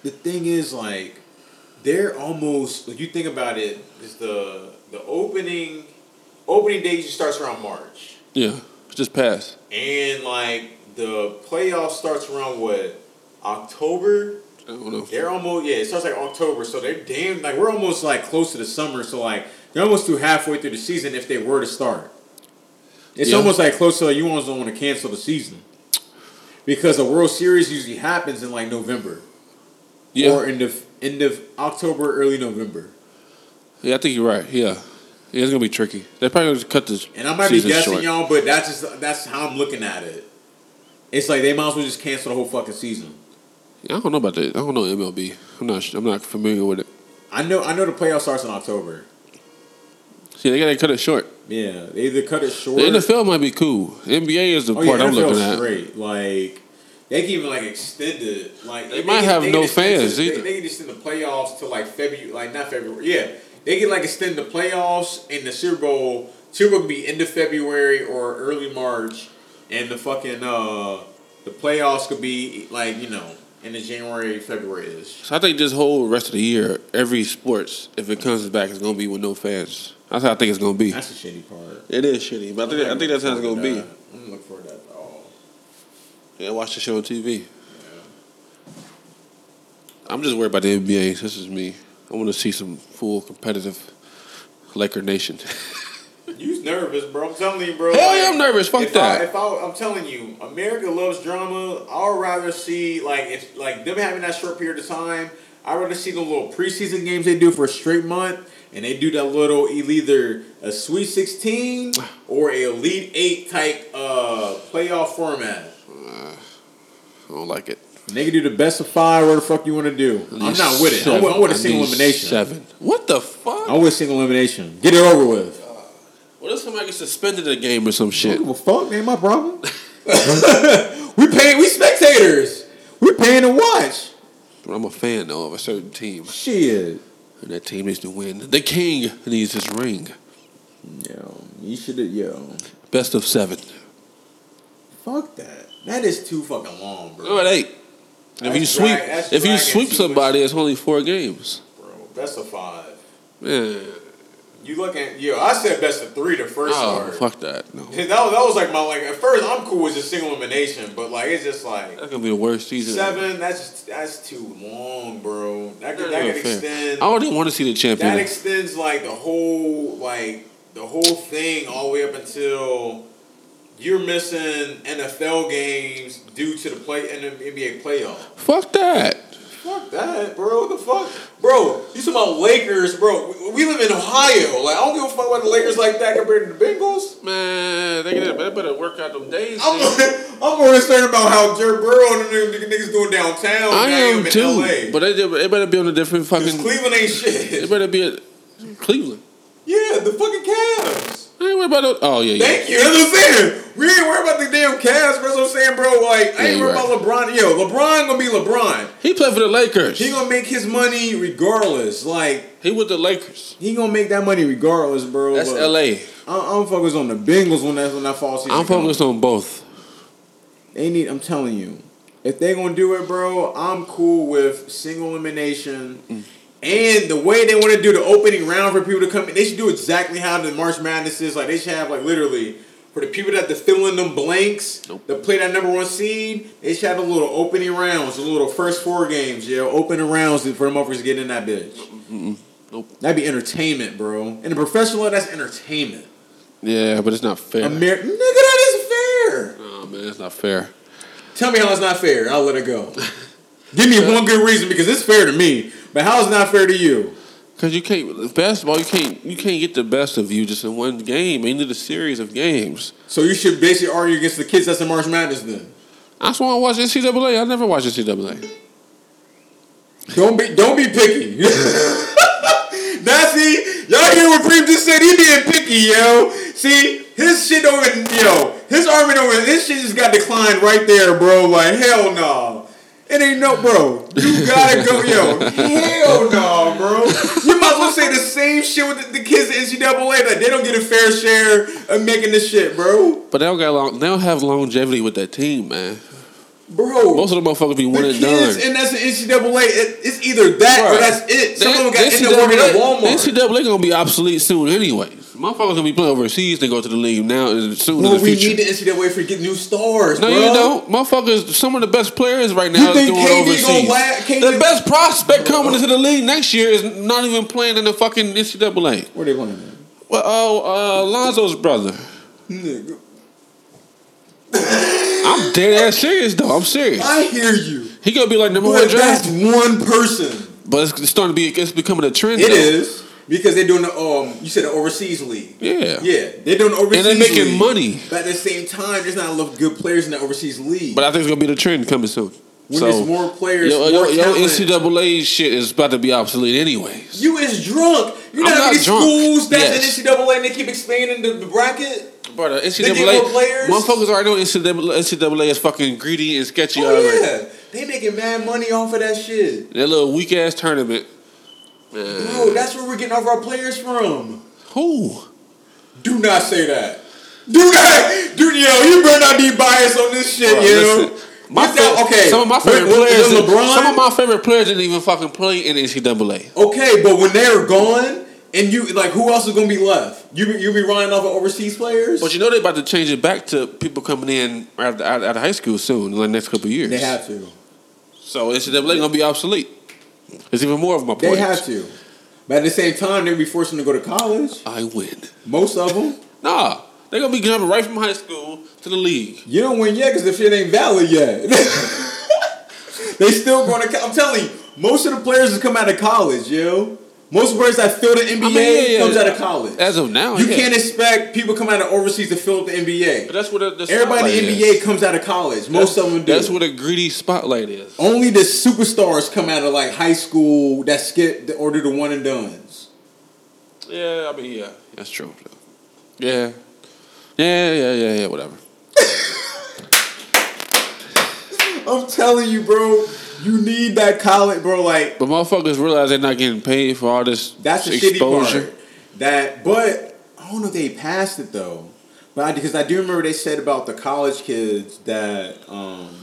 the thing is like they're almost like you think about it is the the opening opening day usually starts around March
Yeah, just pass.
and like the playoff starts around what October
I don't know.
they're almost yeah it starts like October so they're damn like we're almost like close to the summer so like they're almost through halfway through the season if they were to start it's
Yeah.
almost like close to like, you almost don't want to cancel the season because the World Series usually happens in like November
Yeah,
or in the end of October, early November.
Yeah, I think you're right. Yeah, yeah, it's gonna be tricky. They probably gonna cut this.
And I might be guessing
short.
y'all, but that's just that's how I'm looking at it. It's like they might as well just cancel the whole fucking season.
Yeah, I don't know about that. I don't know MLB. I'm not. I'm not familiar with it.
I know I know the playoff starts in October.
See, they gotta cut it short.
Yeah, they either cut it short.
The NFL might be cool. NBA is the
oh
part
yeah,
I'm looking at.
straight. Like they can even like extend it. Like
They might have
can
no fans either.
They, they can extend the playoffs to like February, like not February. Yeah, they can like extend the playoffs and the Super Bowl. Super Bowl can be end of February or early March, and the fucking uh the playoffs could be like you know in the January February ish.
So I think this whole rest of the year, every sports, if it comes back, is gonna be with no fans. That's how I think it's gonna be.
That's the shitty part.
It is shitty, but I think, I think that's how it's gonna be.
I'm gonna look for that. Oh.
Yeah, watch the show on TV. I'm just worried about the NBA. This is me. I want to see some full competitive Laker Nation. [LAUGHS]
You nervous, bro? I'm telling you, bro.
Hell yeah, I'm nervous. Fuck
if
that.
I, if I, I'm telling you, America loves drama. I'd rather see like if like them having that short period of time. I would rather see the little preseason games they do for a straight month, and they do that little either a Sweet Sixteen [SIGHS] or a Elite Eight type uh, playoff format.
I don't like it.
Can do the best of five. Where the fuck you want to do? I'm not with it. I'm with, I'm with a
I
single elimination.
Seven. What the fuck?
I'm with single elimination. Get it over with.
Uh, what if somebody gets suspended in a game or some shit?
Well, fuck, ain't my problem. [LAUGHS] we paying. We spectators. We paying to watch.
But I'm a fan though of a certain team,
Shit.
and that team needs to win. The king needs his ring.
Yo, you should have. Yo,
Best of seven.
fuck that. That is too fucking long, bro.
Ain't. If you sweep,
drag-
if you sweep somebody, it's only four games.
Bro, best of five.
Man,
You looking? Yo, I said best of three the first
oh
part.
fuck that. No, [LAUGHS]
That was, that was like my like at first I'm cool with just single elimination, but like it's just like
that's gonna be the worst season.
seven. That's just, that's too long, bro. That could
That's
that could
fair.
extend.
I don't even want to see the champion.
That extends like the whole like the whole thing all the way up until you're missing NFL games due to the play in the NBA playoff.
Fuck that.
Fuck that, bro. The fuck, bro. You talking about Lakers, bro? We- We live in Ohio. Like I don't give a fuck about the Lakers like that compared to the Bengals.
Man, they, gotta- they better work out them days.
I'm. [LAUGHS] I'm more concerned about how Jerry Burrow and them niggas doing downtown.
I am
in
too.
LA.
But they, they better be on a different fucking.
Cleveland ain't
They
shit.
better be at Cleveland.
Yeah, the fucking Cavs.
I ain't worried about those. Oh yeah, yeah.
Thank you. That's what I'm saying. We ain't worried about the damn Cavs. That's what I'm saying, bro. Like, I ain't
you
worried
right.
about LeBron. Yo, LeBron gonna be LeBron.
He played for the Lakers.
He gonna make his money regardless. Like, he
with the Lakers.
he gonna make that money regardless, bro.
That's
But
L.A.
I'm, I'm focused on the Bengals when that's when that fall season.
I'm focused on both.
They need. I'm telling you, if they gonna do it, bro, I'm cool with single elimination.
Mm.
And the way they want to do the opening round for people to come in, they should do exactly how the March Madness is. Like they should have like literally for the people that to fill in them blanks,
Nope.
to play that number one seed, they should have a little opening rounds, a little first four games, yeah, opening rounds for the motherfuckers to get in that bitch.
Nope.
That'd be entertainment, bro. In the professional, that's entertainment.
Yeah, but it's not fair.
Amer- nigga, that is fair.
oh man, it's not fair.
Tell me how it's not fair. I'll let it go. [LAUGHS] Give me one good reason because it's fair to me. But how is it not fair to you?
Cause you can't basketball. You can't. You can't get the best of you just in one game. You need a series of games.
So you should basically argue against the kids that's in March Madness then.
That's why I watch NCAA. I never watch NCAA.
Don't be don't be picky. [LAUGHS] That's see, y'all hear what Preem just said? He being picky, yo. See, his shit over yo, his argument over his shit just got declined right there, bro. Like hell no. It ain't no, bro. You gotta go, yo. Hell no, bro. You might as well say the same shit with the, the kids at NCAA that they don't get a fair share of making this shit, bro.
But they don't got long. They don't have longevity with that team, man.
Bro,
Most of the motherfuckers be one and done.
and that's the NCAA. It, it's either that or that's it. Some
The-
of them got
the
end up working at Walmart.
NCAA gonna be obsolete soon, anyways. Motherfuckers gonna be playing overseas. They go to the league now and soon
Well,
in the
we
future.
need the NCAA for get new stars,
no,
bro.
you don't. Motherfuckers, some of the best players right now
You
is doing
KD
overseas.
KD
the best prospect coming into the league next year is not even playing in the fucking NCAA.
Where they playing?
Well, oh, uh, Lonzo's brother.
Nigga.
I'm dead ass serious though. I'm serious.
I hear you,
He gonna be like number one
but that's one person.
but it's, it's starting to be. It's becoming a trend.
It
though.
is because they're doing the um. You said the overseas league.
Yeah.
Yeah, they're doing the overseas. League.
They're making
league.
money.
But at the same time, there's not enough good players in the overseas league.
But I think it's gonna be the trend coming soon.
when
so,
there's more players,
Yo,
more
yo, yo. NCAA shit is about to be obsolete anyways.
You is drunk. You know how many schools that's
Yes.
in NCAA and they keep expanding the, the bracket?
Brother,
get
NCAA,
players?
motherfuckers already know NCAA, NCAA is fucking greedy and sketchy
Oh
already.
yeah, they making mad money off of that shit.
That little weak ass tournament.
Bro, that's where we're getting all of our players from.
Who?
Do not say that. Do not, dude. Yo, you better not be biased on this shit,
Bro,
yo.
listen, my fa-
okay,
Some of my favorite
when-
players.
LeBron.
Some of my favorite players didn't even fucking play in NCAA.
okay, but when they're gone, and you like, who else is gonna be left? You be, you be running off of overseas players?
But you know they're about to change it back to people coming in out, out, out of high school soon, in the next couple of years.
they have to.
So NCAA gonna be obsolete. There's even more of my
They
points.
have to. But at the same time, they'll be them to go to college.
I win.
Most of them.
Nah, they're gonna be jumping right from high school to the league.
You don't win yet because the shit ain't valid yet. [LAUGHS] they still going to. I'm telling you, most of the players that come out of college, yo. Most players that fill the NBA
mean, yeah, yeah,
comes
yeah.
out of college.
As of now,
you
yeah.
can't expect people come out of overseas to fill up the NBA.
But that's what the, the
Everybody in the NBA
is.
comes out of college. Most
That's-
of them do.
That's what a greedy spotlight is.
Only the superstars come out of like high school that skip or do the one and dones.
Yeah, I mean, yeah, that's true. Yeah, yeah, yeah, yeah, yeah. Whatever. [LAUGHS]
I'm telling you, bro. You need that college, bro. Like
But motherfuckers realize they're not getting paid for all this
That's the
exposure.
shitty part. That, but I don't know if they passed it though. But I, because I do remember they said about the college kids that um,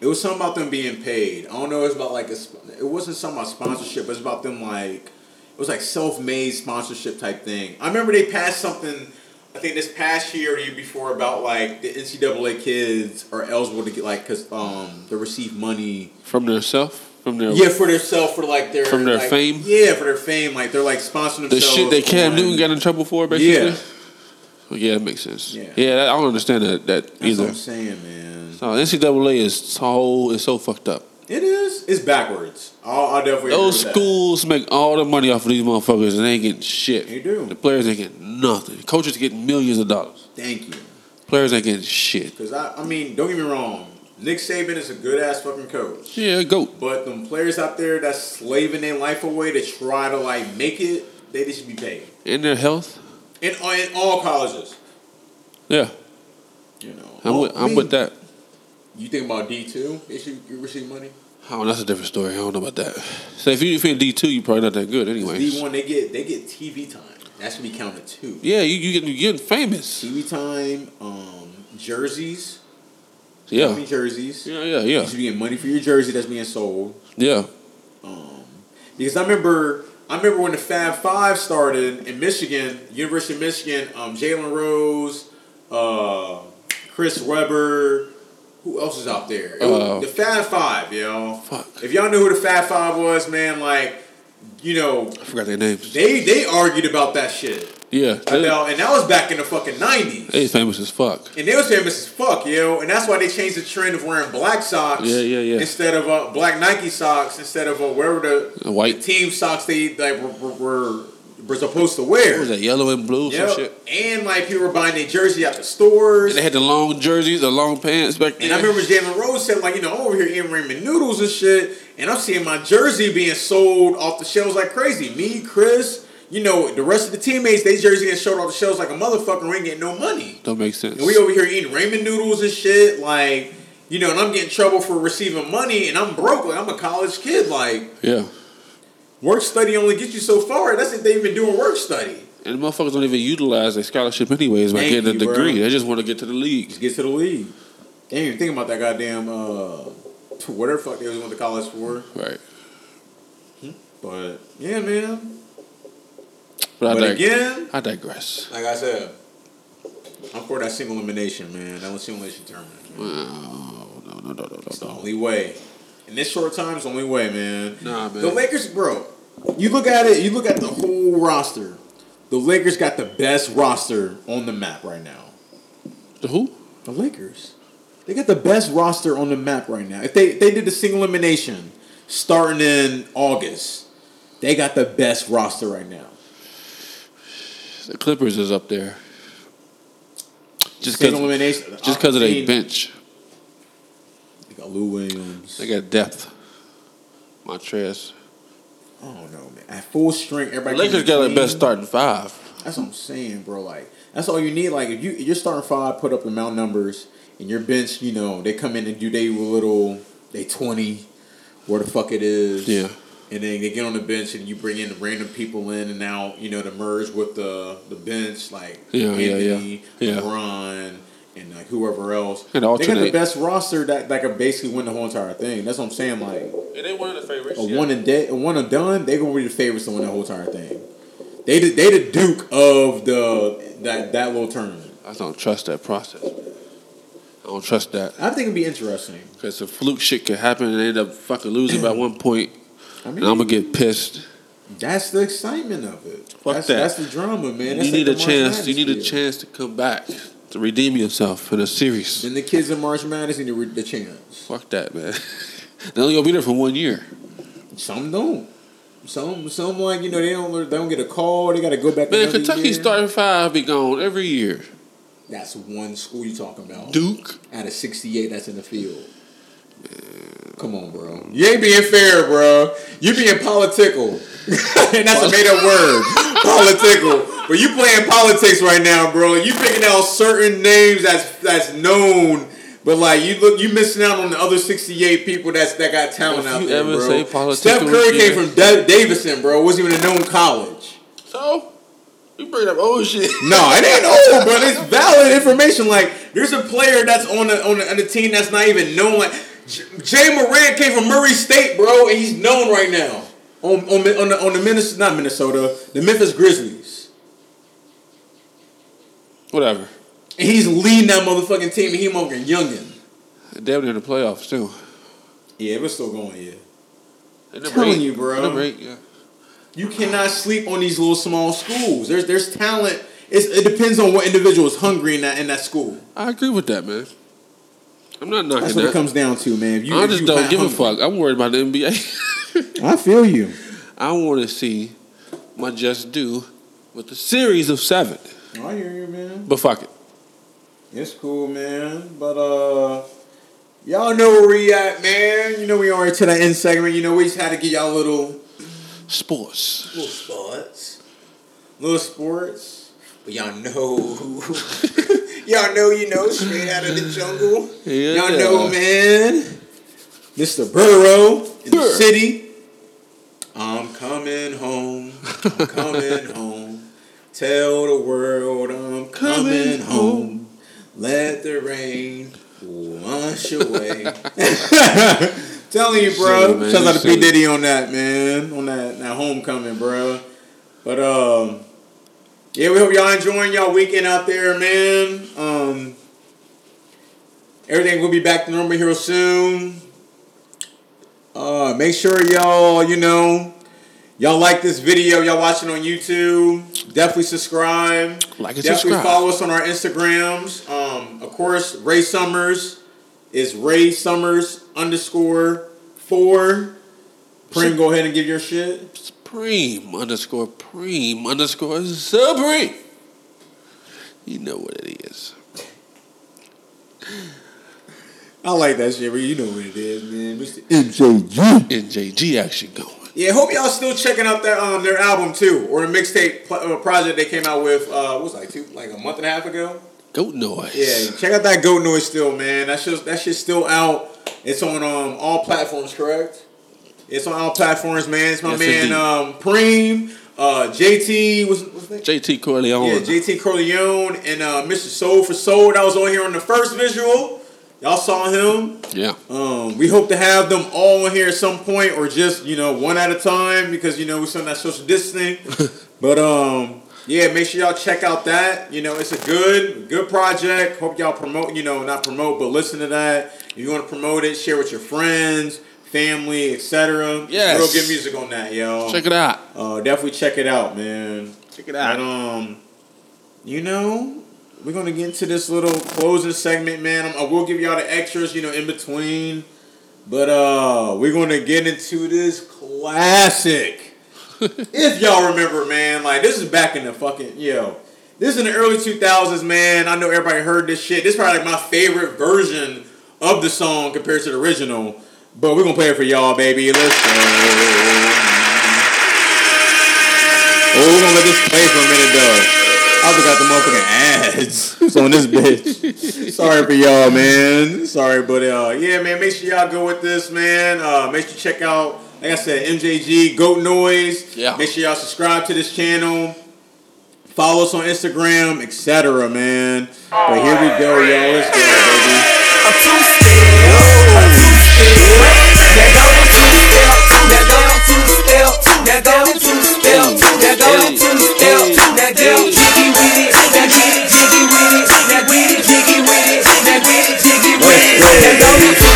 it was something about them being paid. I don't know. It was about like a, it wasn't something about sponsorship. It was about them like it was like self-made sponsorship type thing. I remember they passed something. I think this past year or year before about like the NCAA kids are eligible to get like cause um to receive money
From their self, from their
yeah, for themselves, for like their
From their
like-
fame?
Yeah, for their fame, like they're like sponsoring
the shit that Cam
on-
Newton got in trouble for, basically.
Yeah.
Well, yeah, that makes sense.
Yeah.
Yeah, that, I don't understand that that
That's
either.
what I'm saying, man.
So NCAA is so is so fucked up.
It is. It's backwards. I'll, I'll definitely.
Those schools make all the money off of these motherfuckers and they ain't getting shit.
They do.
The players ain't getting nothing. Coaches getting millions of dollars.
Thank you.
Players ain't getting shit.
Because I, I mean, don't get me wrong. Nick Saban is a good ass fucking coach.
Yeah, goat.
But them players out there that's slaving their life away to try to like make it, they, they should be paid.
In their health.
In, uh, in all colleges,
Yeah,
you know.
I'm with I'm with that.
You think about D two? They should receive money.
Oh, that's a different story. I don't know about that. So if you if you're in D two, you're probably not that good anyway.
D one, they get they get TV time. That should be counted too.
Yeah, you you getting you getting famous.
TV time, um, jerseys,
Yeah,
jerseys.
yeah, yeah,
You
yeah,
should be getting money for your jersey that's being sold.
yeah.
Um, because I remember, I remember when the Fab Five started in Michigan, University of Michigan. Um, Jalen Rose, uh, Chris Webber. Who else is out there? It was
Uh,
the Fab Five, yo.
Fuck.
If y'all knew who the Fab Five was, man, like, you know,
I forgot their names.
they they argued about that shit.
Yeah,
About, and that was back in the fucking nineties.
they was famous as fuck.
And they was famous as fuck, yo. And that's why they changed the trend of wearing black socks
Yeah, yeah, yeah.
instead of uh, black Nike socks instead of uh, wherever the,
The white-
the team socks they like were, were, were, supposed to wear.
What was that yellow and blue?
Yep.
Some shit.
And like people were buying their jersey at the stores.
And they had the long jerseys, the long pants back then.
And I remember Jalen Rose said, like, you know, I'm over here eating ramen noodles and shit, and I'm seeing my jersey being sold off the shelves like crazy. Me, Chris, you know, the rest of the teammates, they jersey getting sold off the shelves like a motherfucker. We ain't getting no money.
don't make sense.
And we over here eating ramen noodles and shit, like, you know, and I'm getting trouble for receiving money, and I'm broke. Like, I'm a college kid. Like,
yeah,
work study only gets you so far. That's if they even doing work study.
and motherfuckers don't even utilize their scholarship anyways by
Thank
getting a
you, bro.
degree. They just want to get to the league.
Just get to the league. They ain't even think about that goddamn, uh, whatever the fuck they was going to college for.
Right.
But, yeah, man.
But, I
But
dig-
again,
I digress.
like I said, I'm for that single elimination, man. That was simulation tournament. man.
Oh, no, no, no, no,
It's the
no, no.
only way. In this short time, it's the only way, man.
Nah, man.
The Lakers, bro. You look at it. You look at the whole roster. The Lakers got the best roster on the map right now.
The who?
The Lakers. They got the best roster on the map right now. If they they did the single elimination starting in August, they got the best roster right now.
The Clippers is up there. Just
single
because
elimination.
just because of their bench.
They got Lou Williams.
They got depth. Montrez.
I don't know, man. At full strength, everybody.
Lakers got the best starting five.
That's what I'm saying, bro. Like that's all you need. Like if you if you're starting five, put up the mount numbers, and your bench, you know, they come in and do they little they twenty, where the fuck it is.
Yeah.
And then they get on the bench and you bring in random people in and out, you know, to merge with the the bench, like
Yeah, yeah,
Anthony,
yeah. Yeah.
LeBron, and like whoever else.
And alternate.
they got the best roster that that could basically win the whole entire thing. That's what I'm saying. Like
And they one of the favorites.
a one and de- a one and done, they gonna be the favorites to win the whole entire thing. They the, they the Duke of the that that little tournament.
I don't trust that process. I don't trust that.
I think it'd be interesting.
Because the fluke shit could happen and end up fucking losing by [CLEARS THROAT] one point.
I
And
mean,
I'm going to get pissed.
that's the excitement of it.
Fuck
that's,
that.
That's the drama, man. That's
you
like
need
the
a chance. You need a chance to come back. To redeem yourself in a series.
Then the kids in March Madness need the, the chance.
Fuck that, man. [LAUGHS] they only to be there for one year.
Some don't. Some some like you know they don't they don't get a call. They got to go back.
Man, Kentucky
year.
starting five be gone every year.
That's one school you talking about.
Duke.
Out of sixty eight, that's in the field. Come on, bro. You ain't being fair, bro. You being political, [LAUGHS] and that's a made up word. political. But you playing politics right now, bro. You picking out certain names that's that's known. But like you look, you missing out on the other sixty eight people that's that got talent out there, bro. Steph Curry came from Da- Davidson, bro. Wasn't even a known college.
So you bring up old shit. [LAUGHS]
No, it ain't old, but it's valid information. Like, there's a player that's on the on the, on the team that's not even known. Like, J- Ja Morant came from Murray State, bro, and he's known right now on on on the on the Minnesota, not Minnesota, the Memphis Grizzlies,
Whatever.
and he's leading that motherfucking team. And he motherfucking youngin.
Damn near the playoffs too.
Yeah, we're still going. Yeah,
They never
Telling
ate.
you, bro.
They never ate, yeah.
You cannot sleep on these little small schools. There's there's talent. It's, it depends on what individual is hungry in that in that school.
I agree with that, man. I'm not knocking
That's what
that.
it comes down to, man. You,
I just
you
don't give a fuck. I'm worried about the NBA. [LAUGHS]
I feel you.
I want to see my just do with a series of seven.
I hear you, man.
But fuck it.
It's cool, man. But uh y'all know where we at, man. You know we already to the end segment. You know we just had to get y'all a little
Sports.
little sports. Little sports. But y'all know [LAUGHS] Y'all know, you know, straight out of the jungle.
Yeah.
Y'all know, man. Mr. Burrow in the city. I'm coming home. I'm coming [LAUGHS] home. Tell the world I'm coming home. Let the rain wash away. [LAUGHS] Telling you, bro.
Silly, man.
Shout out to P Diddy on that, man. On that, that homecoming, bro. But um, yeah, we hope y'all enjoying y'all weekend out there, man. Um, everything will be back to normal here soon. Uh, make sure y'all, you know, y'all like this video. Y'all watching on YouTube. Definitely subscribe.
Like and
Definitely
subscribe.
follow us on our Instagrams. Um, of course, Ray Summers is Ray Summers underscore four. Preem, go ahead and give your shit.
Supreme underscore Preem underscore Supreme. You know what it is.
I like that shit, but you know what it is, man. Mr. MJG.
NJG action going.
Yeah, hope y'all still checking out that um their album too, or the mixtape pl- uh, project they came out with. Uh, what was it, like two, like a month and a half ago.
Goat noise.
Yeah, check out that Goat Noise still, man. That shit, that shit's still out. It's on um all platforms, correct? It's on all platforms, man. It's my
Yes,
man
indeed.
um Preem, uh, JT was what's his name?
JT Corleone.
Yeah, JT Corleone and uh, Mr. Soul for Soul. That was on here on the first visual. Y'all saw him.
Yeah.
Um, we hope to have them all in here at some point, or just you know one at a time, because you know we're still that social distancing. [LAUGHS] but um, yeah, make sure y'all check out that. You know, it's a good good project. Hope y'all promote. You know, not promote, but listen to that. If you want to promote it, share with your friends, family, etc.
Yes.
real good music on that, yo.
Check it out.
Uh, definitely check it out, man.
Check it out.
And um, you know, we're gonna get into this little closing segment, man. I will give y'all the extras, you know, in between. But uh, we're gonna get into this classic. If y'all remember, man, like this is back in the fucking yo. This is in the early two thousands, man. I know everybody heard this shit. This is probably like my favorite version of the song compared to the original. But we're gonna play it for y'all, baby. Let's go. Oh, we're gonna let this play for a minute though. I forgot the motherfucking ads. so [LAUGHS] on this bitch. Sorry for y'all, man. Sorry, but uh, yeah, man. Make sure y'all go with this, man. Uh, make sure you check out, like I said, MJG Goat Noise.
Yeah.
Make sure y'all subscribe to this channel. Follow us on Instagram, etc. Man. But here we go, y'all. Let's go, baby.
You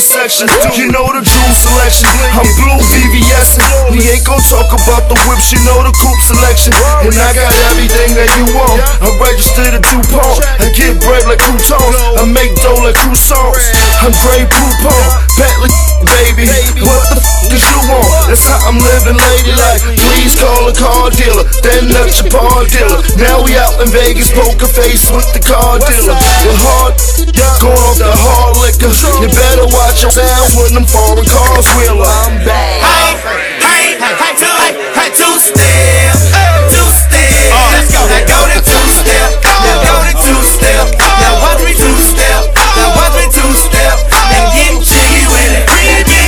section. You know the jewel selection. I'm blue VVS. We ain't gon' talk about the whips, you know the coupe selection. And I got everything that you want. I register the DuPont. I get bread like croutons. I make dough like croissants. I'm Grey Poupon. Bentley, baby. What the f is you want? That's how I'm living lady. Like, Please call a car dealer. Then up your bar dealer. Now we out in Vegas, poker face with the car dealer. The hard going off the hard liquor. You better watch your sound when them foreign cars wheel I'm back.
Step, two step. Uh, Let's go. Now go to two step. Now go to two step. Uh, uh, now watch me two step. Now watch me two step. And get jiggy with it.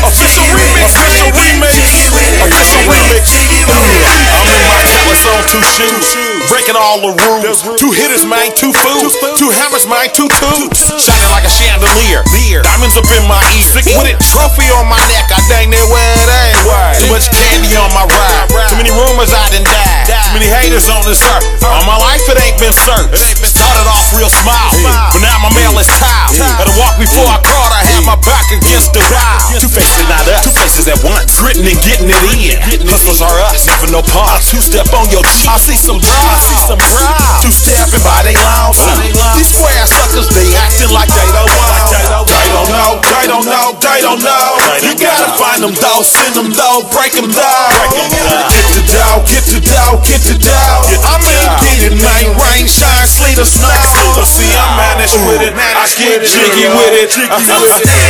Official remix, official remix.
jiggy with it.
Official remix.
jiggy with it.
I'm in my two shoes, breaking all the rules. Two hitters, man, two fools. Two hammers, man, two tubes. Shining like a chandelier. Diamonds up in my ear. With a trophy on my neck, I dang near where it ain't. Too much candy on my ride. Too many rumors I done died. Too many haters on this earth. Uh-huh. All my life it ain't been searched. Started off real smile, but now my mail is tiled. Had to walk before I crawled. I had my back against the wall. Two faces, not us. Two faces at once. Gritting and getting it in. Hustlers are us. Never no pause. Two step on your cheek. I see some drive. I see some drive. Two stepping by they lonesome. These square suckers, they acting like they don't want. They don't know. They don't know. They don't know. You gotta find them though. Send them though. Break them down. Get the dough. Get the dough. Get the dough. I'm in get it, man. Rain, shine, sleet or snow. But see, I'm managed with it. I get jiggy with it.
Two step,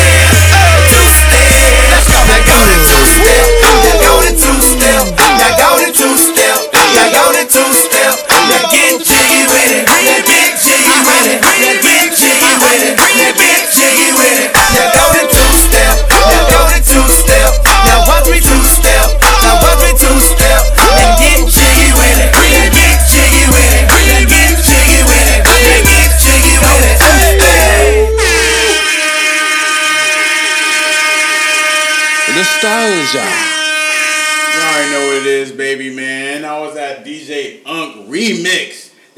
two step. Let's go. Now go to two step. Now go to two step. Now go to two step. Now go to two step. Now get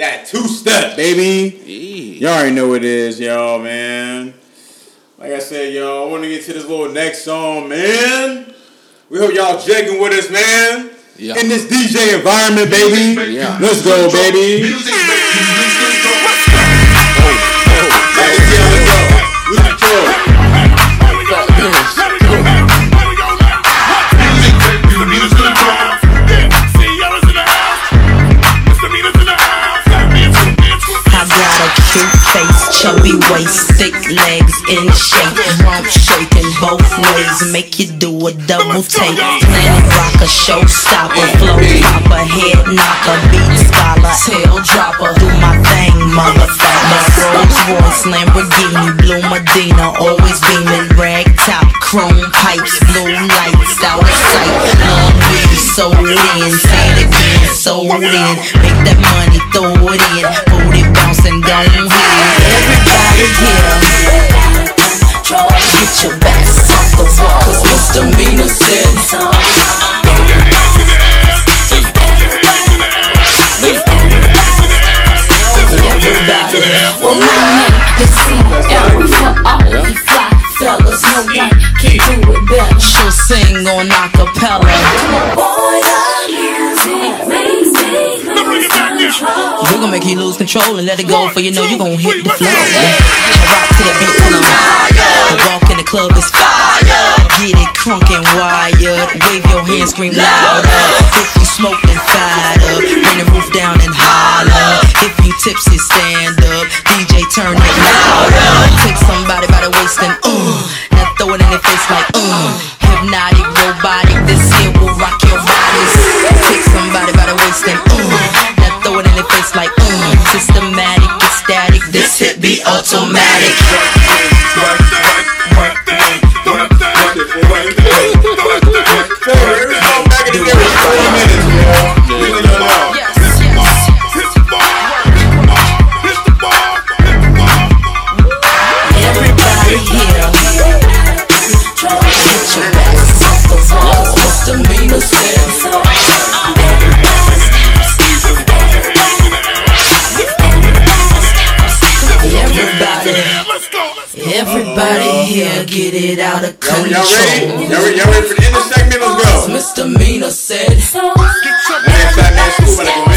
That two step, baby. Y'all already know what it is, y'all, man. Like I said, y'all, I want to get to this little next song, man. We hope y'all jigging with us, man.
Yeah.
In this DJ environment, baby.
Yeah.
Let's go, baby. Let's
waist, thick legs in shape, rump shaking both ways, make you do a double take. Planet rocker, showstopper, flow popper, head knocker, beat scholar, tail dropper, do my thing, motherfucker. Rolls Royce, Lamborghini, blue Medina, always beaming, rag top, chrome pipes, blue lights, out of sight. Long weed, sold in, say it again, sold in, make that money, throw it in, booty bouncing, don't hit. Everybody get your backs off the wall, cause misdemeanor said. Everybody, well, my name is C, and we for all you fly fellas. No one can do it better. She'll sing on acapella. We're gonna make you lose control and let it go, for you know you're gonna hit the floor. I rock to the beat till I'm higher. I walk in the club is fire. Get it crunk and wired. Wave your hands scream louder. If you smoke, then fired up. Bring the roof down and holler. If you tipsy, stand up. DJ, turn it louder. Take somebody by the waist and uh. Now throw it in their face like uh. Hypnotic, robotic. This here will rock your bodies. Take somebody by the waist and uh. Now throw it in their face like uh. Systematic, ecstatic. This hit be automatic. Everybody here, get it out of
Y'all,
control.
y'all ready? Y'all ready? Y'all ready for the end of the segment? Let's go.
Misdemeanor said.
Man, Fat Man
Scoop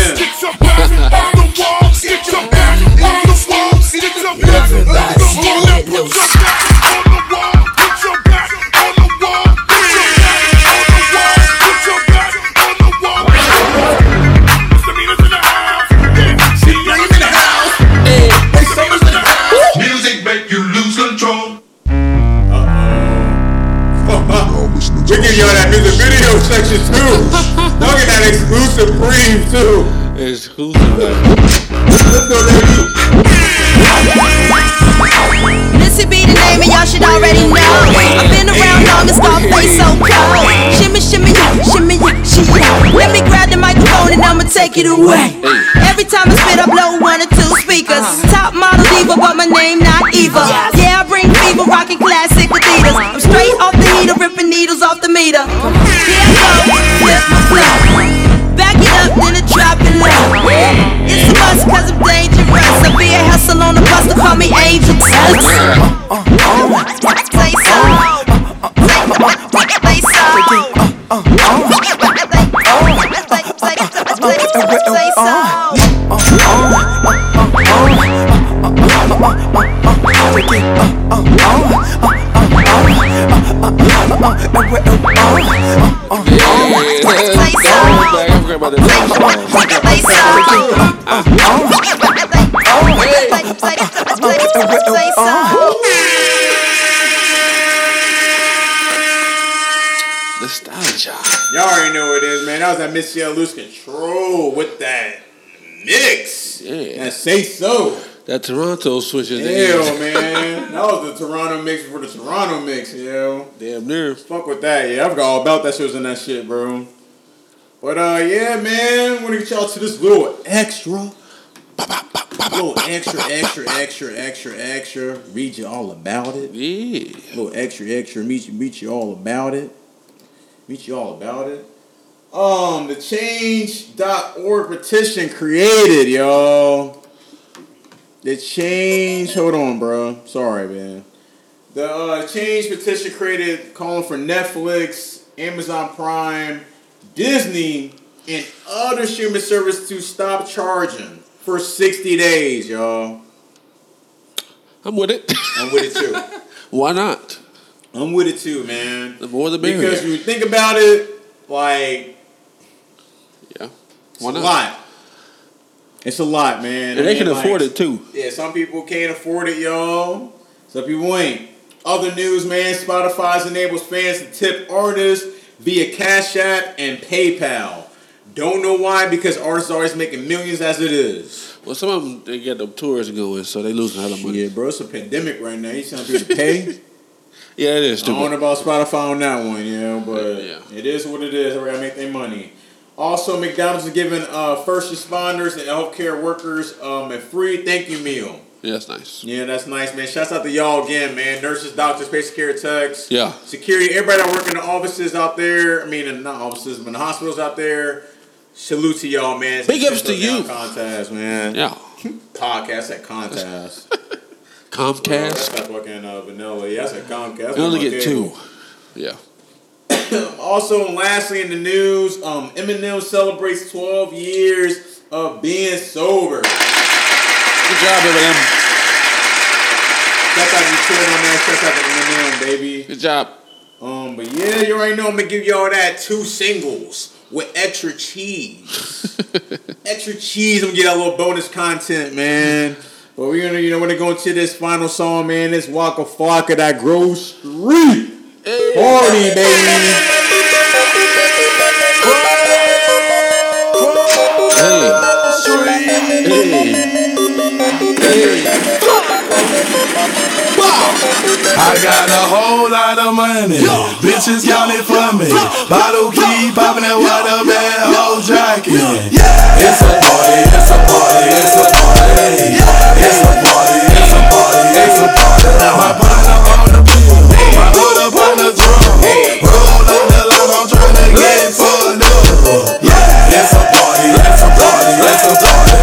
We give y'all that music video section too. Y'all get that exclusive brief too.
Exclusive.
Let's go, baby.
Missy be the name and y'all should already know. I've been around long as Scarface so cold. Shimmy, shimmy, yeah, shimmy, yeah, shimmy. Let me grab the microphone and I'ma take it away. Every time I spit, I blow one or two speakers. Uh-huh. Top model diva, but my name not Eva. Yeah, I bring fever, rocking classic Adidas. I'm straight off the heater, ripping needles off the meter. Here I go,
is, man. That Missy L. Lose Control with that mix.
Yeah.
That say so.
That Toronto switches.
Hell, man. That was the Toronto mix for the Toronto mix, yo.
Damn near.
Fuck with that, yeah. I forgot all about that shit was in that shit, bro. But uh, yeah, man. Want to get y'all to this little extra, little extra, extra, extra, extra, extra. Read you all about it.
Yeah.
little extra, extra. Meet you, meet you all about it. Meet you all about it. Um, the change.org petition created, y'all. The change. Hold on, bro. Sorry, man. The uh, change petition created calling for Netflix, Amazon Prime, Disney, and other streaming service to stop charging for 60 days, y'all.
I'm with it.
I'm with it too. [LAUGHS]
Why not?
I'm with it too, man.
The more the merrier.
Because you think about it, like
Yeah.
it's
Why
a lot. It's a lot, man.
And
I
they
mean,
can afford it too.
Yeah, some people can't afford it, y'all. Some people ain't. Other news, man. Spotify's enables fans to tip artists via Cash App and PayPal. Don't know why, because artists are always making millions as it is.
Well, some of them they get the tours going, so they losing a lot of money.
Yeah, bro, it's a pandemic right now. You telling people to pay? [LAUGHS]
Yeah, it is.
I don't know about Spotify on that one, you know, but
Yeah.
it is what it is. They gotta make their money. Also, McDonald's is giving uh, first responders and healthcare workers um, a free thank you meal.
Yeah, that's nice.
Yeah, that's nice, man. Shouts out to y'all again, man. Nurses, doctors, patient care techs,
Yeah.
security, everybody that work in the offices out there. I mean, not offices, but the hospitals out there. Salute to y'all, man. It's
Big ups to you.
Contest, man.
Yeah.
Podcast at contest. Comcast. [LAUGHS] That's
Comcast.
that fucking uh, vanilla. Yeah, that's a Comcast.
You only get two. Yeah. [COUGHS]
Also, and lastly in the news, um, Eminem celebrates 12 years of being sober.
Good job, Eminem.
Shout out to Detroit on that. Shout out to Eminem, baby.
Good job.
Um, but yeah, you already know I'm gonna give y'all that two singles with extra cheese. [LAUGHS] extra cheese, I'm gonna get a little bonus content, man. But we're gonna, you know, we're gonna go into this final song, man. This Waka Flocka that Grove Street party, baby.
I got a whole lot of money. Bitches count it for me. Bottle keep popping that water bad whole jacket. It's a party, it's a party, it's a party. It's a party, it's a party, it's a party. My partner Roll up the line, I'm trying get fucked up. It's a party, it's a party, it's a party.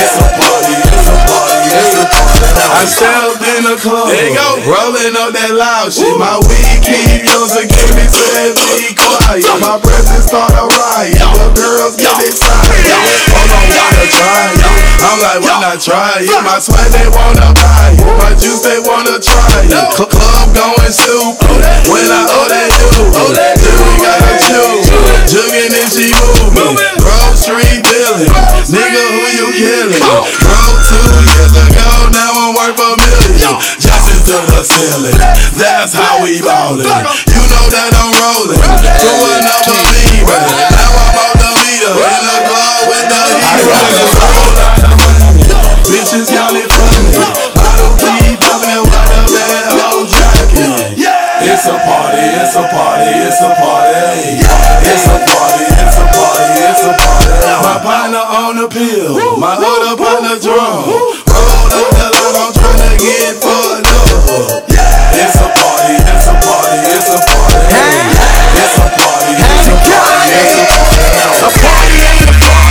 It's a party, it's a party, it's a party. I stepped in the club, there rolling up that loud shit. My weed keep using, give me to be quiet. My presence start a riot, but girls get excited. Hold on, wanna try it? I'm like, why not try it? My sweat they wanna buy it, my juice they wanna try it. Cl- Club going stupid. When I owe that you. Then we gotta choose, jugging and she moving. Street dealing, nigga who you killing? Broke two years ago, now I'm worth a million. Jumping to the ceiling, that's how we ballin'. You know that I'm rolling to another lever. Now I'm on the meter. In the club with the hero. Bitches yelling for me. Bottle keep popping and water bad whole jacket. It's a party, it's a party, it's a party. It's a party, it's a party, it's a party. My partner on the pill, my other partner drum. Roll up the line, I'm trying to get fucked up. Yeah. It's a party, it's a party, it's a party. It's a party, it's a party, it's a party.
A party ain't a party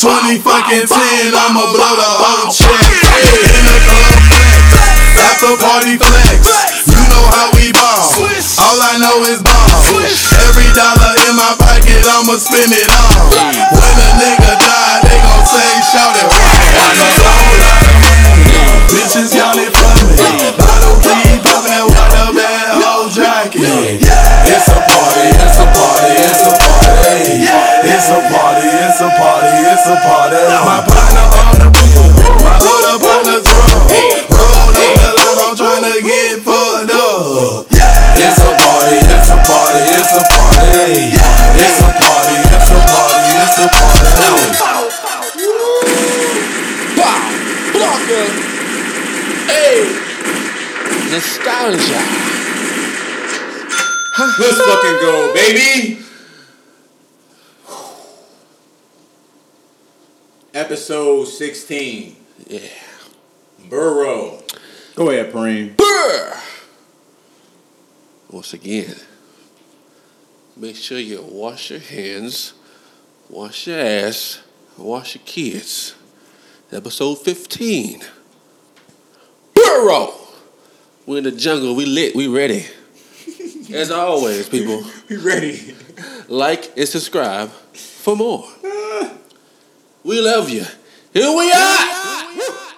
20 fucking 10, I'ma blow the whole check. In the club flex, after party flex. You know how we ball. All I know is ball. Every dollar in my pocket, I'ma spend it all. When a nigga die, they gon' say, shout it. Out bitches yelling for me. Bottle keep popping and water bad whole jacket. It's a party, it's a party, it's a party. It's a party, it's a party, it's a party. My partner on the wheel, my other partner drum. Roll up the line, I'm trying to get fucked up. It's a party, it's a party, it's a party. It's a party, it's a party, it's a party.
Blocker. Hey. Nostalgia.
Let's fucking go, baby. Episode 16.
Yeah.
Burrow. Go ahead, Preem.
Brr. Once again, make sure you wash your hands, wash your ass, wash your kids. Episode 15. Burrow. We're in the jungle. We lit. We ready. As always, people, [LAUGHS]
We ready.
like and subscribe for more. We love you. Here we are. Here we are.